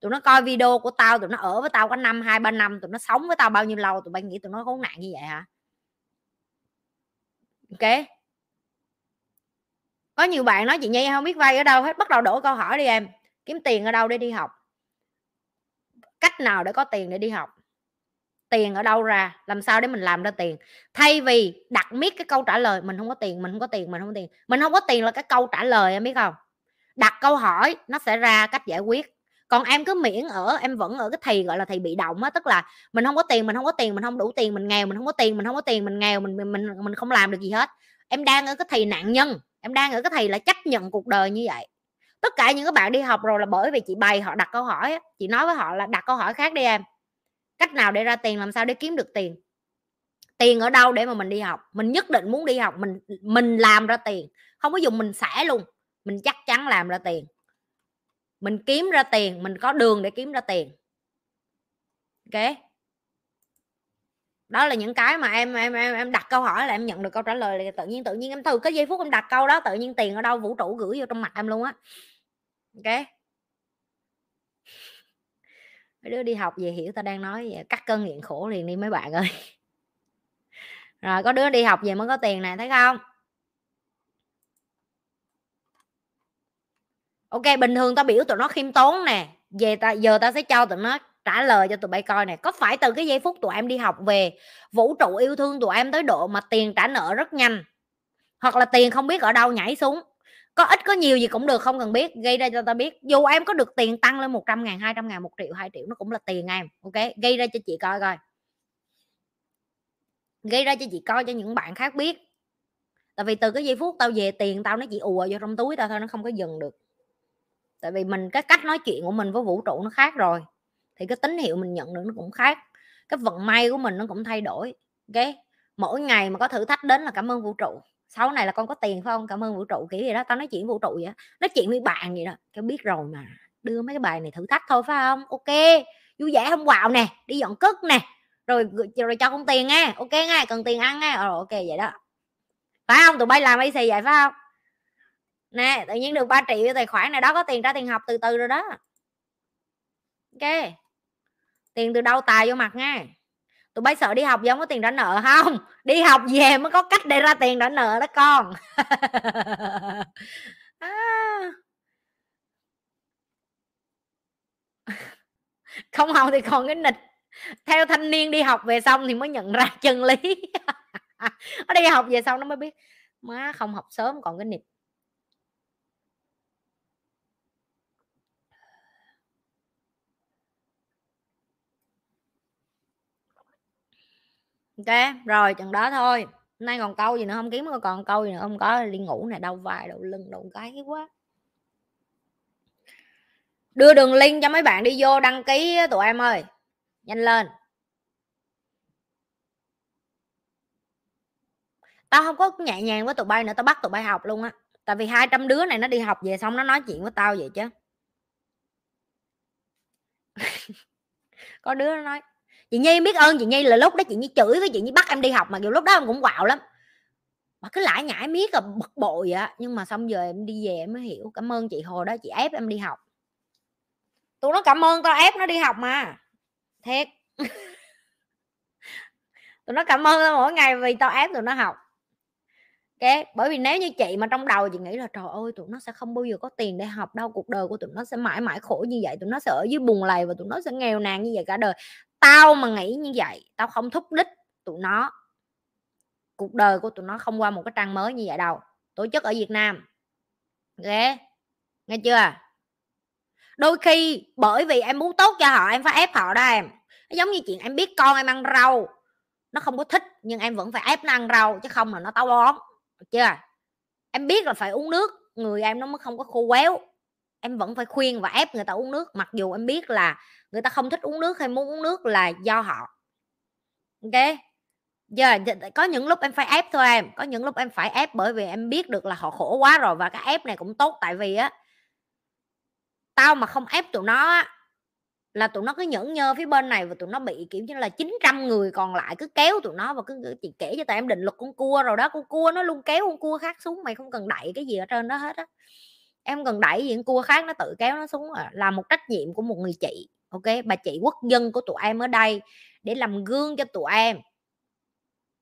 Tụi nó coi video của tao, tụi nó ở với tao có năm, hai, ba năm, tụi nó sống với tao bao nhiêu lâu, tụi bay nghĩ tụi nó khốn nạn như vậy hả? Ok? Có nhiều bạn nói chị nhi không biết vay ở đâu hết bắt đầu đổ câu hỏi đi em kiếm tiền ở đâu để đi học? Cách nào để có tiền để đi học? Tiền ở đâu ra? Làm sao để mình làm ra tiền? Thay vì đặt miết cái câu trả lời mình không có tiền mình không có tiền mình không có tiền. Mình không có tiền là cái câu trả lời em biết không? Đặt câu hỏi nó sẽ ra cách giải quyết. Còn em cứ miễn ở em vẫn ở cái thì gọi là thì bị động á tức là mình không có tiền mình không có tiền mình không đủ tiền mình nghèo mình không có tiền mình không có tiền mình nghèo mình mình mình, mình không làm được gì hết. Em đang ở cái thì nạn nhân em đang ở cái thầy là chấp nhận cuộc đời như vậy. Tất cả những các bạn đi học rồi là bởi vì chị bày họ đặt câu hỏi chị nói với họ là đặt câu hỏi khác đi em. Cách nào để ra tiền, làm sao để kiếm được tiền? Tiền ở đâu để mà mình đi học? Mình nhất định muốn đi học, mình mình làm ra tiền. Không có dùng mình xả luôn, mình chắc chắn làm ra tiền. Mình kiếm ra tiền, mình có đường để kiếm ra tiền. Ok? Đó là những cái mà em em em em đặt câu hỏi là em nhận được câu trả lời là tự nhiên tự nhiên em từ cái giây phút em đặt câu đó, tự nhiên tiền ở đâu, vũ trụ gửi vô trong mặt em luôn á. Ok? Mấy đứa đi học về hiểu ta đang nói vậy. cắt cơn nghiện khổ liền đi mấy bạn ơi. [laughs] Rồi, có đứa đi học về mới có tiền nè, thấy không? Ok, bình thường tao biểu tụi nó khiêm tốn nè, về ta, giờ tao sẽ cho tụi nó trả lời cho tụi bay coi này có phải từ cái giây phút tụi em đi học về, vũ trụ yêu thương tụi em tới độ mà tiền trả nợ rất nhanh, hoặc là tiền không biết ở đâu nhảy xuống? Có ít có nhiều gì cũng được không cần biết, gây ra cho ta biết. Dù em có được tiền tăng lên 100 ngàn 200 ngàn, một triệu 2 triệu, nó cũng là tiền em, ok? Gây ra cho chị coi coi. Gây ra cho chị coi cho những bạn khác biết. Tại vì từ cái giây phút tao về tiền tao nó chỉ ùa vô trong túi tao thôi, nó không có dừng được. Tại vì mình, cái cách nói chuyện của mình với vũ trụ nó khác rồi thì cái tín hiệu mình nhận được nó cũng khác, cái vận may của mình nó cũng thay đổi, ok? Mỗi ngày mà có thử thách đến là cảm ơn vũ trụ. Sau này là con có tiền, phải không? Cảm ơn vũ trụ, kiểu gì đó. Tao nói chuyện vũ trụ vậy nói chuyện với bạn vậy đó. Tao biết rồi mà đưa mấy cái bài này thử thách thôi, phải không? Ok, vui vẻ không? Quạo nè, đi dọn cất nè, rồi rồi cho con tiền nghe ok nghe cần tiền ăn nghe rồi ờ, ok, vậy đó. Phải không? Tụi bay làm y xì vậy, phải không? Nè, tự nhiên được 3 triệu tài khoản này, đó có tiền ra tiền học từ từ rồi đó. Ok tiền từ đâu tài vô mặt nha tụi bay sợ đi học giống có tiền trả nợ không? Đi học về mới có cách để ra tiền trả nợ đó con. [laughs] À. [laughs] không học thì còn cái nịch. Theo thanh niên đi học về xong thì mới nhận ra chân lý. [laughs] Nó đi học về xong nó mới biết. Má không học sớm còn cái nịch. Ok rồi chừng đó thôi. Nay còn câu gì nữa không? Kiếm còn câu gì nữa không? Có đi ngủ này đau vai, đau lưng, đau cái quá. Đưa đường link cho mấy bạn đi vô đăng ký tụi em ơi. Nhanh lên. Tao không có nhẹ nhàng với tụi bay nữa, tao bắt tụi bay học luôn á. Tại vì 200 đứa này nó đi học về xong nó nói chuyện với tao vậy chứ. [laughs] Có đứa nó nói chị nhi biết ơn chị nhi, là lúc đó chị nhi chửi với chị nhi, bắt em đi học mà, kiểu lúc đó em cũng quạo lắm. Mà cứ lãi nhãi miết là bực bội á, nhưng mà xong giờ em đi về em mới hiểu, cảm ơn chị hồi đó chị ép em đi học. Tụi nó cảm ơn tao ép nó đi học mà, thiệt. [laughs] Tụi nó cảm ơn tao mỗi ngày vì tao ép tụi nó học. Ok, bởi vì nếu như chị mà trong đầu chị nghĩ là, trời ơi, tụi nó sẽ không bao giờ có tiền để học đâu, cuộc đời của tụi nó sẽ mãi mãi khổ như vậy, tụi nó sẽ ở dưới bùn lầy và tụi nó sẽ nghèo nàn như vậy cả đời tao mà nghĩ như vậy, tao không thúc đích tụi nó. Cuộc đời của tụi nó không qua một cái trang mới như vậy đâu. Tổ chức ở Việt Nam. Ghê nghe chưa? Đôi khi bởi vì em muốn tốt cho họ, em phải ép họ đó em. Nó giống như chuyện em biết con em ăn rau. Nó không có thích nhưng em vẫn phải ép nó ăn rau chứ không là nó táo bón. Được chưa? Em biết là phải uống nước, người em nó mới không có khô quéo em vẫn phải khuyên và ép người ta uống nước, mặc dù em biết là người ta không thích uống nước hay muốn uống nước là do họ. Ok? Giờ có những lúc em phải ép thôi em, có những lúc em phải ép bởi vì em biết được là họ khổ quá rồi và cái ép này cũng tốt tại vì á, tao mà không ép tụi nó á, là tụi nó cứ nhẫn nhơ phía bên này và tụi nó bị kiểu như là 900 người còn lại cứ kéo tụi nó và cứ chị kể cho tụi em định luật con cua rồi đó, con cua nó luôn kéo con cua khác xuống, mày không cần đẩy cái gì ở trên đó hết á em cần đẩy những cua khác nó tự kéo nó xuống à. là một trách nhiệm của một người chị, ok? Bà chị quốc dân của tụi em ở đây để làm gương cho tụi em.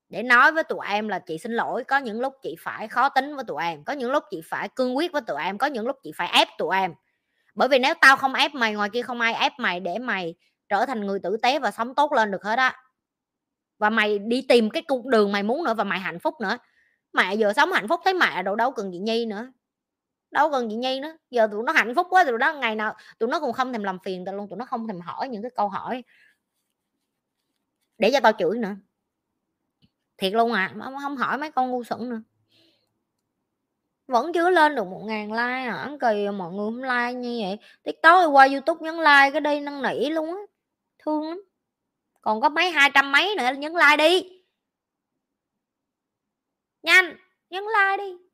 Để nói với tụi em là chị xin lỗi, có những lúc chị phải khó tính với tụi em, có những lúc chị phải cương quyết với tụi em, có những lúc chị phải ép tụi em. Bởi vì nếu tao không ép mày, ngoài kia không ai ép mày để mày trở thành người tử tế và sống tốt lên được hết á. Và mày đi tìm cái cung đường mày muốn nữa và mày hạnh phúc nữa. Mẹ giờ sống hạnh phúc, thấy mẹ đâu đâu cần chị nhi nữa đâu cần chị nhi nữa. Giờ tụi nó hạnh phúc quá, tụi đó ngày nào tụi nó cũng không thèm làm phiền tao luôn, tụi nó không thèm hỏi những cái câu hỏi. Để cho tao chửi nữa. Thiệt luôn à không hỏi mấy con ngu xuẩn nữa. Vẫn chưa lên được một ngàn like hả? Kỳ mọi người không like như vậy. Tiktok qua youtube nhấn like cái đây năn nỉ luôn á. Thương lắm. Còn có mấy hai trăm mấy nữa nhấn like đi. Nhanh, nhấn like đi.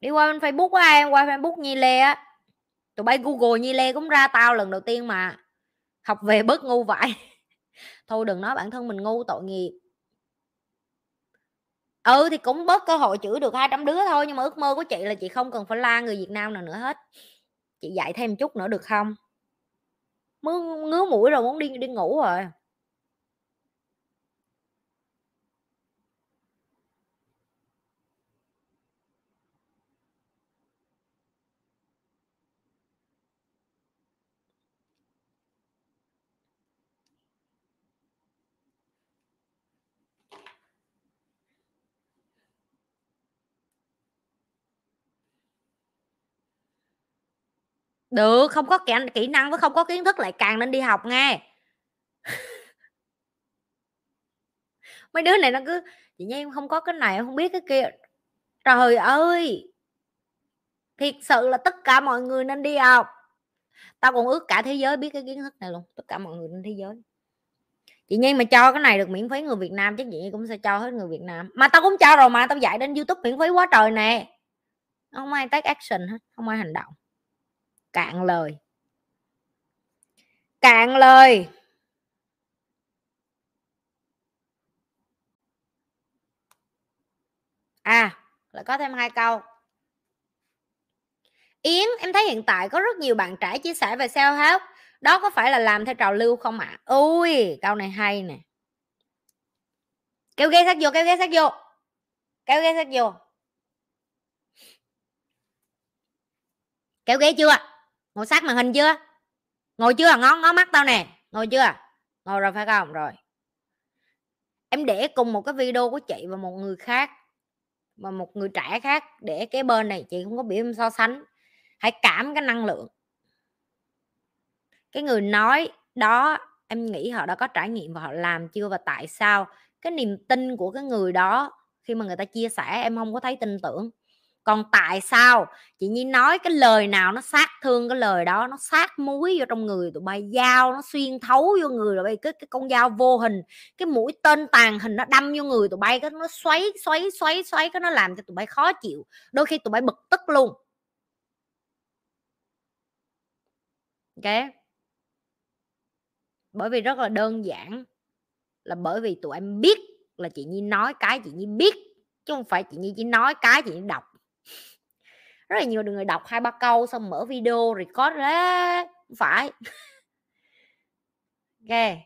Đi qua bên facebook á em, qua facebook nhi lê á. Tụi bay google nhi lê cũng ra tao lần đầu tiên mà. Học về bớt ngu vậy [laughs] thôi đừng nói bản thân mình ngu tội nghiệp. Ừ thì cũng bớt cơ hội chữa được 200 đứa thôi, nhưng mà ước mơ của chị là chị không cần phải la người Việt Nam nào nữa hết. Chị dạy thêm chút nữa được không? Mới ngứa mũi rồi muốn đi đi ngủ rồi. Được không có kỹ, kỹ năng với không có kiến thức lại càng nên đi học nghe. [laughs] Mấy đứa này nó cứ chị nhi em không có cái này em không biết cái kia. Trời ơi! Thiệt sự là tất cả mọi người nên đi học. Tao còn ước cả thế giới biết cái kiến thức này luôn tất cả mọi người trên thế giới. Chị nhi mà cho cái này được miễn phí người việt nam chắc chị cũng sẽ cho hết người việt nam. Mà tao cũng cho rồi mà tao dạy đến youtube miễn phí quá trời nè. Không ai take action hết không ai hành động cạn lời. Cạn lời. À lại có thêm hai câu. Yến, em thấy hiện tại có rất nhiều bạn trẻ chia sẻ về self help đó có phải là làm theo trào lưu không ạ? À? ui, câu này hay nè. Kéo ghế sát vô, kéo ghế sát vô. Kéo ghế sát vô. Kéo ghế chưa ngồi sát màn hình chưa? Ngồi chưa? Ngó ngó mắt tao nè. Ngồi chưa? Ngồi rồi, phải không? Rồi. Em để cùng một cái video của chị và một người khác, và một người trẻ khác để cái bên này, chị không có bị em so sánh. Hãy cảm cái năng lượng. Cái người nói đó, em nghĩ họ đã có trải nghiệm và họ làm chưa và tại sao. Cái niềm tin của cái người đó khi mà người ta chia sẻ, em không có thấy tin tưởng còn tại sao? Chị nhi nói cái lời nào nó sát thương cái lời đó nó sát muối vô trong người tụi bay dao nó xuyên thấu vô người rồi bay cái, cái con dao vô hình cái mũi tên tàn hình nó đâm vô người tụi bay cái nó xoáy xoáy xoáy xoáy cái nó làm cho tụi bay khó chịu đôi khi tụi bay bực tức luôn. Ok? Bởi vì rất là đơn giản là bởi vì tụi em biết là chị nhi nói cái chị nhi biết chứ không phải chị nhi chỉ nói cái chị nhi đọc rất là nhiều người đọc hai ba câu xong mở video rồi có đấy không phải. Ok.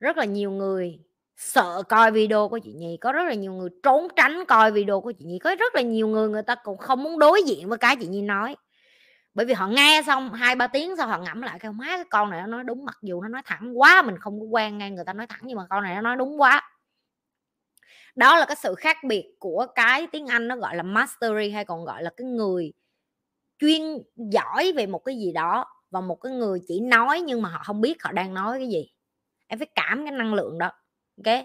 Rất là nhiều người sợ coi video của chị nhi. Có rất là nhiều người trốn tránh coi video của chị nhi. Có rất là nhiều người người ta cũng không muốn đối diện với cái chị nhi nói. Bởi vì họ nghe xong hai ba tiếng sau họ ngẫm lại cái má, cái con này nó nói đúng. Mặc dù nó nói thẳng quá, mình không có quen nghe người ta nói thẳng, nhưng mà con này nó nói đúng quá đó là cái sự khác biệt của cái tiếng anh nó gọi là mastery hay còn gọi là cái người chuyên giỏi về một cái gì đó và một cái người chỉ nói nhưng mà họ không biết họ đang nói cái gì. Em phải cảm cái năng lượng đó, ok?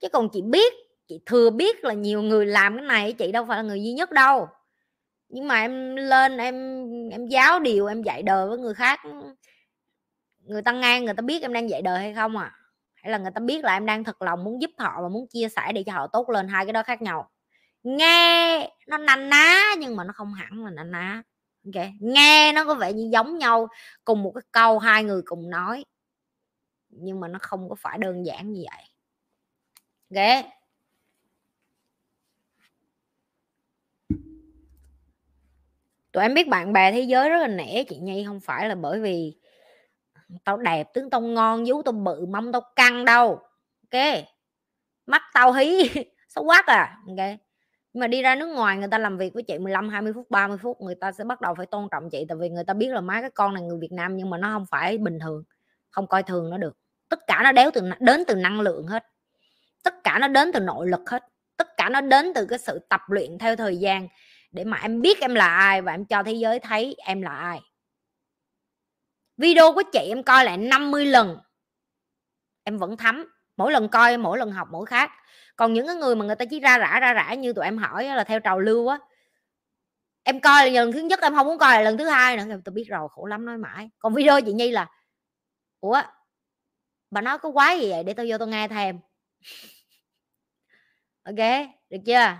Chứ còn chị biết, chị thừa biết là nhiều người làm cái này, chị đâu phải là người duy nhất đâu. Nhưng mà em lên, em em giáo điều, em dạy đời với người khác, người ta ngang người ta biết em đang dạy đời hay không à hay là người ta biết là em đang thật lòng muốn giúp họ và muốn chia sẻ để cho họ tốt lên hai cái đó khác nhau. Nghe, nó na ná nhưng mà nó không hẳn là na ná. Ok, nghe nó có vẻ như giống nhau, cùng một cái câu hai người cùng nói. Nhưng mà nó không có phải đơn giản như vậy. Ok. Tụi em biết bạn bè thế giới rất là nể chị nhi, không phải là bởi vì tao đẹp tướng, tao ngon vú, tao bự mông, tao căng đâu. Ok? Mắt tao hí. [laughs] Xấu quá à. Ok. Nhưng mà đi ra nước ngoài, người ta làm việc với chị 15 20 phút 30 phút, người ta sẽ bắt đầu phải tôn trọng chị, tại vì người ta biết là má cái con này người Việt Nam nhưng mà nó không phải bình thường, không coi thường nó được. Tất cả nó đéo từ đến từ năng lượng hết. Tất cả nó đến từ nội lực hết. Tất cả nó đến từ cái sự tập luyện theo thời gian để mà em biết em là ai và em cho thế giới thấy em là ai video của chị em coi lại 50 lần. Em vẫn thấm. Mỗi lần coi, mỗi lần học, mỗi khác. Còn những cái người mà người ta chỉ ra rã ra rã như tụi em hỏi là theo trào lưu á. Em coi là lần thứ nhất, em không muốn coi là lần thứ hai nữa. Tôi biết rồi, khổ lắm, nói mãi. Còn video chị nhi là, ủa, bà nói có quái gì vậy? Để tôi vô tôi nghe thêm. [laughs] Ok, được chưa?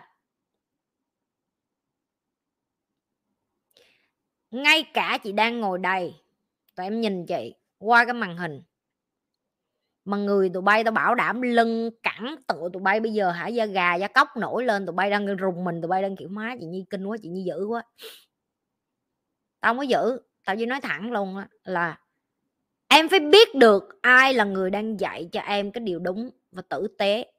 Ngay cả chị đang ngồi đây tụi em nhìn chị qua cái màn hình. Mà người tụi bay tao bảo đảm lưng cẳng tụi tụi bay bây giờ hả? Da gà, da cóc nổi lên, tụi bay đang rùng mình, tụi bay đang kiểu, má, chị nhi kinh quá, chị nhi dữ quá. Tao không có dữ, tao chỉ nói thẳng luôn á, là em phải biết được ai là người đang dạy cho em cái điều đúng và tử tế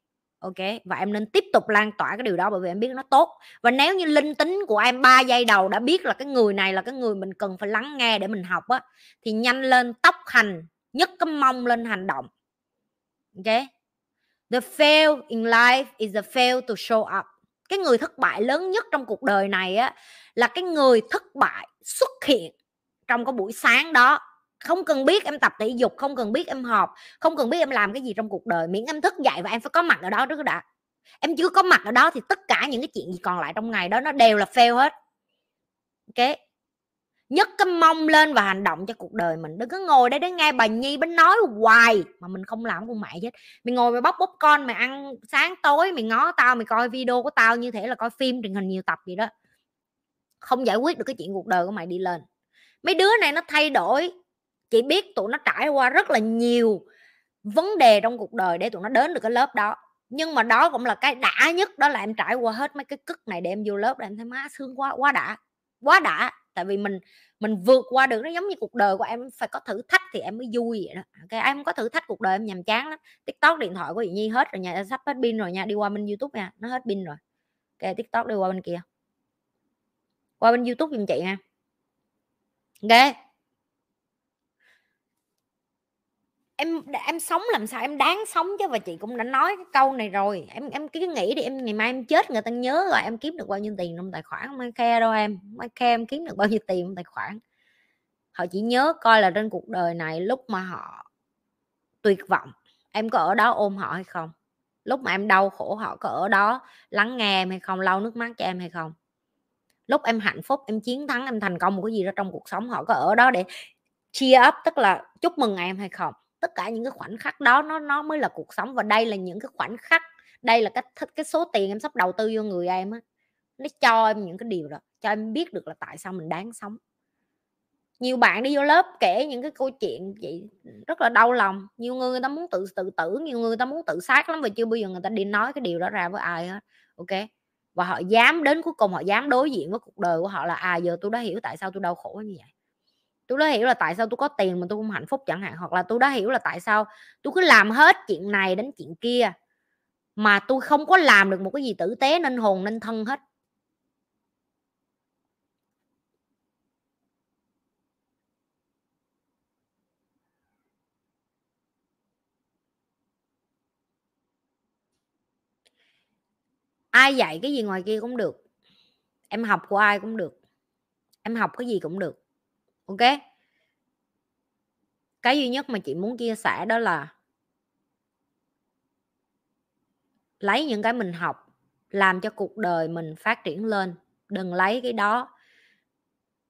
ok, và em nên tiếp tục lan tỏa cái điều đó bởi vì em biết nó tốt. Và nếu như linh tính của em 3 giây đầu đã biết là cái người này là cái người mình cần phải lắng nghe để mình học á, thì nhanh lên tóc hành nhấc cái mông lên hành động. Ok? The fail in life is the fail to show up. Cái người thất bại lớn nhất trong cuộc đời này á, là cái người thất bại xuất hiện trong cái buổi sáng đó không cần biết em tập thể dục, không cần biết em họp, không cần biết em làm cái gì trong cuộc đời, miễn em thức dậy và em phải có mặt ở đó trước đã. Em chưa có mặt ở đó thì tất cả những cái chuyện gì còn lại trong ngày đó nó đều là fail hết. Ok? Nhất cái mong lên và hành động cho cuộc đời mình. Đừng có ngồi đây để nghe bà nhi bánh nói hoài mà mình không làm con mẹ chết. Mày ngồi mày bóc bóp con mày ăn sáng tối, mày ngó tao, mày coi video của tao như thể là coi phim truyền hình nhiều tập gì đó. Không giải quyết được cái chuyện cuộc đời của mày đi lên. Mấy đứa này nó thay đổi chị biết tụi nó trải qua rất là nhiều vấn đề trong cuộc đời để tụi nó đến được cái lớp đó. Nhưng mà đó cũng là cái đã nhất, đó là em trải qua hết mấy cái cức này để em vô lớp để em thấy má sướng quá quá đã quá đã. Tại vì mình mình vượt qua được, nó giống như cuộc đời của em phải có thử thách thì em mới vui vậy đó. Cái em không có thử thách cuộc đời em nhàm chán lắm. Tiktok, điện thoại của chị nhi hết rồi nha, sắp hết pin rồi nha, đi qua bên youtube nha, nó hết pin rồi. Cái tiktok đi qua bên kia. Qua bên youtube giùm chị nha. Ok. Em em sống làm sao em đáng sống chứ? Và chị cũng đã nói cái câu này rồi. Em em cứ nghĩ đi, em, ngày mai em chết, người ta nhớ rồi em kiếm được bao nhiêu tiền trong tài khoản, không khe đâu em. Ai khe em kiếm được bao nhiêu tiền trong tài khoản. Họ chỉ nhớ coi là trên cuộc đời này lúc mà họ tuyệt vọng, em có ở đó ôm họ hay không? Lúc mà em đau khổ họ có ở đó lắng nghe em hay không? Lau nước mắt cho em hay không? Lúc em hạnh phúc, em chiến thắng, em thành công một cái gì đó trong cuộc sống, họ có ở đó để cheer up, tức là chúc mừng em hay không? Tất cả những cái khoảnh khắc đó, nó nó mới là cuộc sống. Và đây là những cái khoảnh khắc, đây là cái cái số tiền em sắp đầu tư vô người em á, nó cho em những cái điều đó, cho em biết được là tại sao mình đáng sống. Nhiều bạn đi vô lớp kể những cái câu chuyện vậy, rất là đau lòng. Nhiều người người ta muốn tự tự tử nhiều người người ta muốn tự sát lắm, và chưa bao giờ người ta đi nói cái điều đó ra với ai hết, ok? Và họ dám, đến cuối cùng họ dám đối diện với cuộc đời của họ là à giờ tôi đã hiểu tại sao tôi đau khổ như vậy tôi đã hiểu là tại sao tôi có tiền mà tôi không hạnh phúc chẳng hạn, hoặc là tôi đã hiểu là tại sao tôi cứ làm hết chuyện này đến chuyện kia mà tôi không có làm được một cái gì tử tế nên hồn, nên thân hết. Ai dạy cái gì ngoài kia cũng được, em học của ai cũng được, em học cái gì cũng được ok? Cái duy nhất mà chị muốn chia sẻ đó là lấy những cái mình học, làm cho cuộc đời mình phát triển lên. Đừng lấy cái đó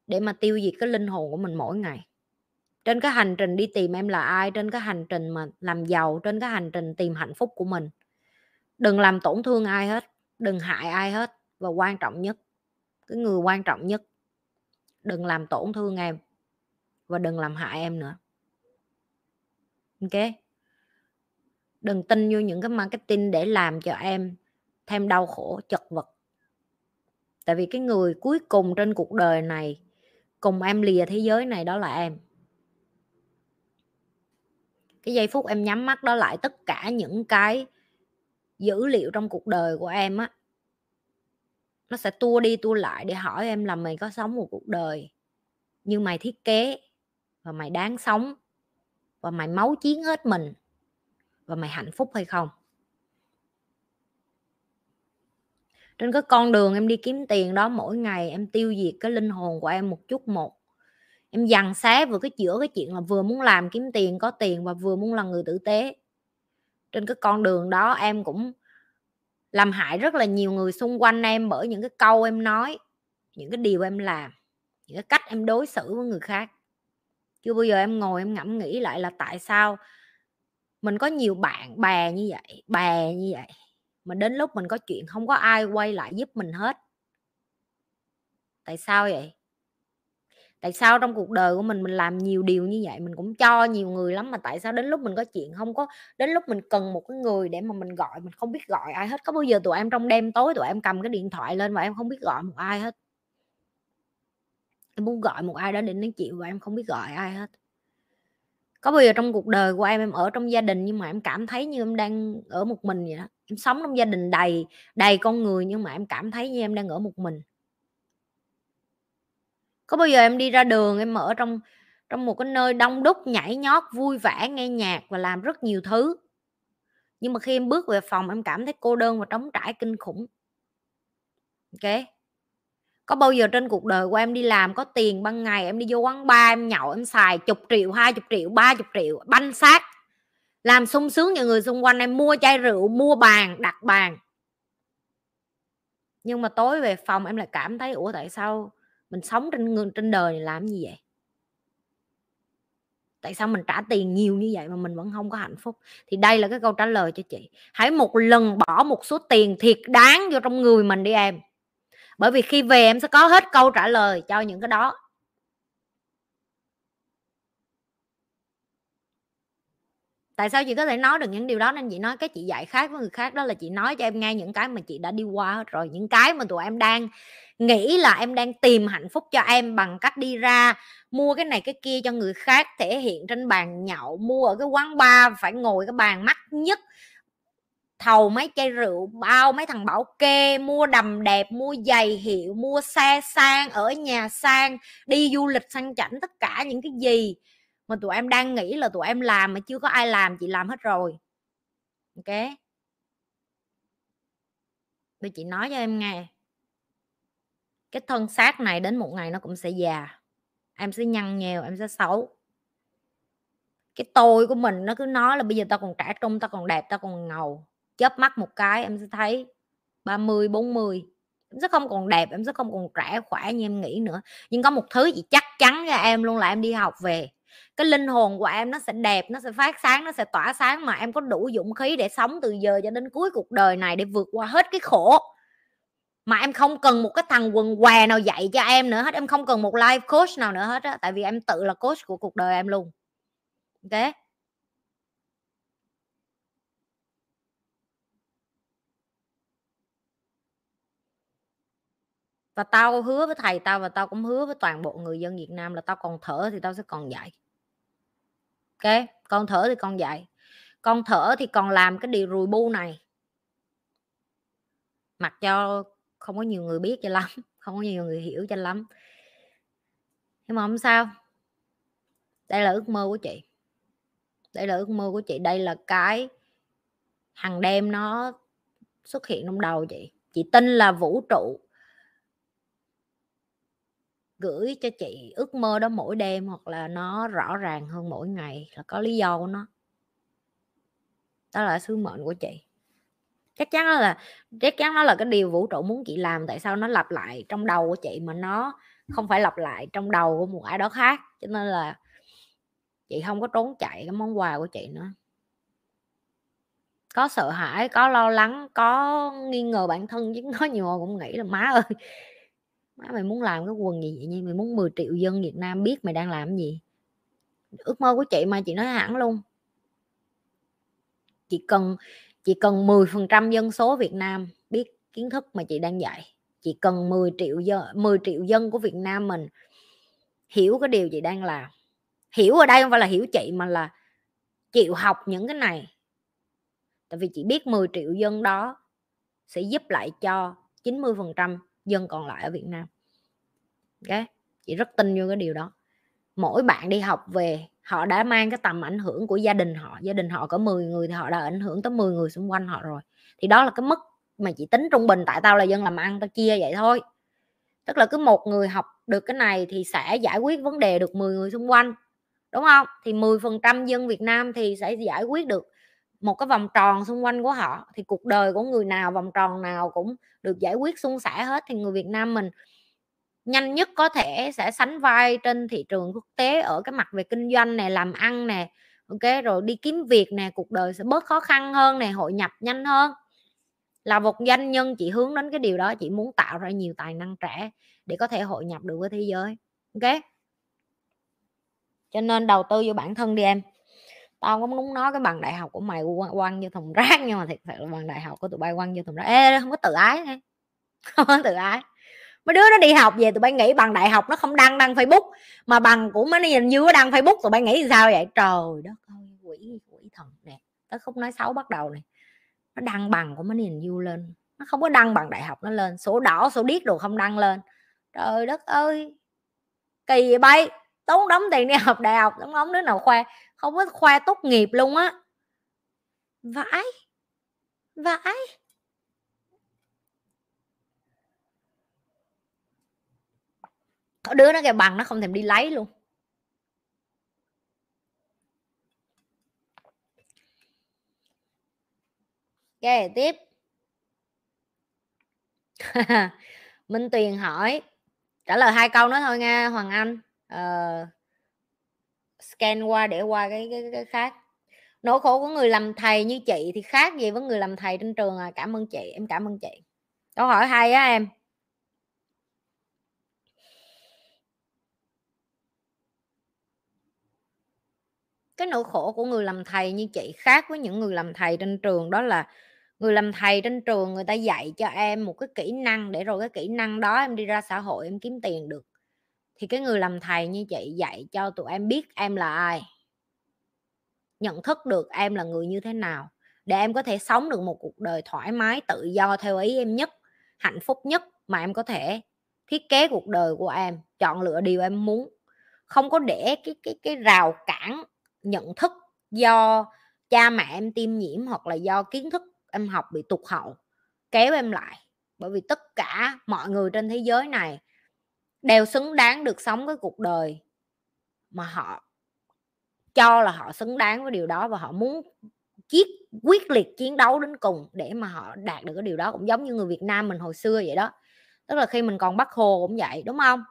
để mà tiêu diệt cái linh hồn của mình mỗi ngày. Trên cái hành trình đi tìm em là ai, trên cái hành trình mà làm giàu, trên cái hành trình tìm hạnh phúc của mình. Đừng làm tổn thương ai hết, đừng hại ai hết. Và quan trọng nhất, cái người quan trọng nhất, đừng làm tổn thương em và đừng làm hại em nữa. Ok? Đừng tin vô những cái marketing để làm cho em thêm đau khổ, chật vật. Tại vì cái người cuối cùng trên cuộc đời này, cùng em lìa thế giới này đó là em. Cái giây phút em nhắm mắt đó lại tất cả những cái dữ liệu trong cuộc đời của em á. Nó sẽ tua đi tua lại để hỏi em là mày có sống một cuộc đời như mày thiết kế và mày đáng sống, và mày máu chiến hết mình, và mày hạnh phúc hay không? Trên cái con đường em đi kiếm tiền đó, mỗi ngày em tiêu diệt cái linh hồn của em một chút một. Em dằn xé vừa cái giữa cái chuyện là vừa muốn làm kiếm tiền, có tiền, và vừa muốn là người tử tế. Trên cái con đường đó, em cũng làm hại rất là nhiều người xung quanh em bởi những cái câu em nói, những cái điều em làm, những cái cách em đối xử với người khác chưa bao giờ em ngồi em ngẫm nghĩ lại là tại sao mình có nhiều bạn bè như vậy, bè như vậy, mà đến lúc mình có chuyện không có ai quay lại giúp mình hết. Tại sao vậy? Tại sao trong cuộc đời của mình mình làm nhiều điều như vậy, mình cũng cho nhiều người lắm, mà tại sao đến lúc mình có chuyện không có, đến lúc mình cần một cái người để mà mình gọi, mình không biết gọi ai hết. Có bao giờ tụi em trong đêm tối tụi em cầm cái điện thoại lên và em không biết gọi một ai hết? Em muốn gọi một ai đó để nói chuyện và em không biết gọi ai hết. Có bao giờ trong cuộc đời của em em ở trong gia đình nhưng mà em cảm thấy như em đang ở một mình vậy đó? Em sống trong gia đình đầy đầy con người nhưng mà em cảm thấy như em đang ở một mình. Có bao giờ em đi ra đường, em ở trong trong một cái nơi đông đúc, nhảy nhót, vui vẻ, nghe nhạc và làm rất nhiều thứ? Nhưng mà khi em bước về phòng, em cảm thấy cô đơn và trống trải, kinh khủng. Ok? Có bao giờ trên cuộc đời của em đi làm có tiền ban ngày em đi vô quán bar em nhậu em xài chục triệu, hai chục triệu, ba chục triệu, banh xác? Làm sung sướng những người xung quanh em, mua chai rượu, mua bàn, đặt bàn. Nhưng mà tối về phòng em lại cảm thấy, ủa, tại sao mình sống trên trên đời này làm gì vậy? Tại sao mình trả tiền nhiều như vậy mà mình vẫn không có hạnh phúc? Thì đây là cái câu trả lời cho chị. Hãy một lần bỏ một số tiền thiệt đáng vô trong người mình đi em bởi vì khi về em sẽ có hết câu trả lời cho những cái đó. Tại sao chị có thể nói được những điều đó? Nên chị nói cái chị dạy khác với người khác, đó là chị nói cho em nghe những cái mà chị đã đi qua hết rồi. Những cái mà tụi em đang nghĩ là em đang tìm hạnh phúc cho em bằng cách đi ra, mua cái này cái kia cho người khác, thể hiện trên bàn nhậu, mua ở cái quán bar, phải ngồi cái bàn mắc nhất thầu mấy chai rượu, bao mấy thằng bảo kê, mua đầm đẹp, mua giày hiệu, mua xe sang, ở nhà sang, đi du lịch sang chảnh tất cả những cái gì mà tụi em đang nghĩ là tụi em làm mà chưa có ai làm, chị làm hết rồi. Ok? Tôi chị nói cho em nghe. Cái thân xác này đến một ngày nó cũng sẽ già. Em sẽ nhăn nhèo em sẽ xấu. Cái tôi của mình nó cứ nói là bây giờ tao còn trẻ trung, tao còn đẹp, tao còn ngầu chớp mắt một cái em sẽ thấy 30 40 em sẽ không còn đẹp, em sẽ không còn trẻ khỏe như em nghĩ nữa. Nhưng có một thứ chị chắc chắn cho em luôn là em đi học về. Cái linh hồn của em nó sẽ đẹp, nó sẽ phát sáng, nó sẽ tỏa sáng mà em có đủ dũng khí để sống từ giờ cho đến cuối cuộc đời này để vượt qua hết cái khổ. Mà em không cần một cái thằng quần què nào dạy cho em nữa hết, em không cần một life coach nào nữa hết á, tại vì em tự là coach của cuộc đời em luôn. Ok và tao hứa với thầy tao và tao cũng hứa với toàn bộ người dân Việt Nam là tao còn thở thì tao sẽ còn dạy. Ok con thở thì con dạy. Con thở thì còn làm cái điều rùi bu này. Mặc cho không có nhiều người biết cho lắm, [laughs] không có nhiều người hiểu cho lắm. Nhưng mà không sao. Đây là ước mơ của chị. Đây là ước mơ của chị. Đây là cái hàng đêm nó xuất hiện trong đầu chị. Chị tin là vũ trụ gửi cho chị ước mơ đó mỗi đêm hoặc là nó rõ ràng hơn mỗi ngày, là có lý do của nó. Đó là sứ mệnh của chị. Chắc chắn là, chắc chắn nó là cái điều vũ trụ muốn chị làm, tại sao nó lặp lại trong đầu của chị mà nó không phải lặp lại trong đầu của một ai đó khác. Cho nên là chị không có trốn chạy cái món quà của chị nữa. Có sợ hãi, có lo lắng, có nghi ngờ bản thân, chứ [laughs] có nhiều người cũng nghĩ là má ơi mày muốn làm cái quần gì vậy mày muốn 10 triệu dân Việt Nam biết mày đang làm gì? Ước mơ của chị mà, chị nói hẳn luôn. Chị cần chị cần 10% dân số Việt Nam biết kiến thức mà chị đang dạy. Chị cần 10 triệu dân 10 triệu dân của Việt Nam mình hiểu cái điều chị đang làm. Hiểu ở đây không phải là hiểu chị mà là chịu học những cái này. Tại vì chị biết 10 triệu dân đó sẽ giúp lại cho 90% dân còn lại ở Việt Nam ok chị rất tin vô cái điều đó. Mỗi bạn đi học về, họ đã mang cái tầm ảnh hưởng của gia đình họ, gia đình họ có 10 người thì họ đã ảnh hưởng tới 10 người xung quanh họ rồi. Thì đó là cái mức mà chị tính trung bình, tại tao là dân làm ăn tao chia vậy thôi. Tức là cứ một người học được cái này thì sẽ giải quyết vấn đề được 10 người xung quanh, đúng không? Thì 10% dân Việt Nam thì sẽ giải quyết được một cái vòng tròn xung quanh của họ. Thì cuộc đời của người nào, vòng tròn nào cũng được giải quyết suôn sẻ hết. Thì người Việt Nam mình nhanh nhất có thể sẽ sánh vai trên thị trường quốc tế ở cái mặt về kinh doanh này làm ăn nè ok rồi đi kiếm việc nè cuộc đời sẽ bớt khó khăn hơn nè hội nhập nhanh hơn. Là một doanh nhân chị hướng đến cái điều đó chị muốn tạo ra nhiều tài năng trẻ để có thể hội nhập được với thế giới ok cho nên đầu tư vô bản thân đi em. Tao cũng muốn nói cái bằng đại học của mày quăng như thùng [laughs] rác nhưng mà thật sự là bằng đại học của tụi bay quăng như thùng rác. Ê, không có tự ái [laughs] không có tự ái mấy đứa nó đi học về tụi bay nghĩ bằng đại học nó không đăng đăng facebook. Mà bằng của mấy nhìn như đăng facebook, tụi bay nghĩ sao vậy? Trời đất ơi, quỷ quỷ thần nè. Tớ không nói xấu bắt đầu này. Nó đăng bằng của mấy nhìn du lên. Nó không có đăng bằng đại học nó lên. Sổ đỏ, sổ điếc đồ không đăng lên. Trời đất ơi. Kỳ vậy bay. Tốn đóng tiền đi học đại học đóng đóng đứa nào khoe. Không có khoe tốt nghiệp luôn á. Vãi. Vãi. Có đứa nó kêu bằng nó không thèm đi lấy luôn. Ok tiếp. [laughs] Minh tuyền hỏi trả lời hai câu nữa thôi nha hoàng anh. Uh, scan qua để qua cái, cái, cái khác. Nỗi khổ của người làm thầy như chị thì khác gì với người làm thầy trên trường à? Cảm ơn chị em cảm ơn chị. Câu hỏi hay á em. Cái nỗi khổ của người làm thầy như chị khác với những người làm thầy trên trường đó là người làm thầy trên trường người ta dạy cho em một cái kỹ năng để rồi cái kỹ năng đó em đi ra xã hội em kiếm tiền được. Thì cái người làm thầy như chị dạy cho tụi em biết em là ai, nhận thức được em là người như thế nào, để em có thể sống được một cuộc đời thoải mái, tự do theo ý em nhất, hạnh phúc nhất mà em có thể thiết kế cuộc đời của em, chọn lựa điều em muốn. Không có để cái cái cái rào cản nhận thức do cha mẹ em tiêm nhiễm hoặc là do kiến thức em học bị tụt hậu, kéo em lại. Bởi vì tất cả mọi người trên thế giới này đều xứng đáng được sống cái cuộc đời mà họ cho là họ xứng đáng với điều đó và họ muốn chiết, quyết liệt chiến đấu đến cùng để mà họ đạt được cái điều đó, cũng giống như người Việt Nam mình hồi xưa vậy đó. Tức là khi mình còn bắt Hồ cũng vậy, đúng không?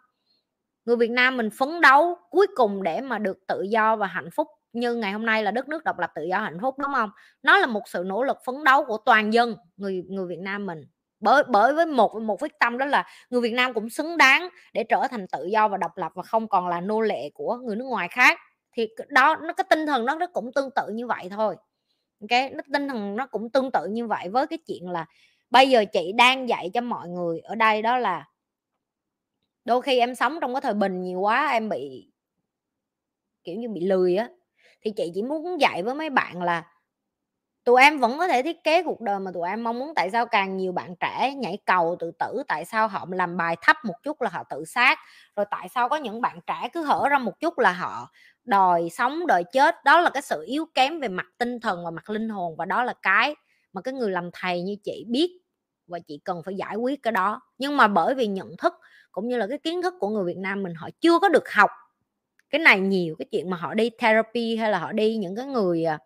Người Việt Nam mình phấn đấu cuối cùng để mà được tự do và hạnh phúc như ngày hôm nay là đất nước độc lập, tự do, hạnh phúc, đúng không? Nó là một sự nỗ lực phấn đấu của toàn dân, người người Việt Nam mình. Bởi bởi với một một quyết tâm đó là người Việt Nam cũng xứng đáng để trở thành tự do và độc lập và không còn là nô lệ của người nước ngoài khác. Thì đó, nó, cái tinh thần đó, nó cũng tương tự như vậy thôi. Cái nó, tinh thần nó cũng tương tự như vậy với cái chuyện là bây giờ chị đang dạy cho mọi người ở đây đó là đôi khi em sống trong cái thời bình nhiều quá, em bị, kiểu như, bị lười á thì chị chỉ muốn dạy với mấy bạn là tụi em vẫn có thể thiết kế cuộc đời mà tụi em mong muốn. Tại sao càng nhiều bạn trẻ nhảy cầu tự tử, tại sao họ làm bài thấp một chút là họ tự sát? Rồi tại sao có những bạn trẻ cứ hở ra một chút là họ đòi sống, đòi chết? Đó là cái sự yếu kém về mặt tinh thần và mặt linh hồn và đó là cái mà cái người làm thầy như chị biết và chị cần phải giải quyết cái đó. Nhưng mà bởi vì nhận thức cũng như là cái kiến thức của người Việt Nam mình, họ chưa có được học cái này nhiều cái chuyện mà họ đi therapy hay là họ đi những cái người à,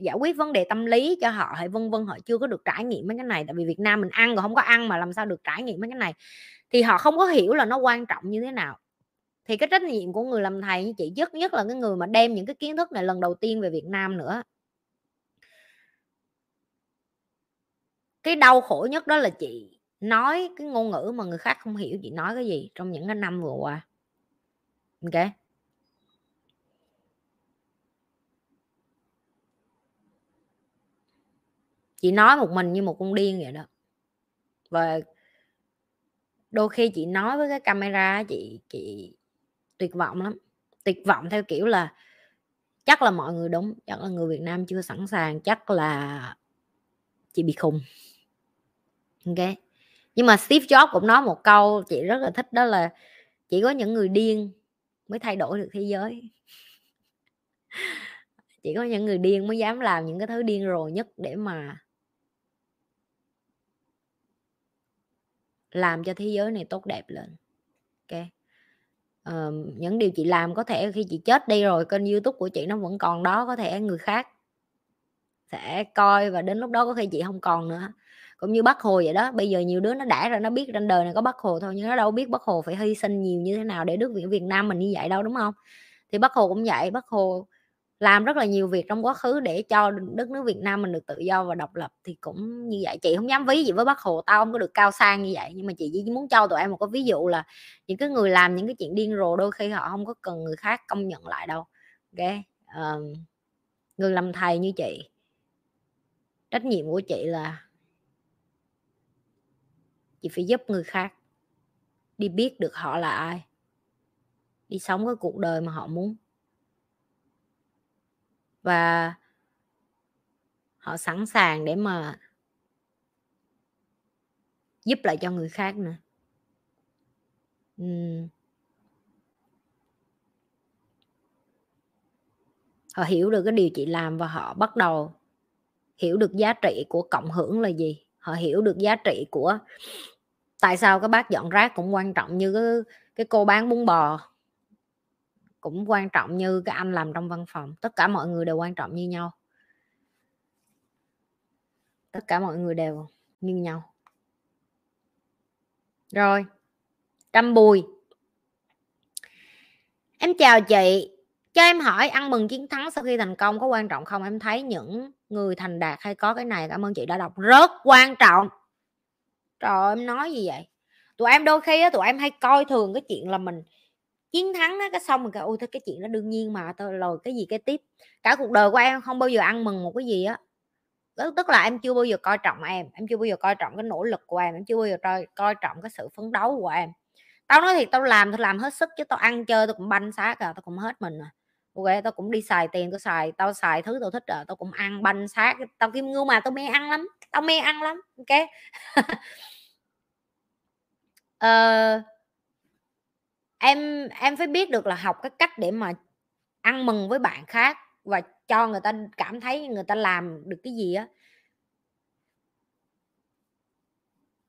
giải quyết vấn đề tâm lý cho họ hay vân vân, họ chưa có được trải nghiệm mấy cái này. Tại vì Việt Nam mình ăn rồi không có ăn mà làm sao được trải nghiệm mấy cái này. Thì họ không có hiểu là nó quan trọng như thế nào. Thì cái trách nhiệm của người làm thầy như chị nhất nhất là cái người mà đem những cái kiến thức này lần đầu tiên về Việt Nam nữa. Cái đau khổ nhất đó là chị nói cái ngôn ngữ mà người khác không hiểu, chị nói cái gì trong những cái năm vừa qua. Ok chị nói một mình như một con điên vậy đó. Và đôi khi chị nói với cái camera chị chị tuyệt vọng lắm. Tuyệt vọng theo kiểu là chắc là mọi người đúng, chắc là người Việt Nam chưa sẵn sàng, chắc là chị bị khùng. Ok? Nhưng mà Steve Jobs cũng nói một câu, chị rất là thích, đó là chỉ có những người điên mới thay đổi được thế giới. [laughs] Chỉ có những người điên mới dám làm những cái thứ điên rồ nhất để mà làm cho thế giới này tốt đẹp lên. Ok. Ờ, những điều chị làm có thể khi chị chết đi rồi kênh youtube của chị nó vẫn còn đó có thể người khác sẽ coi và đến lúc đó có khi chị không còn nữa. Cũng như bác hồ vậy đó bây giờ nhiều đứa nó đã ra nó biết trên đời này có bác hồ thôi nhưng nó đâu biết bác hồ phải hy sinh nhiều như thế nào để nước việt nam mình như vậy đâu đúng không? Thì bác hồ cũng vậy bác hồ làm rất là nhiều việc trong quá khứ để cho đất nước Việt Nam mình được tự do và độc lập thì cũng như vậy. Chị không dám ví gì với bác Hồ tao không có được cao sang như vậy nhưng mà chị chỉ muốn cho tụi em một cái ví dụ là những cái người làm những cái chuyện điên rồ đôi khi họ không có cần người khác công nhận lại đâu. Ok um, người làm thầy như chị trách nhiệm của chị là chị phải giúp người khác đi biết được họ là ai đi sống cái cuộc đời mà họ muốn và họ sẵn sàng để mà giúp lại cho người khác nữa. Uhm. họ hiểu được cái điều chị làm và họ bắt đầu hiểu được giá trị của cộng hưởng là gì. Họ hiểu được giá trị của tại sao cái bác dọn rác cũng quan trọng như cái cái cô bán bún bò cũng quan trọng như cái anh làm trong văn phòng, tất cả mọi người đều quan trọng như nhau. Tất cả mọi người đều như nhau. Rồi trăm bùi. Em chào chị. Cho em hỏi, ăn mừng chiến thắng sau khi thành công có quan trọng không? Em thấy những người thành đạt hay có cái này, cảm ơn chị đã đọc. Rất quan trọng. Trời em nói gì vậy? Tụi em đôi khi á, tụi em hay coi thường cái chuyện là mình chiến thắng đó, cái xong mình cái ôi thôi cái chuyện đó đương nhiên mà tôi rồi cái gì cái tiếp. Cả cuộc đời của em không bao giờ ăn mừng một cái gì á. Tức là em chưa bao giờ coi trọng em em chưa bao giờ coi trọng cái nỗ lực của em em chưa bao giờ coi, coi trọng cái sự phấn đấu của em. Tao nói thì tao làm tao làm hết sức chứ tao ăn chơi tao cũng banh xác à tao cũng hết mình à ok tao cũng đi xài tiền tao xài tao xài thứ tao thích à tao cũng ăn banh xác tao kim ngưu mà tao mê ăn lắm tao mê ăn lắm ok? [laughs] Ờ, em em phải biết được là học cái cách để mà ăn mừng với bạn khác và cho người ta cảm thấy người ta làm được cái gì á.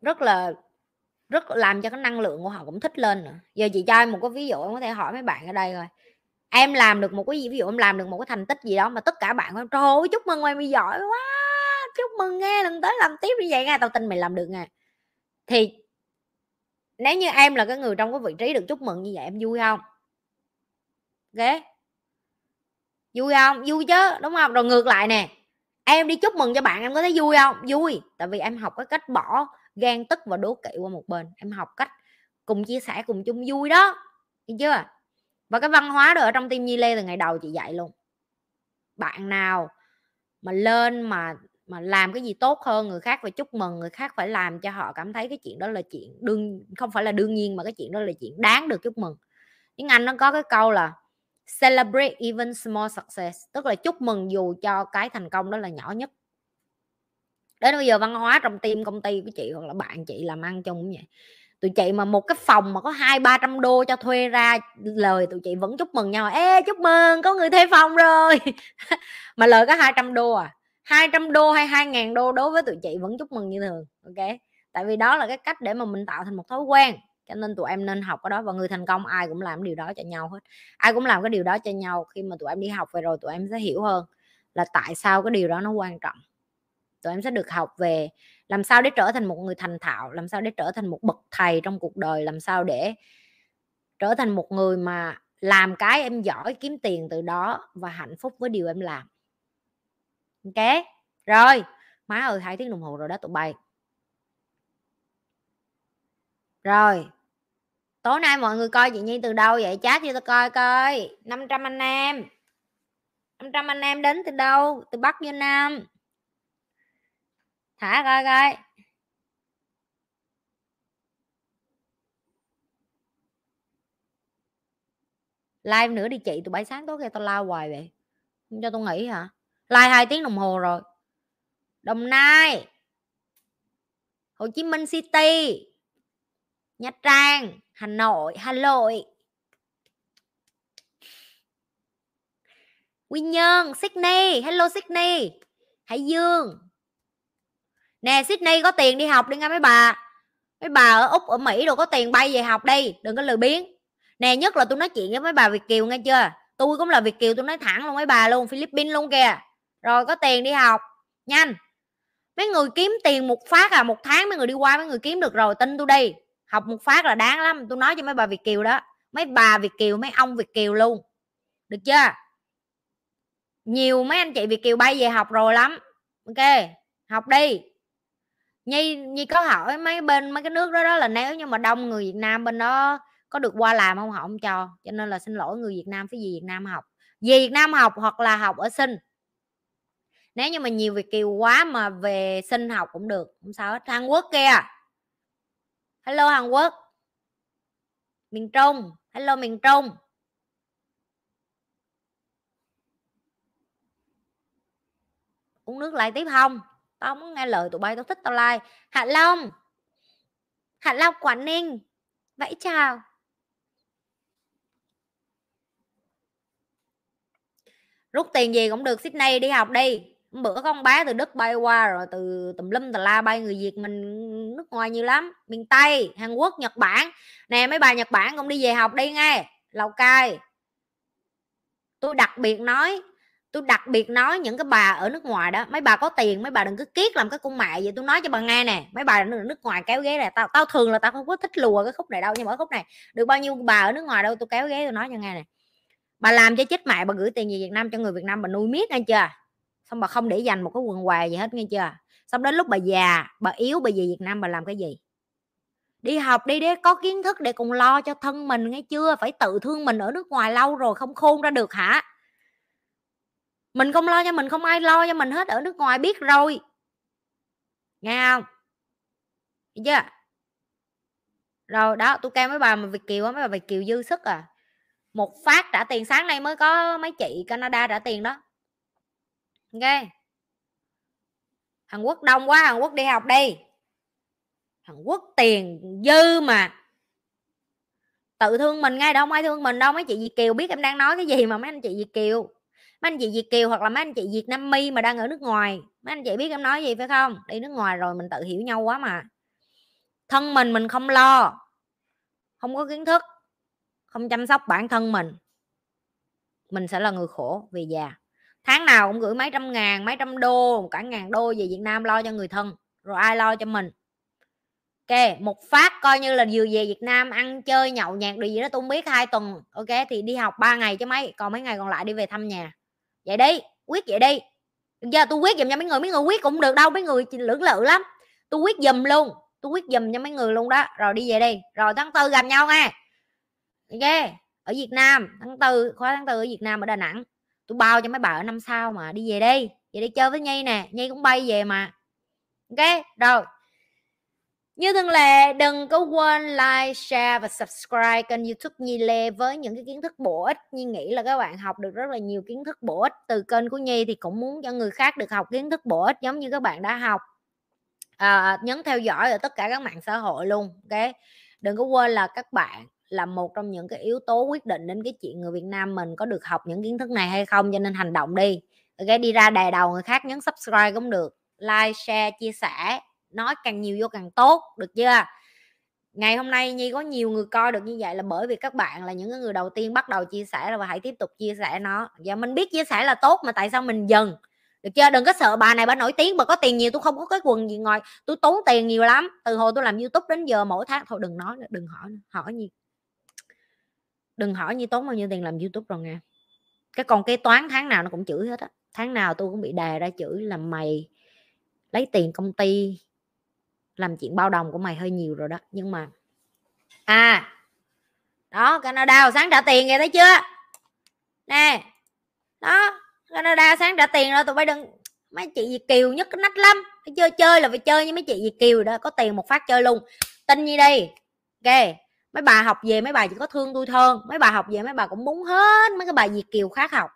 Rất là, rất làm cho cái năng lượng của họ cũng thích lên nữa. Giờ chị cho em một cái ví dụ, em có thể hỏi mấy bạn ở đây rồi em làm được một cái gì, ví dụ em làm được một cái thành tích gì đó mà tất cả bạn trời ơi, chúc mừng mày mày giỏi quá, chúc mừng nghe lần tới làm tiếp như vậy nghe, tao tin mày làm được nè thì nếu như em là cái người trong cái vị trí được chúc mừng như vậy, em vui không? Ok? Vui không? Vui chứ, đúng không? Rồi ngược lại nè, em đi chúc mừng cho bạn, em có thấy vui không? Vui, tại vì em học cái cách bỏ gan, tức và đố kỵ qua một bên. Em học cách cùng chia sẻ, cùng chung vui đó. Hiểu chưa? Và cái văn hóa đó ở trong tim nhi lê từ ngày đầu chị dạy luôn. Bạn nào mà lên mà mà làm cái gì tốt hơn người khác phải chúc mừng người khác phải làm cho họ cảm thấy cái chuyện đó là chuyện đương, không phải là đương nhiên mà cái chuyện đó là chuyện đáng được chúc mừng. Tiếng anh nó có cái câu là celebrate even small success tức là chúc mừng dù cho cái thành công đó là nhỏ nhất. Đến bây giờ văn hóa trong team công ty của chị hoặc là bạn chị làm ăn chung cũng vậy. Tụi chị mà một cái phòng mà có hai ba trăm đô cho thuê ra lời tụi chị vẫn chúc mừng nhau, ê, chúc mừng, có người thuê phòng rồi. [laughs] Mà lời có 200 đô à. 200 đô hay 2.000 đô đối với tụi chị vẫn chúc mừng như thường, ok? Tại vì đó là cái cách để mà mình tạo thành một thói quen, cho nên tụi em nên học cái đó và người thành công ai cũng làm điều đó cho nhau hết. Ai cũng làm cái điều đó cho nhau, khi mà tụi em đi học về rồi tụi em sẽ hiểu hơn là tại sao cái điều đó nó quan trọng. Tụi em sẽ được học về làm sao để trở thành một người thành thạo, làm sao để trở thành một bậc thầy trong cuộc đời, làm sao để trở thành một người mà làm cái em giỏi kiếm tiền từ đó và hạnh phúc với điều em làm ok rồi, má ơi, hai tiếng đồng hồ rồi đó, tụi bay. Rồi. Tối nay mọi người coi chị nhi từ đâu vậy? Chat cho tôi coi coi. 500 anh em. 500 anh em đến từ đâu? Từ bắc vô nam. Thả coi coi. Live nữa đi chị từ bảy sáng tối kia tao lao hoài vậy. Không cho tôi nghỉ hả? Live hai tiếng đồng hồ rồi. Đồng nai, hồ chí minh city, nha trang, hà nội hà nội quy nhơn, sydney, hello sydney. Hải dương. Nè, sydney có tiền đi học đi nghe mấy bà. Mấy bà ở úc, ở mỹ đồ có tiền bay về học đi, đừng có lười biếng. Nè, nhất là tôi nói chuyện với mấy bà việt kiều nghe chưa? Tôi cũng là việt kiều tôi nói thẳng luôn mấy bà luôn, philippines luôn kìa rồi, có tiền đi học. Nhanh. Mấy người kiếm tiền một phát à một tháng mấy người đi qua mấy người kiếm được rồi, tin tôi đi. Học một phát là đáng lắm. Tôi nói cho mấy bà việt kiều đó. Mấy bà việt kiều, mấy ông việt kiều luôn. Được chưa? Nhiều mấy anh chị việt kiều bay về học rồi lắm. Ok, học đi. Nhi nhi có hỏi mấy bên, mấy cái nước đó đó là nếu như mà đông người việt nam bên đó có được qua làm không? Họ không cho. Cho nên là xin lỗi người việt nam phải gì việt nam học. Về việt nam học hoặc là học ở sinh nếu như mà nhiều việt kiều quá mà về sinh học cũng được, không sao hết. Hàn quốc kia hello, hàn quốc. Miền trung. Hello, miền trung. Uống nước lại tiếp không? Tao muốn nghe lời tụi bay, tao thích tao like. Hạ long. Hạ long, quảng ninh. Vẫy chào. Rút tiền gì cũng được, Sydney đi học đi bữa có con bé từ Đức bay qua rồi, từ tùm lum tà la bay người Việt mình nước ngoài nhiều lắm, miền Tây, Hàn Quốc, Nhật Bản. Nè, mấy bà Nhật Bản cũng đi về học đi nghe, Lào Cai. Tôi đặc biệt nói, tôi đặc biệt nói những cái bà ở nước ngoài đó, mấy bà có tiền, mấy bà đừng cứ kiết làm cái cung mẹ vậy, tôi nói cho bà nghe nè, mấy bà ở nước ngoài kéo ghế này, tao tao thường là tao không có thích lùa cái khúc này đâu, nhưng mà khúc này được bao nhiêu bà ở nước ngoài đâu, tôi kéo ghế tôi nói cho nghe nè. Bà làm cho chết mẹ, bà gửi tiền về Việt Nam cho người Việt Nam, bà nuôi miết nghe chưa? Xong bà không để dành một cái quần què gì hết, nghe chưa? Xong đến lúc bà già, bà yếu, bà về Việt Nam bà làm cái gì? Đi học đi để có kiến thức để cùng lo cho thân mình, nghe chưa? Phải tự thương mình ở nước ngoài lâu rồi, không khôn ra được hả? Mình không lo cho mình, không ai lo cho mình hết ở nước ngoài, biết rồi. Nghe không? Thấy chưa? Rồi, đó tôi kêu mấy bà mà việt kiều á, mấy bà việt kiều dư sức à. Một phát trả tiền, sáng nay mới có mấy chị canada trả tiền đó ok. Hàn quốc đông quá, hàn quốc đi học đi. Hàn quốc tiền dư mà. Tự thương mình ngay, đâu không ai thương mình đâu. Mấy chị việt kiều biết em đang nói cái gì mà mấy anh chị việt kiều? Mấy anh chị việt kiều hoặc là mấy anh chị việt nam mi mà đang ở nước ngoài. Mấy anh chị biết em nói gì phải không? Đi nước ngoài rồi mình tự hiểu nhau quá mà. Thân mình mình không lo. Không có kiến thức. Không chăm sóc bản thân mình. Mình sẽ là người khổ vì già tháng nào cũng gửi mấy trăm ngàn, mấy trăm đô, cả ngàn đô về Việt Nam lo cho người thân, rồi ai lo cho mình. Ok, một phát coi như là vừa về Việt Nam ăn chơi, nhậu nhạc điều gì đó tôi không biết hai tuần. Ok, thì đi học ba ngày chứ mấy, còn mấy ngày còn lại đi về thăm nhà. Vậy đi, quyết vậy đi. Giờ tôi quyết dùm cho mấy người mấy người quyết cũng được đâu, mấy người lưỡng lự lắm. Tôi quyết dùm luôn, tôi quyết dùm cho mấy người luôn đó. Rồi đi về đi. Rồi tháng tư gặp nhau nghe ok, ở Việt Nam, tháng tư, khóa tháng tư ở Việt Nam ở Đà Nẵng tôi bao cho mấy bà ở năm sau mà đi về đi về đi chơi với Nhi nè Nhi cũng bay về mà. Ok rồi. Như thường lệ đừng có quên like, share và subscribe kênh youtube Nhi Lê với những cái kiến thức bổ ích. Nhi nghĩ là các bạn học được rất là nhiều kiến thức bổ ích từ kênh của Nhi thì cũng muốn cho người khác được học kiến thức bổ ích giống như các bạn đã học. À, nhấn theo dõi ở tất cả các mạng xã hội luôn ok? Đừng có quên là các bạn là một trong những cái yếu tố quyết định đến cái chuyện người Việt Nam mình có được học những kiến thức này hay không, cho nên hành động đi. Ok đi ra đè đầu người khác nhấn subscribe cũng được, like, share, chia sẻ, nói càng nhiều vô càng tốt, được chưa? Ngày hôm nay nhi có nhiều người coi được như vậy là bởi vì các bạn là những người đầu tiên bắt đầu chia sẻ và hãy tiếp tục chia sẻ nó. Và mình biết chia sẻ là tốt mà tại sao mình dần, được chưa? Đừng có sợ bà này bà nổi tiếng bà có tiền nhiều tôi không có cái quần gì ngoài tôi tốn tiền nhiều lắm. Từ hồi tôi làm youtube đến giờ mỗi tháng, thôi đừng nói nữa, đừng hỏi nữa. hỏi gì đừng hỏi như tốn bao nhiêu tiền làm youtube rồi nghe cái còn cái toán tháng nào nó cũng chửi hết á. Tháng nào tôi cũng bị đè ra chửi là mày lấy tiền công ty làm chuyện bao đồng của mày hơi nhiều rồi đó. Nhưng mà à đó, Canada sáng trả tiền nghe thấy chưa? Nè, đó, Canada sáng trả tiền rồi tụi bay đừng, mấy chị Việt Kiều nhất cái nách lắm. Phải chơi chơi là phải chơi như mấy chị Việt Kiều đó, có tiền một phát chơi luôn. Tin như đi ok mấy bà học về mấy bà chỉ có thương tôi hơn mấy bà học về mấy bà cũng muốn hết mấy cái bà Việt Kiều khác học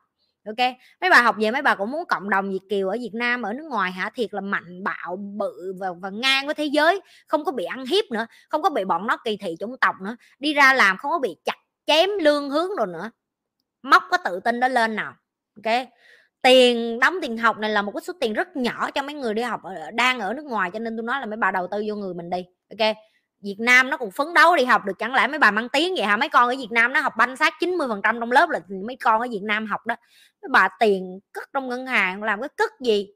ok? Mấy bà học về mấy bà cũng muốn cộng đồng việt kiều ở việt nam ở nước ngoài hả? Thiệt là mạnh bạo bự và, và ngang với thế giới không có bị ăn hiếp nữa không có bị bọn nó kỳ thị chủng tộc nữa đi ra làm không có bị chặt chém lương hướng rồi nữa móc có tự tin đó lên nào ok? Tiền đóng tiền học này là một cái số tiền rất nhỏ cho mấy người đi học ở, đang ở nước ngoài cho nên tôi nói là mấy bà đầu tư vô người mình đi ok? Việt Nam nó cũng phấn đấu đi học được chẳng lẽ mấy bà mang tiếng vậy hả? Mấy con ở Việt Nam nó học banh sát 90 phần trăm trong lớp là mấy con ở Việt Nam học đó. Mấy bà tiền cất trong ngân hàng làm cái cất gì?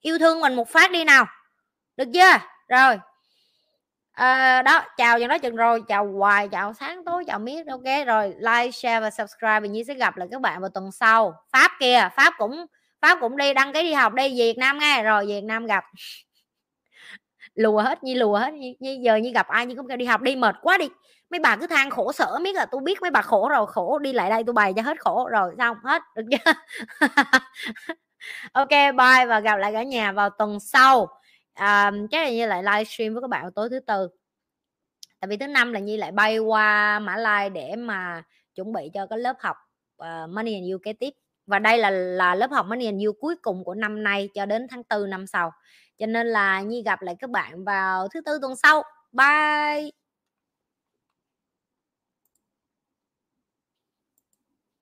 Yêu thương mình một phát đi nào. Được chưa? Rồi. À, đó chào cho nói chừng rồi chào hoài chào sáng tối chào miết. Ok rồi like share và subscribe. Và như sẽ gặp lại các bạn vào tuần sau. Pháp kia pháp cũng pháp cũng đi đăng ký đi học đi. Việt Nam nghe. Rồi Việt Nam gặp lùa hết như lùa hết như, giờ như gặp ai như cũng kêu đi học đi mệt quá đi. Mấy bà cứ than khổ sở biết là tôi biết mấy bà khổ rồi khổ đi lại đây tôi bày cho hết khổ rồi xong hết được chưa? [laughs] Ok bye và gặp lại cả nhà vào tuần sau. À, chắc là như lại livestream với các bạn tối thứ tư. Tại vì thứ năm là như lại bay qua mã lai để mà chuẩn bị cho cái lớp học uh, money and you kế tiếp. Và đây là là lớp học money and you cuối cùng của năm nay cho đến tháng tư năm sau cho nên là nhi gặp lại các bạn vào thứ tư tuần sau. Bye!